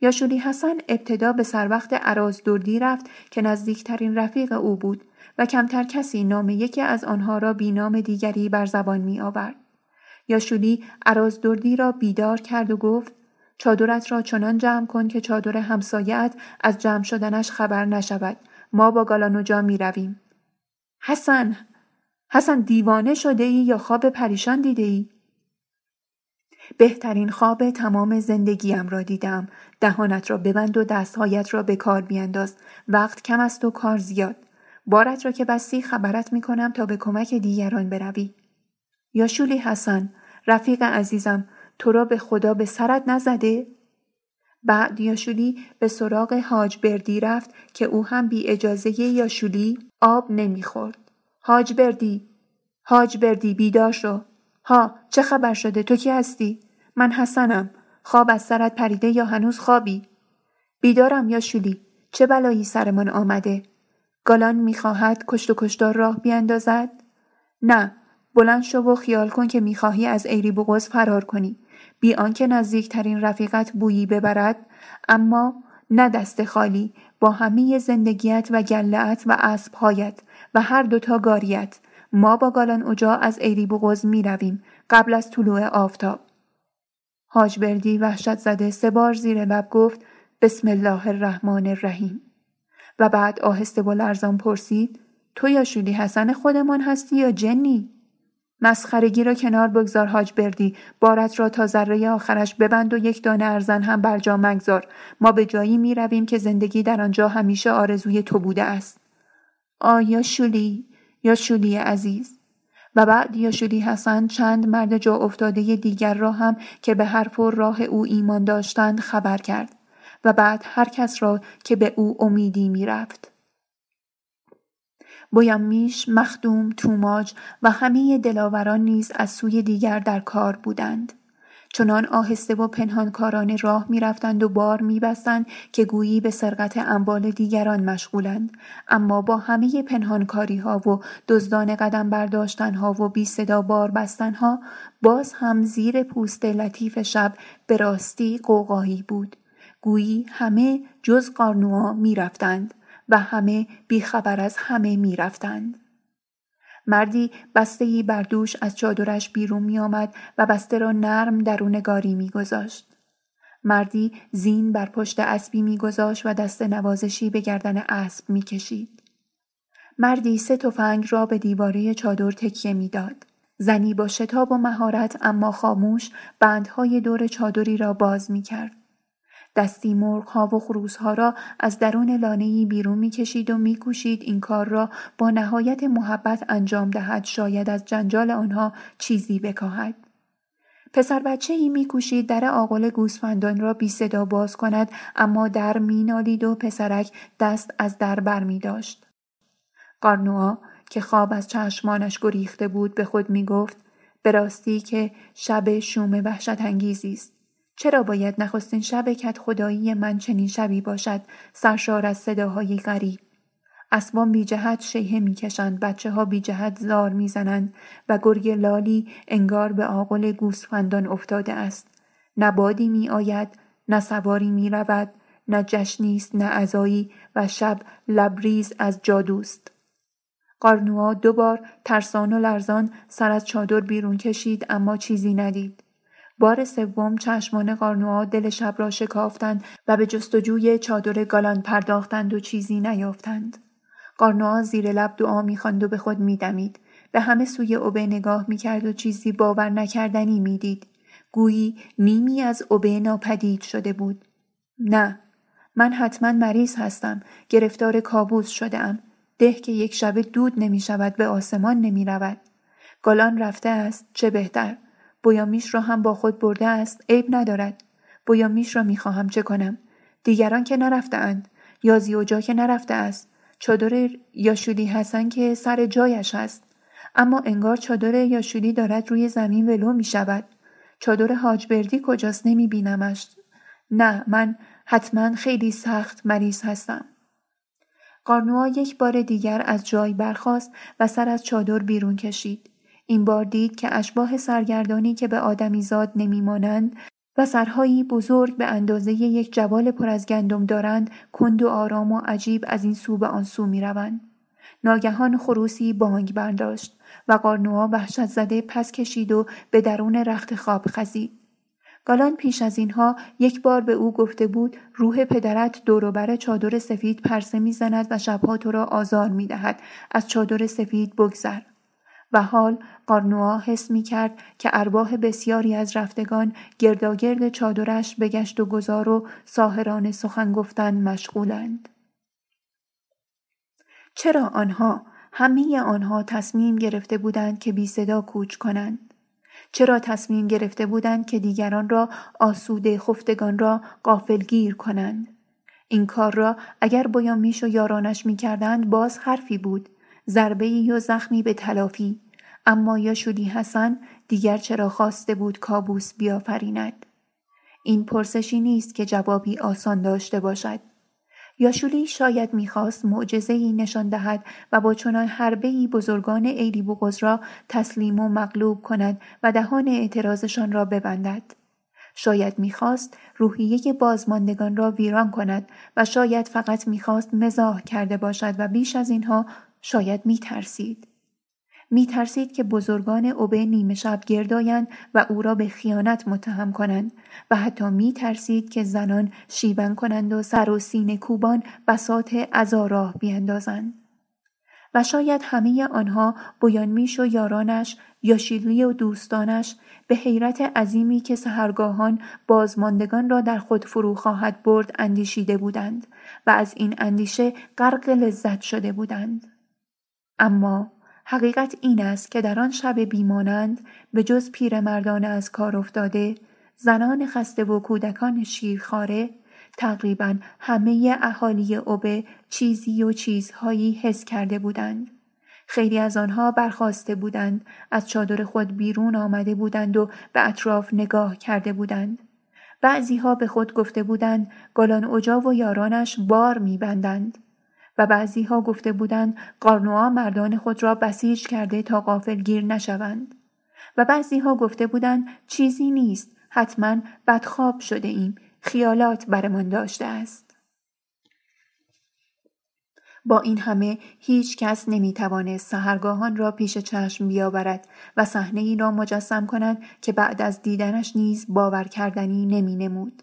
یاشولی حسن ابتدا به سر وقت عراز دردی رفت که نزدیکترین رفیق او بود و کمتر کسی نام یکی از آنها را بی نام دیگری بر زبان می آورد. یاشولی عراز دردی را بیدار کرد و گفت چادرت را چنان جمع کن که چادر همسایت از جمع شدنش خبر نشود. ما با گالانوجا می رویم. حسن حسن دیوانه شده ای یا خواب پریشان دیده ای؟ بهترین خواب تمام زندگیم را دیدم. دهانت را ببند و دستهایت را به کار بیانداز. وقت کم است و کار زیاد. بارت را که بستی خبرت می کنم تا به کمک دیگران بروی. یا شولی حسن رفیق عزیزم تو را به خدا به سرت نزده؟ بعد یاشولی به سراغ حاج بردی رفت که او هم بی اجازه یاشولی آب نمی‌خورد. حاج بردی حاج بردی بیدار شو ها چه خبر شده؟ تو کی هستی؟ من حسنم. خواب از سرت پریده یا هنوز خوابی؟ بیدارم یا شولی؟ چه بلایی سرمان آمده؟ گالان می‌خواهد کشت و کشتار راه بیاندازد نه. بلند شو و خیال کن که می‌خواهی از ایری بغز فرار کنی. بی آنکه نزدیکترین رفیقت بویی ببرد اما نه دست خالی. با همه زندگیت و گلهت و اسبهایت و هر دوتا گاریت ما با گالان اوجا از ایری بغز می رویم قبل از طلوع آفتاب. حاج بردی وحشت زده سه بار زیر لب گفت بسم الله الرحمن الرحیم و بعد آهسته و لرزان پرسید تو یا شولی حسن خودمان هستی یا جنی؟ مسخرگی را کنار بگذار حاج بردی بارت را تا ذره آخرش ببند و یک دانه ارزن هم بر جا مگذار ما به جایی می رویم که زندگی در آنجا همیشه آرزوی تو بوده است آیا شولی یا شولی عزیز و بعد یا شولی حسن چند مرد جا افتاده دیگر را هم که به حرف و راه او ایمان داشتند خبر کرد و بعد هر کس را که به او امیدی می رفت. میش، مخدوم، توماج و همه دلاوران نیز از سوی دیگر در کار بودند. چنان آهسته و پنهانکارانه راه می‌رفتند و بار میبستند که گویی به سرقت اموال دیگران مشغولند. اما با همه پنهانکاری ها و دزدان قدم برداشتن ها و بی صدا بار بستن ها باز هم زیر پوست لطیف شب به راستی قوقایی بود. گویی همه جز قارنوا می‌رفتند و همه بیخبر از همه می‌رفتند. مردی بسته بر دوش از چادرش بیرون می آمد و بسته را نرم درون گاری می گذاشت. مردی زین بر پشت اسبی می گذاشت و دست نوازشی به گردن اسب می کشید. مردی سه تفنگ را به دیواره چادر تکیه می‌داد. زنی با شتاب و مهارت اما خاموش بندهای دور چادری را باز می کرد. دستی مرغ ها و خروس ها را از درون لانه بیرون می‌کشید و میکوشید این کار را با نهایت محبت انجام دهد شاید از جنجال آنها چیزی بکاهد. پسر بچه ای میکوشید در آقل گوسفندان را بی صدا باز کند اما در مینالید و پسرک دست از در بر می داشت. قارنوا که خواب از چشمانش گریخته بود به خود می گفت به راستی که شب شوم وحشت انگیزی است. چرا باید نخستین شب کت خدایی من چنین شبی باشد؟ سرشار از صداهای غریب. اسبان بی جهت شیهه می‌کشند بچه ها بی جهت زار می‌زنند و گرگ لالی انگار به آقل گوسفندان افتاده است. نه بادی می آید نه سواری می رود نه جشنی است نه عزایی و شب لبریز از جادوست قارنوا دوبار ترسان و لرزان سر از چادر بیرون کشید اما چیزی ندید. بار سوم چشمان قارنوا دل شب را شکافتند و به جستجوی چادر گالان پرداختند و چیزی نیافتند. قارنوا زیر لب دعا می‌خواند و به خود میدمید. به همه سوی اوبه نگاه می‌کرد و چیزی باور نکردنی می‌دید. گویی نیمی از اوبه ناپدید شده بود. نه من حتما مریض هستم. گرفتار کابوس شدم ده که یک شب دود نمی شود به آسمان نمی رود گالان رفته است چه بهتر؟ بویامیش را هم با خود برده است عیب ندارد. بویامیش را می‌خواهم چه کنم؟ دیگران که نرفتهاند یا زیوجا که نرفته است چادر یاشودی حسن که سر جایش است. اما انگار چادر یاشودی دارد روی زمین ولو می شود چادر حاجبردی کجاست نمی بینمش نه من حتما خیلی سخت مریض هستم. قارنوا یک بار دیگر از جای برخاست و سر از چادر بیرون کشید. این بار دید که اشباه سرگردانی که به آدمی زاد نمیمانند و سرهایی بزرگ به اندازه یک جوال پر از گندم دارند کند و آرام و عجیب از این سو به آن سو می روند. ناگهان خروسی بانگ برداشت و قارنوا وحشت زده پس کشید و به درون رخت خواب خزید. گالان پیش از اینها یک بار به او گفته بود روح پدرت دوروبر چادر سفید پرسه می‌زند و شبها تو را آزار می‌دهد از چادر سفید بگذر و حال قارنوا حس می کرد که ارواح بسیاری از رفتگان گرداگرد چادرش به گشت و گذار و ساهران سخن گفتن مشغولند. چرا آنها همه آنها تصمیم گرفته بودند که بی صدا کوچ کنند؟ چرا تصمیم گرفته بودند که دیگران را آسوده خفتگان را گیر کنند؟ این کار را اگر میش و یارانش می کردند باز حرفی بود ضربه و زخمی به تلافی. اما یا شودی حسن دیگر چرا خواسته بود کابوس بیافریند؟ این پرسشی نیست که جوابی آسان داشته باشد. یاشولی شاید می‌خواست معجزه ای نشان دهد و با چنان حربه ای بزرگان ایلی بوغز را تسلیم و مغلوب کند و دهان اعتراضشان را ببندد. شاید می‌خواست روحیه بازماندگان را ویران کند و شاید فقط می‌خواست مزاح کرده باشد و بیش از اینها شاید میترسید. می ترسید که بزرگان اوبه نیمه شب گردایند و او را به خیانت متهم کنند و حتی می ترسید که زنان شیون کنند و سر و سینه کوبان بساط ازاراه بیندازند. و شاید همه آنها میش و یارانش یاشیلوی و دوستانش به حیرت عظیمی که سهرگاهان بازماندگان را در خود فرو خواهد برد اندیشیده بودند و از این اندیشه غرق لذت شده بودند. اما حقیقت این است که در آن شب بیمانند به جز پیرمردان از کار افتاده زنان خسته و کودکان شیرخواره تقریبا همه اهالی اوبه چیزی و چیزهایی حس کرده بودند. خیلی از آنها برخواسته بودند از چادر خود بیرون آمده بودند و به اطراف نگاه کرده بودند. بعضی ها به خود گفته بودند گالان اجا و یارانش بار میبندند. و بعضی ها گفته بودند قارنوا مردان خود را بسیج کرده تا قافل گیر نشوند و بعضی ها گفته بودند چیزی نیست حتما بدخواب شده ایم خیالات برمان داشته است با این همه هیچ کس نمی توانست سهرگاهان را پیش چشم بیاورد و صحنه ای را مجسم کند که بعد از دیدنش نیز باور کردنی نمی نمود.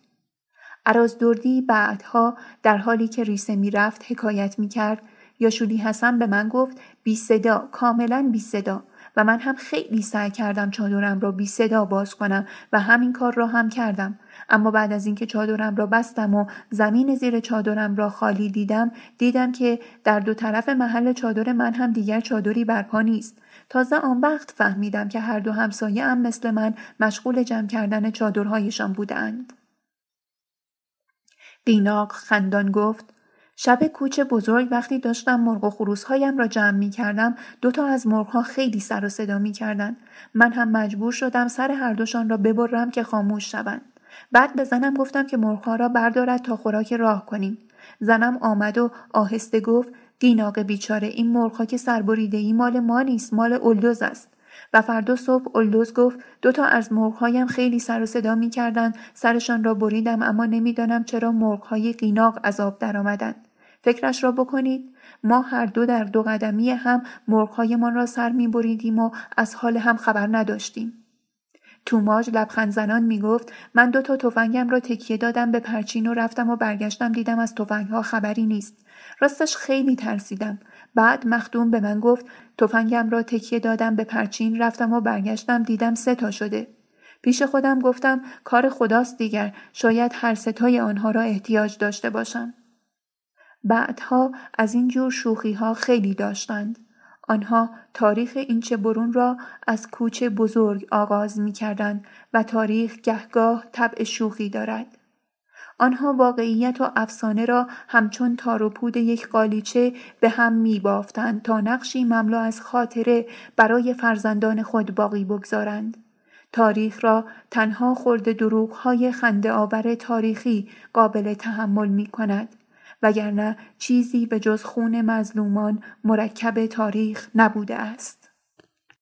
دردی بعدها در حالی که ریسه می‌رفت حکایت می‌کرد. یا شولی حسن به من گفت بی صدا کاملا بی صدا. و من هم خیلی سعی کردم چادرم را بی صدا باز کنم و همین کار را هم کردم. اما بعد از اینکه چادرم را بستم و زمین زیر چادرم را خالی دیدم دیدم که در دو طرف محل چادر من هم دیگر چادری برپا نیست. تازه آن وقت فهمیدم که هر دو همسایه هم مثل من مشغول جمع کردن چادرهایشان بودند. قیناق خندان گفت شب کوچه بزرگ وقتی داشتم مرغ و خروسهایم را جمع می کردم دوتا از مرغها خیلی سر و صدا می کردن. من هم مجبور شدم سر هر دوشان را ببرم که خاموش شوند. بعد به زنم گفتم که مرغها را بردارد تا خوراک راه کنیم. زنم آمد و آهسته گفت قیناق بیچاره این مرغها که سربریده ای مال ما نیست مال اولدوز است. و فردا صبح اولدوز گفت دوتا از مرغهایم خیلی سر و صدا می کردن. سرشان را بریدم اما نمی‌دانم چرا مرغهای قیناق از آب درآمدند. فکرش را بکنید ما هر دو در دو قدمی هم مرغهایمان را سر می بریدیم و از حال هم خبر نداشتیم. توماج لبخند زنان می گفت من دو تا تفنگم را تکیه دادم به پرچین و رفتم و برگشتم دیدم از تفنگها خبری نیست. راستش خیلی ترسیدم. بعد مخدوم به من گفت تفنگم را تکیه دادم به پرچین رفتم و برگشتم دیدم سه تا شده. پیش خودم گفتم کار خداست دیگر شاید هر ستای آنها را احتیاج داشته باشم. بعدها از این جور شوخی ها خیلی داشتند. آنها تاریخ اینچه برون را از کوچه بزرگ آغاز می کردند و تاریخ گهگاه طبع شوخی دارد. آنها واقعیت و افسانه را همچون تار و پود یک قالیچه به هم می بافتند تا نقشی مملو از خاطره برای فرزندان خود باقی بگذارند. تاریخ را تنها خورده دروغ های خنده آور تاریخی قابل تحمل می کند. وگرنه چیزی به جز خون مظلومان مرکب تاریخ نبوده است.